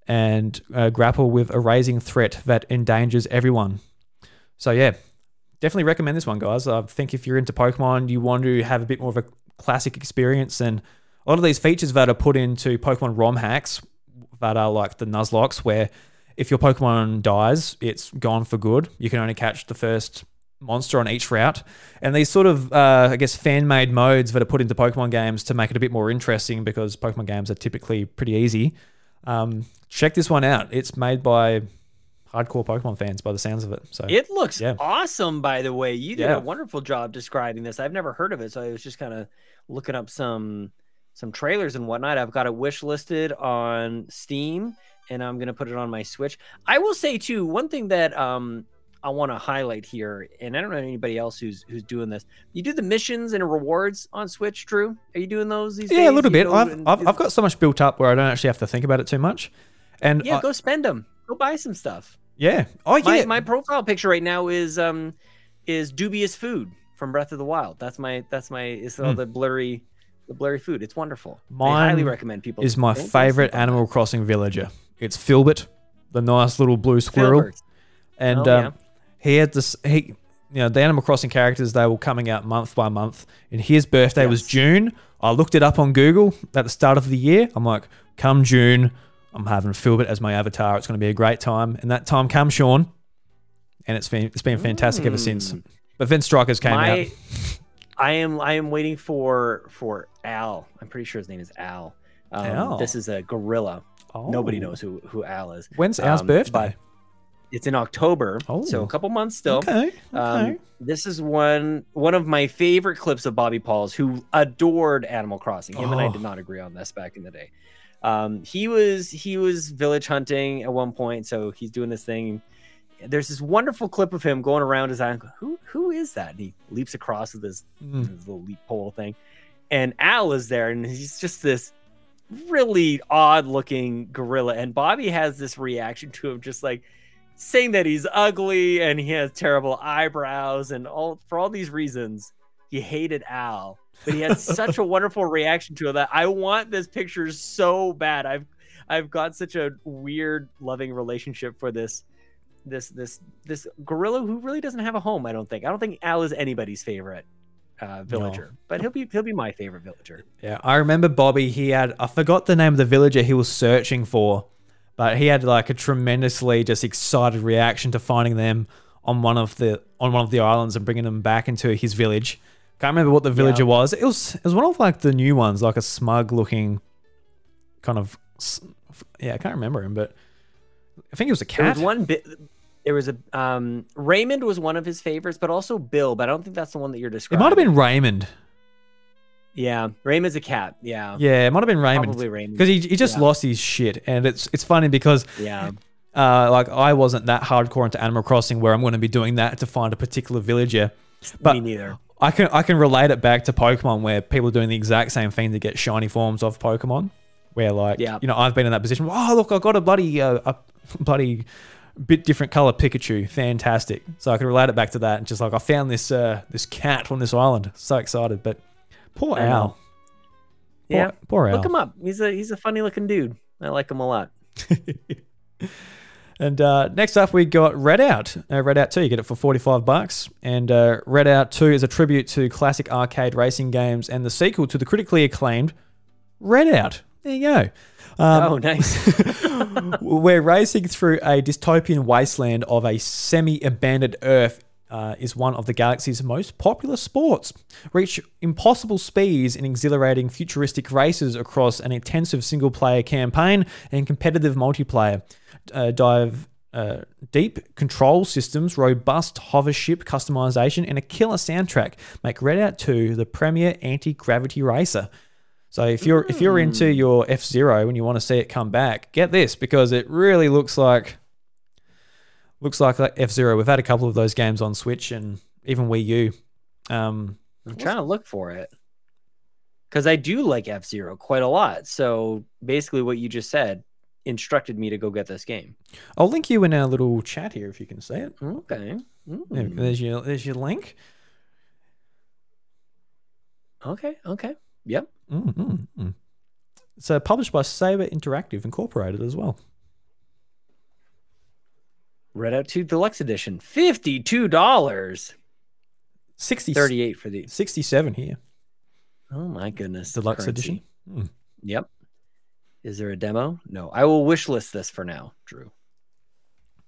and uh, grapple with a rising threat that endangers everyone. So yeah, definitely recommend this one, guys. I think if you're into Pokemon, you want to have a bit more of a classic experience, and a lot of these features that are put into Pokemon ROM hacks that are like the Nuzlockes, where if your Pokemon dies, it's gone for good. You can only catch the first monster on each route. And these sort of, uh, I guess, fan made modes that are put into Pokemon games to make it a bit more interesting because Pokemon games are typically pretty easy. Um, check this one out. It's made by hardcore Pokemon fans by the sounds of it. So It looks Yeah. awesome, by the way. You did Yeah. a wonderful job describing this. I've never heard of it, so I was just kind of looking up some some trailers and whatnot. I've got it wish listed on Steam, and I'm gonna put it on my Switch. I will say too, one thing that um I want to highlight here, and I don't know anybody else who's who's doing this. You do the missions and rewards on Switch, Drew? Are you doing those these days? yeah, a little You bit. I've, and I've I've got so much built up where I don't actually have to think about it too much. And yeah, I- go spend them. Go buy some stuff. yeah. Oh yeah. my, my profile picture right now is um is dubious food from Breath of the Wild. That's my that's my it's all Hmm. the blurry the blurry food. It's wonderful. I highly recommend people. is my favorite Animal Crossing villager. It's Filbert, the nice little blue squirrel. Filbert. and Oh, um, he had this he you know the animal crossing characters they were coming out month by month and his birthday was june i looked it up on google at the start of the year i'm like come june i'm having filbert as my avatar it's going to be a great time and that time comes sean and it's been it's been fantastic ever since Mm. but vince strikers came My, out I am I am waiting for for Al. I'm pretty sure his name is Al. Um, Al. This is a gorilla. Nobody Oh. knows who who Al is. when's ours Um, birthday It's in October, so Oh. a couple months still. okay okay Um, this is one one of my favorite clips of Bobby Pauls, who adored Animal Crossing. Him and I Oh. did not agree on this back in the day. Um, he was he was village hunting at one point, so he's doing this thing. There's this wonderful clip of him going around his island. Who who is that? And he leaps across with his, Mm. his little leap pole thing, and Al is there, and he's just this really odd looking gorilla. And Bobby has this reaction to him, just like saying that he's ugly and he has terrible eyebrows and all for all these reasons he hated al but he had such a wonderful reaction to it that i want this picture so bad i've i've got such a weird loving relationship for this this this this gorilla who really doesn't have a home i don't think i don't think al is anybody's favorite uh villager but he'll be he'll be my favorite villager Yeah, I remember Bobby. He had I forgot the name of the villager he was searching for, but he had like a tremendously just excited reaction to finding them on one of the on one of the islands and bringing them back into his village. Can't remember what the villager was. It was it was one of like the new ones, like a smug looking kind of yeah. I can't remember him, but I think it was a there cat. was one bit there was a um raymond was one of his favorites but also bill but i don't think that's the one that you're describing. it might have been Raymond. Yeah, Raymond's a cat. Yeah, Yeah, it might have been Raymond probably Raymond. because he, he just Yeah. lost his shit, and it's it's funny because Yeah, uh, like I wasn't that hardcore into Animal Crossing where I'm going to be doing that to find a particular villager. But me neither. I can I can relate it back to Pokemon where people are doing the exact same thing to get shiny forms of Pokemon. Where like Yeah. you know I've been in that position. Oh look, I got a bloody uh, a bloody bit different color Pikachu. Fantastic. So I can relate it back to that and just like I found this uh, this cat on this island. So excited, but poor I know. Al. Poor, Yeah, poor Al. look him up. He's a he's a funny looking dude. I like him a lot. And uh, next up, we got Redout. Uh, Redout 2, you get it for 45 bucks. And uh, Redout 2 is a tribute to classic arcade racing games and the sequel to the critically acclaimed Redout. There you go. Um, oh, nice. we're racing through a dystopian wasteland of a semi abandoned Earth. Uh, is one of the galaxy's most popular sports. Reach impossible speeds in exhilarating futuristic races across an intensive single player campaign and competitive multiplayer. Uh, dive uh, deep control systems, robust hover ship customization, and a killer soundtrack make Redout 2 the premier anti gravity racer. So if you're if you're into your F Zero and you want to see it come back, get this because it really looks like looks like F Zero. We've had a couple of those games on Switch and even Wii U. Um, I'm trying to look for it because I do like F Zero quite a lot. So basically, what you just said instructed me to go get this game. I'll link you in our little chat here if you can see it. Okay. Mm. There's your there's your link. Okay. Okay. Yep. Mm, mm, mm. Uh, published by Saber Interactive Incorporated as well. Redout 2 Deluxe Edition. $52. 60, 38 for the 67 here. Oh my goodness. Deluxe currency. edition. Hmm. Yep. Is there a demo? No. I will wish list this for now, Drew.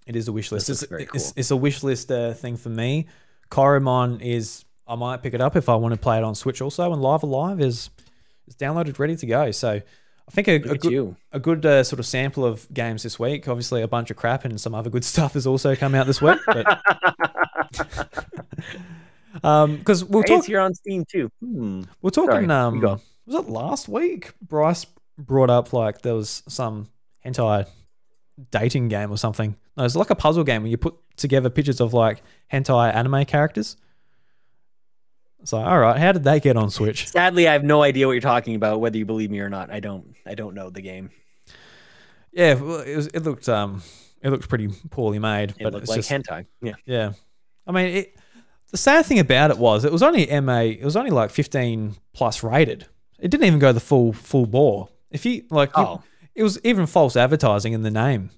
It is a wish list. It's, very it's, cool. it's a wish list uh, thing for me. Coromon is I might pick it up if I want to play it on Switch also, and Live A Live is is downloaded ready to go. So I think a, a good, you. a good uh, sort of sample of games this week. Obviously, a bunch of crap and some other good stuff has also come out this week. But because we're, Hey, talk, it's here on Steam too. Hmm. we're talking, Sorry, um, was it last week? Bryce brought up like there was some hentai dating game or something. No, it's like a puzzle game where you put together pictures of like hentai anime characters. So, all right, how did that get on Switch? Sadly, I have no idea what you're talking about. Whether you believe me or not, I don't. I don't know the game. Yeah, well, it, was, it looked um, it looked pretty poorly made, It but looked it's like just hentai. Yeah. Yeah, I mean, it, the sad thing about it was it was only MA. It was only like fifteen plus rated. It didn't even go the full full bore. If you like, Oh. it was even false advertising in the name.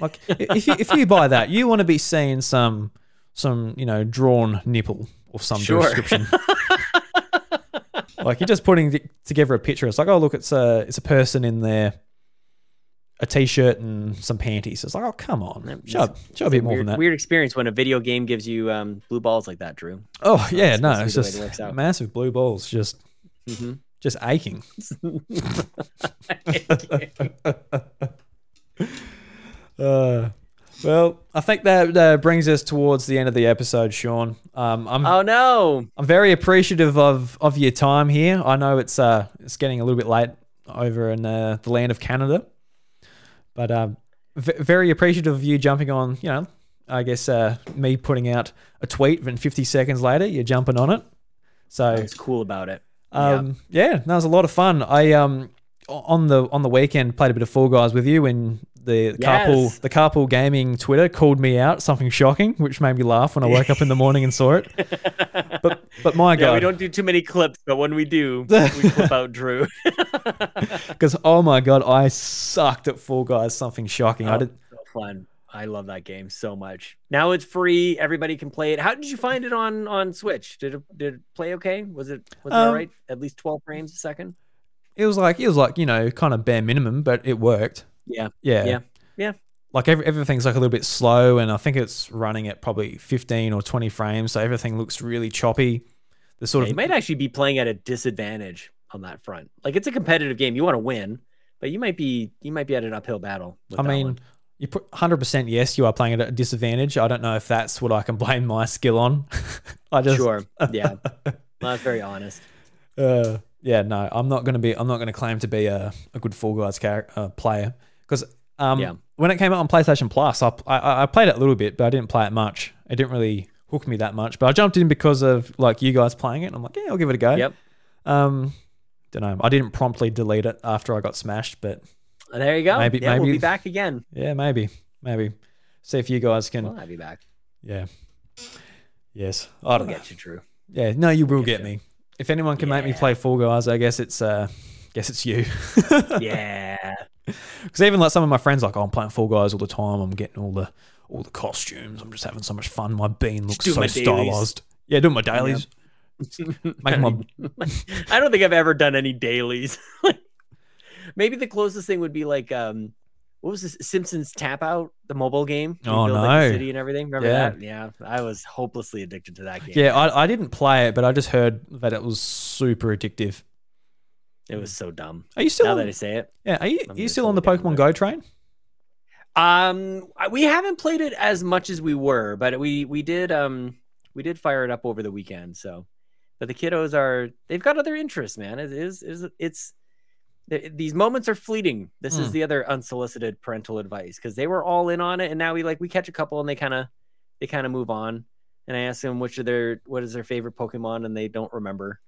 Like, if you if you buy that, you want to be seeing some some you know drawn nipple of some Sure. description. like you're just putting together a picture. It's like, oh look, it's a it's a person in there, a t-shirt and some panties. It's like, oh come on, show, show a bit more weird, than that. weird experience when a video game gives you um, blue balls like that, Drew. Oh yeah, no, it's to be the way it just massive blue balls, just hmm just aching. Uh, well, I think that uh, brings us towards the end of the episode, Sean. Um, I'm oh no! I'm very appreciative of of your time here. I know it's uh it's getting a little bit late over in uh, the land of Canada, but um, v- very appreciative of you jumping on. You know, I guess uh, me putting out a tweet, and 50 seconds later, you're jumping on it. So It's cool about it. Yeah. um, yeah, that was a lot of fun. I um on the on the weekend played a bit of Fall Guys with you, and the carpool the carpool gaming Twitter called me out something shocking, which made me laugh when I woke up in the morning and saw it. But but my Yeah, we don't do too many clips, but when we do, we clip out Drew. because oh my god, I sucked at Fall Guys. Something shocking. I Oh, did. so fun. I love that game so much. Now it's free. Everybody can play it. How did you find it on on Switch? Did it did it play okay? Was it was it Um, all right? At least twelve frames a second. It was like it was like you know kind of bare minimum, but it worked. Yeah. Yeah. Yeah. Yeah. Like every, everything's like a little bit slow, and I think it's running at probably 15 or 20 frames, so everything looks really choppy. The sort Yeah, of you might actually be playing at a disadvantage on that front. Like it's a competitive game. You want to win, but you might be you might be at an uphill battle. with I mean, one. you put 100% yes, you are playing at a disadvantage. I don't know if that's what I can blame my skill on. I just, sure. Yeah. Well, that's very honest. uh, yeah, no, I'm not going to be, I'm not going to claim to be a, a good Fall Guys char- uh, player because um, Yeah. when it came out on PlayStation Plus, I, I, I played it a little bit, but I didn't play it much. It didn't really hook me that much, but I jumped in because of like you guys playing it. And I'm like, yeah, I'll give it a go. Yep. Um, don't know. I didn't promptly delete it after I got smashed, but There you go. Maybe- yeah, we'll be back again. yeah, maybe, maybe. See if you guys can. Well, I'll be back. Yeah. Yes. I I'll don't know. get you, Drew. Yeah, no, you will Get me. If anyone can make me play Fall Guys, I guess it's uh guess it's you. Yeah. Because even like some of my friends like, oh, I'm playing Fall Guys all the time. I'm getting all the all the costumes. I'm just having so much fun. My bean looks so stylized. Yeah, doing my dailies. Make my I don't think I've ever done any dailies. Maybe the closest thing would be like um what was this Simpsons Tapped Out, the mobile game? You Oh, build, like, the no. city and everything. Remember Yeah. that? Yeah. I was hopelessly addicted to that game. Yeah, I, I didn't play it, but I just heard that it was super addictive. It was so dumb. Are you still now on, that I say it. yeah, are you, are you still on the Pokemon Go train? Um, we haven't played it as much as we were, but we we did um we did fire it up over the weekend. So, but the kiddos are they've got other interests, man. It is is it's these moments are fleeting. This is Mm. the other unsolicited parental advice because they were all in on it, and now we like we catch a couple and they kind of they kind of move on. And I ask them which of their what is their favorite Pokemon, and they don't remember.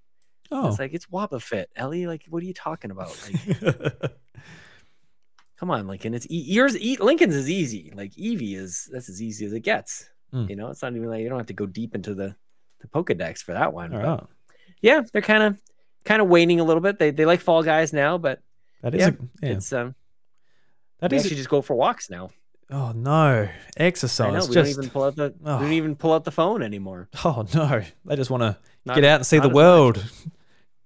Oh. It's like it's Wobbuffet, Ellie. Like, what are you talking about? Like, come on, Lincoln. It's e- yours. E- Lincoln's is easy. Like Eevee is that's as easy as it gets. Mm. You know, it's not even like you don't have to go deep into the the Pokedex for that one. right. Yeah, they're kind of kind of waning a little bit. They they like Fall Guys now, but That is Yeah, a, yeah, it's um that they is actually just go for walks now. oh no. I Exercise. know we just don't even pull out the Oh. we don't even pull out the phone anymore. Oh no. They just want to get out and see the as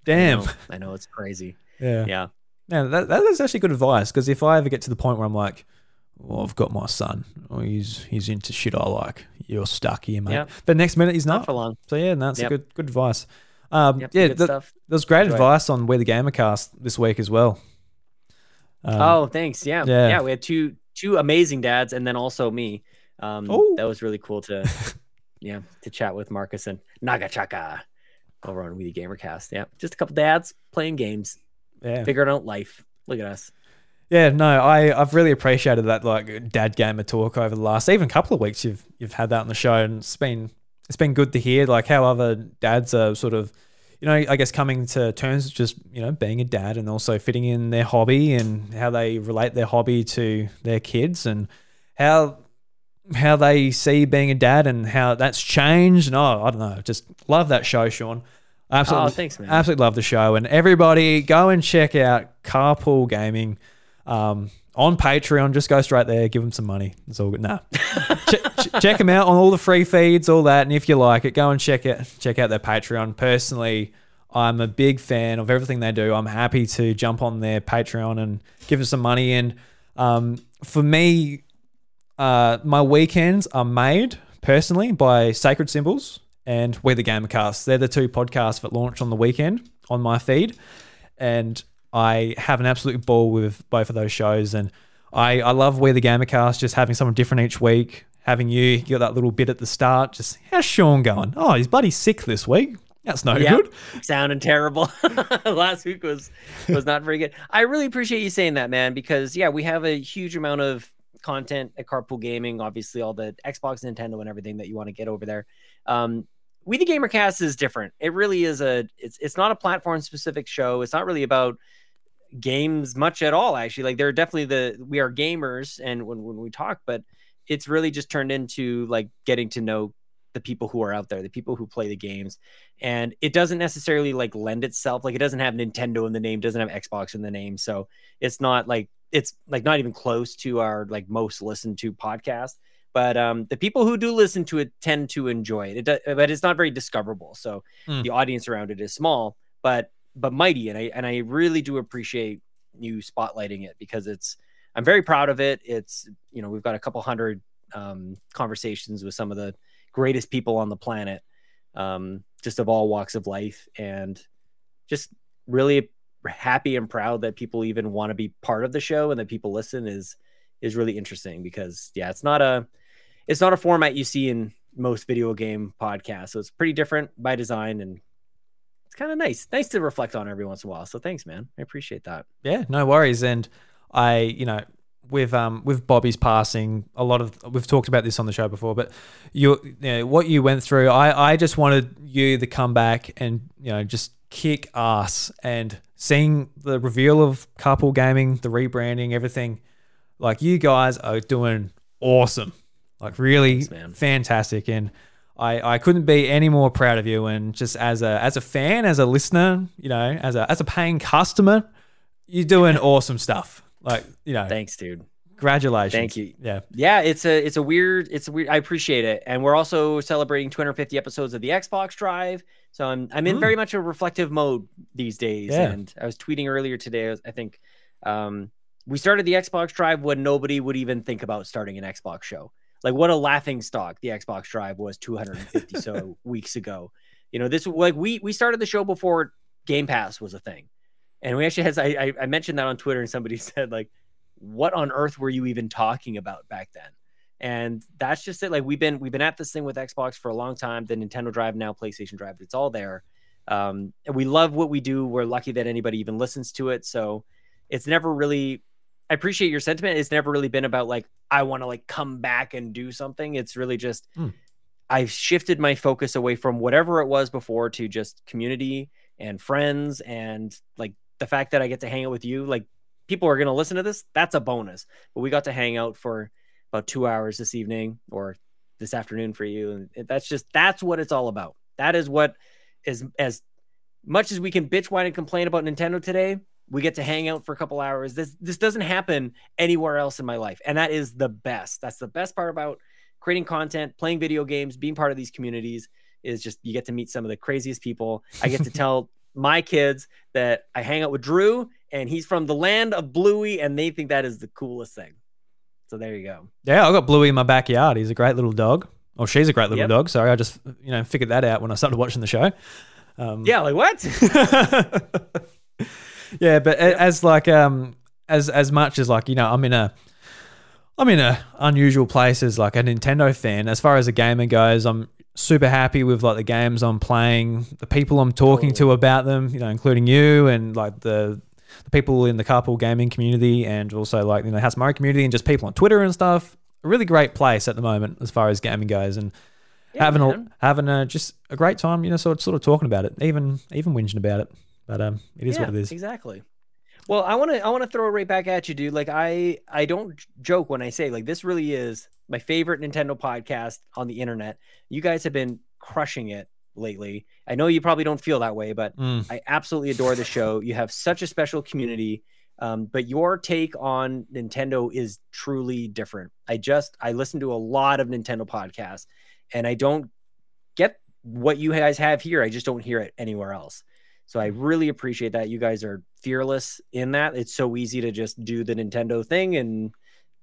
much. world. I Damn. know, I know it's crazy. Yeah. Yeah. Yeah, that, that is actually good advice because if I ever get to the point where I'm like, well, I've got my son, or he's he's into shit I like, you're stuck here, mate. Yep. The next minute he's Not not. for long. So yeah, and that's Yep. a good good advice. Um, Yep, yeah, good th- stuff. was great Enjoy it. advice on We the Gamer Cast this week as well. Um, oh, thanks. Yeah. yeah. yeah, We had two two amazing dads, and then also me. Um, Oh. that was really cool to, yeah, to chat with Marcus and Nagachaka over on We the Gamercast. Yeah, just a couple dads playing games, yeah. figuring out life. Look at us. Yeah, no, I I've really appreciated that like dad gamer talk over the last even couple of weeks. You've you've had that on the show, and it's been it's been good to hear like how other dads are sort of, you know, I guess coming to terms with just you know being a dad and also fitting in their hobby and how they relate their hobby to their kids and how how they see being a dad and how that's changed. And oh, I don't know, just love that show, Sean. Absolutely, Oh, thanks, man. Absolutely love the show. And everybody, go and check out Carpool Gaming um, on Patreon. Just go straight there, give them some money. It's all good. Nah, check, ch- check them out on all the free feeds, all that. And if you like it, go and check it. Check out their Patreon. Personally, I'm a big fan of everything they do. I'm happy to jump on their Patreon and give them some money. And um, for me, uh, my weekends are made personally by Sacred Symbols and We the Gamercast. They're the two podcasts that launch on the weekend on my feed, and I have an absolute ball with both of those shows. And I I love We the Gamercast, just having something different each week. Having you, you got that little bit at the start. Just how's Sean going? Oh, he's bloody sick this week. That's no Yep. good. sounding terrible. Last week was was not very good. I really appreciate you saying that, man, because yeah, we have a huge amount of content at Carpool Gaming. Obviously, all the Xbox, Nintendo, and everything that you want to get over there. Um, we the Gamercast is different. It really is a. It's it's not a platform specific show. It's not really about games much at all. Actually, like they're definitely the we are gamers, and when when we talk, but it's really just turned into like getting to know the people who are out there, the people who play the games and it doesn't necessarily like lend itself like it doesn't have nintendo in the name doesn't have xbox in the name so it's not like it's like not even close to our like most listened to podcast but um the people who do listen to it tend to enjoy it, it do- but it's not very discoverable so Mm. the audience around it is small but but mighty and i and i really do appreciate you spotlighting it because it's i'm very proud of it it's you know we've got a couple hundred um conversations with some of the greatest people on the planet um, just of all walks of life, and just really happy and proud that people even want to be part of the show and that people listen is is really interesting because yeah, it's not a it's not a format you see in most video game podcasts, so it's pretty different by design and it's kind of nice, nice to reflect on every once in a while. So thanks, man, I appreciate that. Yeah, no worries. And I, you know, with um with Bobby's passing, a lot of we've talked about this on the show before, but you, you know, what you went through, I I just wanted you to come back and you know just kick ass and seeing the reveal of Carpool Gaming, the rebranding, everything. Like you guys are doing awesome, like really Thanks, fantastic, and. I, I couldn't be any more proud of you and just as a as a fan, as a listener, you know, as a as a paying customer, you're doing awesome stuff. Like, you know, Thanks, dude. congratulations. Thank you. Yeah. yeah it's a it's a weird it's a weird i appreciate it and we're also celebrating 250 episodes of the xbox drive so i'm i'm in Mm. very much a reflective mode these days Yeah. and i was tweeting earlier today I think um we started the xbox drive when nobody would even think about starting an xbox show like what a laughing stock the xbox drive was 250 so weeks ago you know this like we we started the show before game pass was a thing and we actually had I, I i mentioned that on twitter and somebody said like what on earth were you even talking about back then? And that's just it. Like we've been we've been at this thing with Xbox for a long time. The Nintendo Drive now, PlayStation Drive, it's all there. Um, and we love what we do. We're lucky that anybody even listens to it. So it's never really. I appreciate your sentiment. It's never really been about like I want to like come back and do something. It's really just Hmm. I've shifted my focus away from whatever it was before to just community and friends and like the fact that I get to hang out with you. Like people are going to listen to this. That's a bonus. But we got to hang out for about two hours this evening or this afternoon for you, and that's just that's what it's all about. That is what is as much as we can bitch, whine, and complain about Nintendo today. We get to hang out for a couple hours. This this doesn't happen anywhere else in my life, and that is the best. That's the best part about creating content, playing video games, being part of these communities. Is just you get to meet some of the craziest people. I get to tell my kids that I hang out with Drew, and he's from the land of Bluey, and they think that is the coolest thing. So there you go. Yeah, I got Bluey in my backyard. He's a great little dog. Or she's a great little Yep. dog. Sorry, I just you know figured that out when I started watching the show. Um, Yeah, like what? yeah, but as like um as as much as like you know I'm in a I'm in a unusual place as like a Nintendo fan. As far as a gamer goes, I'm super happy with like the games I'm playing, the people I'm talking to about them, you know, including you and like the the people in the carpool gaming community and also like you know House Mario community and just people on Twitter and stuff. A really great place at the moment as far as gaming goes and Yeah, having a, having a just a great time, you know, sort of, sort of talking about it, even even whinging about it. But um, it is yeah, what it is. Exactly. Well, I want to I want to throw it right back at you, dude. Like I I don't joke when I say like this really is my favorite Nintendo podcast on the internet. You guys have been crushing it lately. I know you probably don't feel that way, but Mm. I absolutely adore the show. You have such a special community. Um, but your take on Nintendo is truly different. I just I listen to a lot of Nintendo podcasts and I don't get what you guys have here. I just don't hear it anywhere else. So I really appreciate that. You guys are fearless in that. It's so easy to just do the Nintendo thing and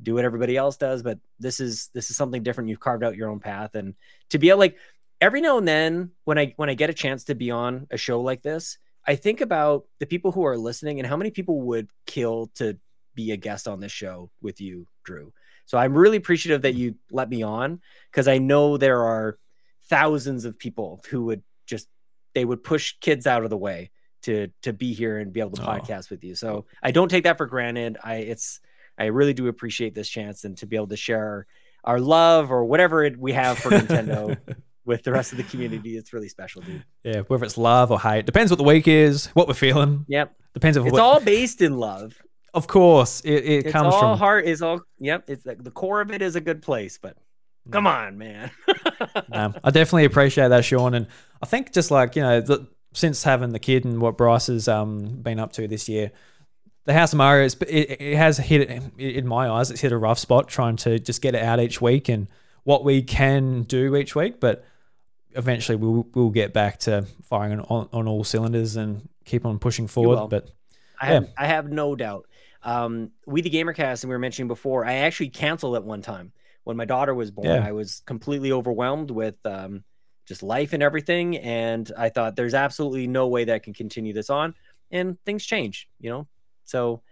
do what everybody else does, but this is this is something different. You've carved out your own path and to be able like every now and then when I when I get a chance to be on a show like this, I think about the people who are listening and how many people would kill to be a guest on this show with you, Drew. So I'm really appreciative that mm. you let me on because I know there are thousands of people who would just they would push kids out of the way to to be here and be able to Oh. podcast with you. So I don't take that for granted. I it's I really do appreciate this chance and to be able to share our love or whatever it, we have for Nintendo with the rest of the community. It's really special, dude. yeah, whether it's love or hate, depends what the week is, what we're feeling. Yep. Depends if It's what, all based in love. of course, it, it It's comes all from. heart is all yep. It's like the core of it is a good place, but come on, man. Um, I definitely appreciate that, Sean, and I think just like you know, the, since having the kid and what Bryce has um, been up to this year, the House of Mario, it has hit in my eyes, it's hit a rough spot trying to just get it out each week and what we can do each week, but eventually we'll we'll get back to firing on, on all cylinders and keep on pushing forward. But I have, I have no doubt. Um, we the Gamercast, and we were mentioning before, I actually canceled at one time when my daughter was born. Yeah. I was completely overwhelmed with um, just life and everything, and I thought there's absolutely no way that I can continue this on. And things change, you know. So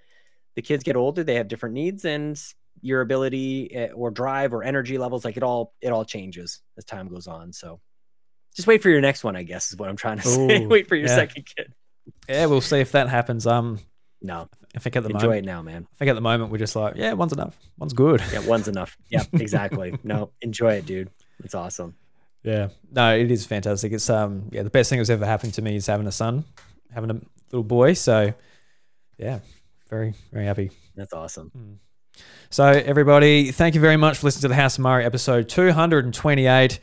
the kids get older, they have different needs, and your ability eh, or drive or energy levels, like it all, it all changes as time goes on. So just wait for your next one, I guess, is what I'm trying to say. Ooh, wait for your yeah. second kid. yeah, we'll see if that happens. Um, No, I think at the enjoy moment, it now, man. I think at the moment we're just like, yeah, one's enough, one's good. Yeah, one's enough. Yeah, exactly. no, enjoy it, dude. It's awesome. Yeah. No, it is fantastic. It's um yeah, the best thing that's ever happened to me is having a son, having a little boy. So yeah, very, very happy. That's awesome. So everybody, thank you very much for listening to the House of Mario episode 228.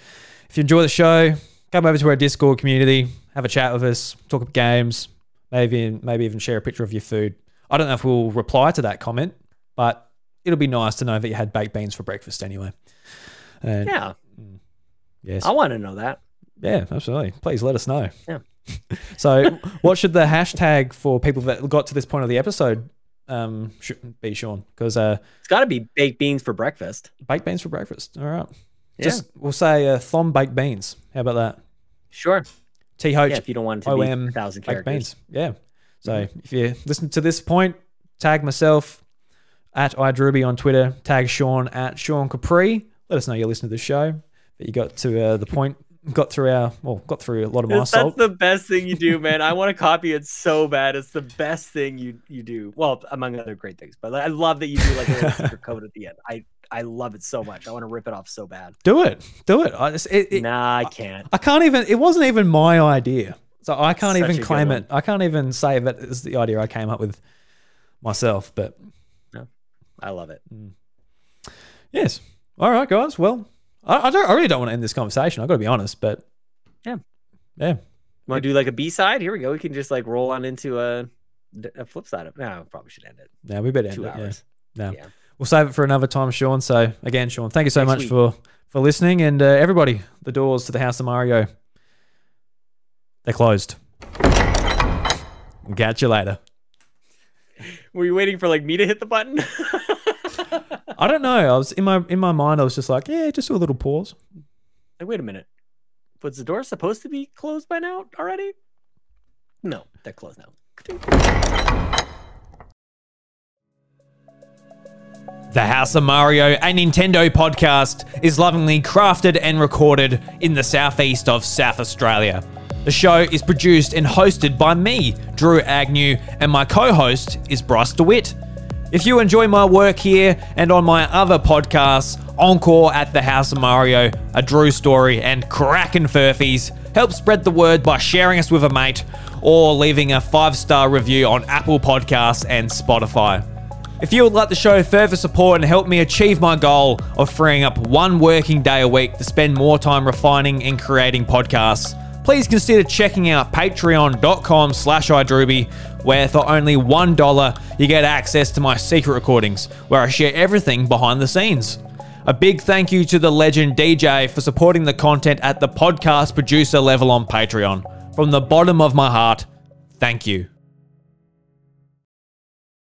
If you enjoy the show, come over to our Discord community, have a chat with us, talk about games, maybe maybe even share a picture of your food. I don't know if we'll reply to that comment, but it'll be nice to know that you had baked beans for breakfast anyway. And Yeah, yes. I want to know that. Yeah, absolutely. Please let us know. Yeah. so, what should the hashtag for people that got to this point of the episode um, should be, Sean? Because uh, It's got to be baked beans for breakfast. baked beans for breakfast. All right. Yeah, Just we'll say uh, thom baked beans. How about that? sure. T Yeah, if you don't want to be OM a thousand baked characters. beans. Yeah. So if you listen to this point, tag myself at iDrewby on Twitter. Tag Sean at Sean Capri. Let us know you listened to the show. That you got to uh, the point. Got through our well, got through a lot of my That's, salt. that's the best thing you do, man. I want to copy it so bad. It's the best thing you you do. Well, among other great things, but I love that you do like a little secret code at the end. I I love it so much. I want to rip it off so bad. Do it. Do it. I it, it, nah, I can't. I can't even. It wasn't even my idea, so I can't Such even claim it. I can't even say that it's the idea I came up with myself. But I love it. Mm. yes, all right, guys. Well, I, I don't. I really don't want to end this conversation. I got to be honest, but Yeah. yeah. Want to do like a B side? Here we go. We can just like roll on into a, a flip side of. It. No, I probably should end it. Now we better end Two it. Yeah. hours. No. Yeah. We'll save it for another time, Sean. So again, Sean, thank you so Next much week. for for listening, and uh, everybody. The doors to the House of Mario. They're closed. Catch you later. Were you waiting for like me to hit the button? I don't know. I was in my in my mind. I was just like, yeah, just do a little pause. like, wait a minute. Was the door supposed to be closed by now already? No, they're closed now. The House of Mario, a Nintendo podcast, is lovingly crafted and recorded in the southeast of South Australia. The show is produced and hosted by me, Drew Agnew, and my co host is Bryce DeWitt. If you enjoy my work here and on my other podcasts, Encore at the House of Mario, A Drew Story, and Crackin' Furphys, help spread the word by sharing us with a mate or leaving a five star review on Apple Podcasts and Spotify. If you would like to show further support and help me achieve my goal of freeing up one working day a week to spend more time refining and creating podcasts, please consider checking out patreon.com slash idrewby, where for only $1 you get access to my secret recordings, where I share everything behind the scenes. A big thank you to the legend DJ for supporting the content at the podcast producer level on Patreon. From the bottom of my heart, thank you.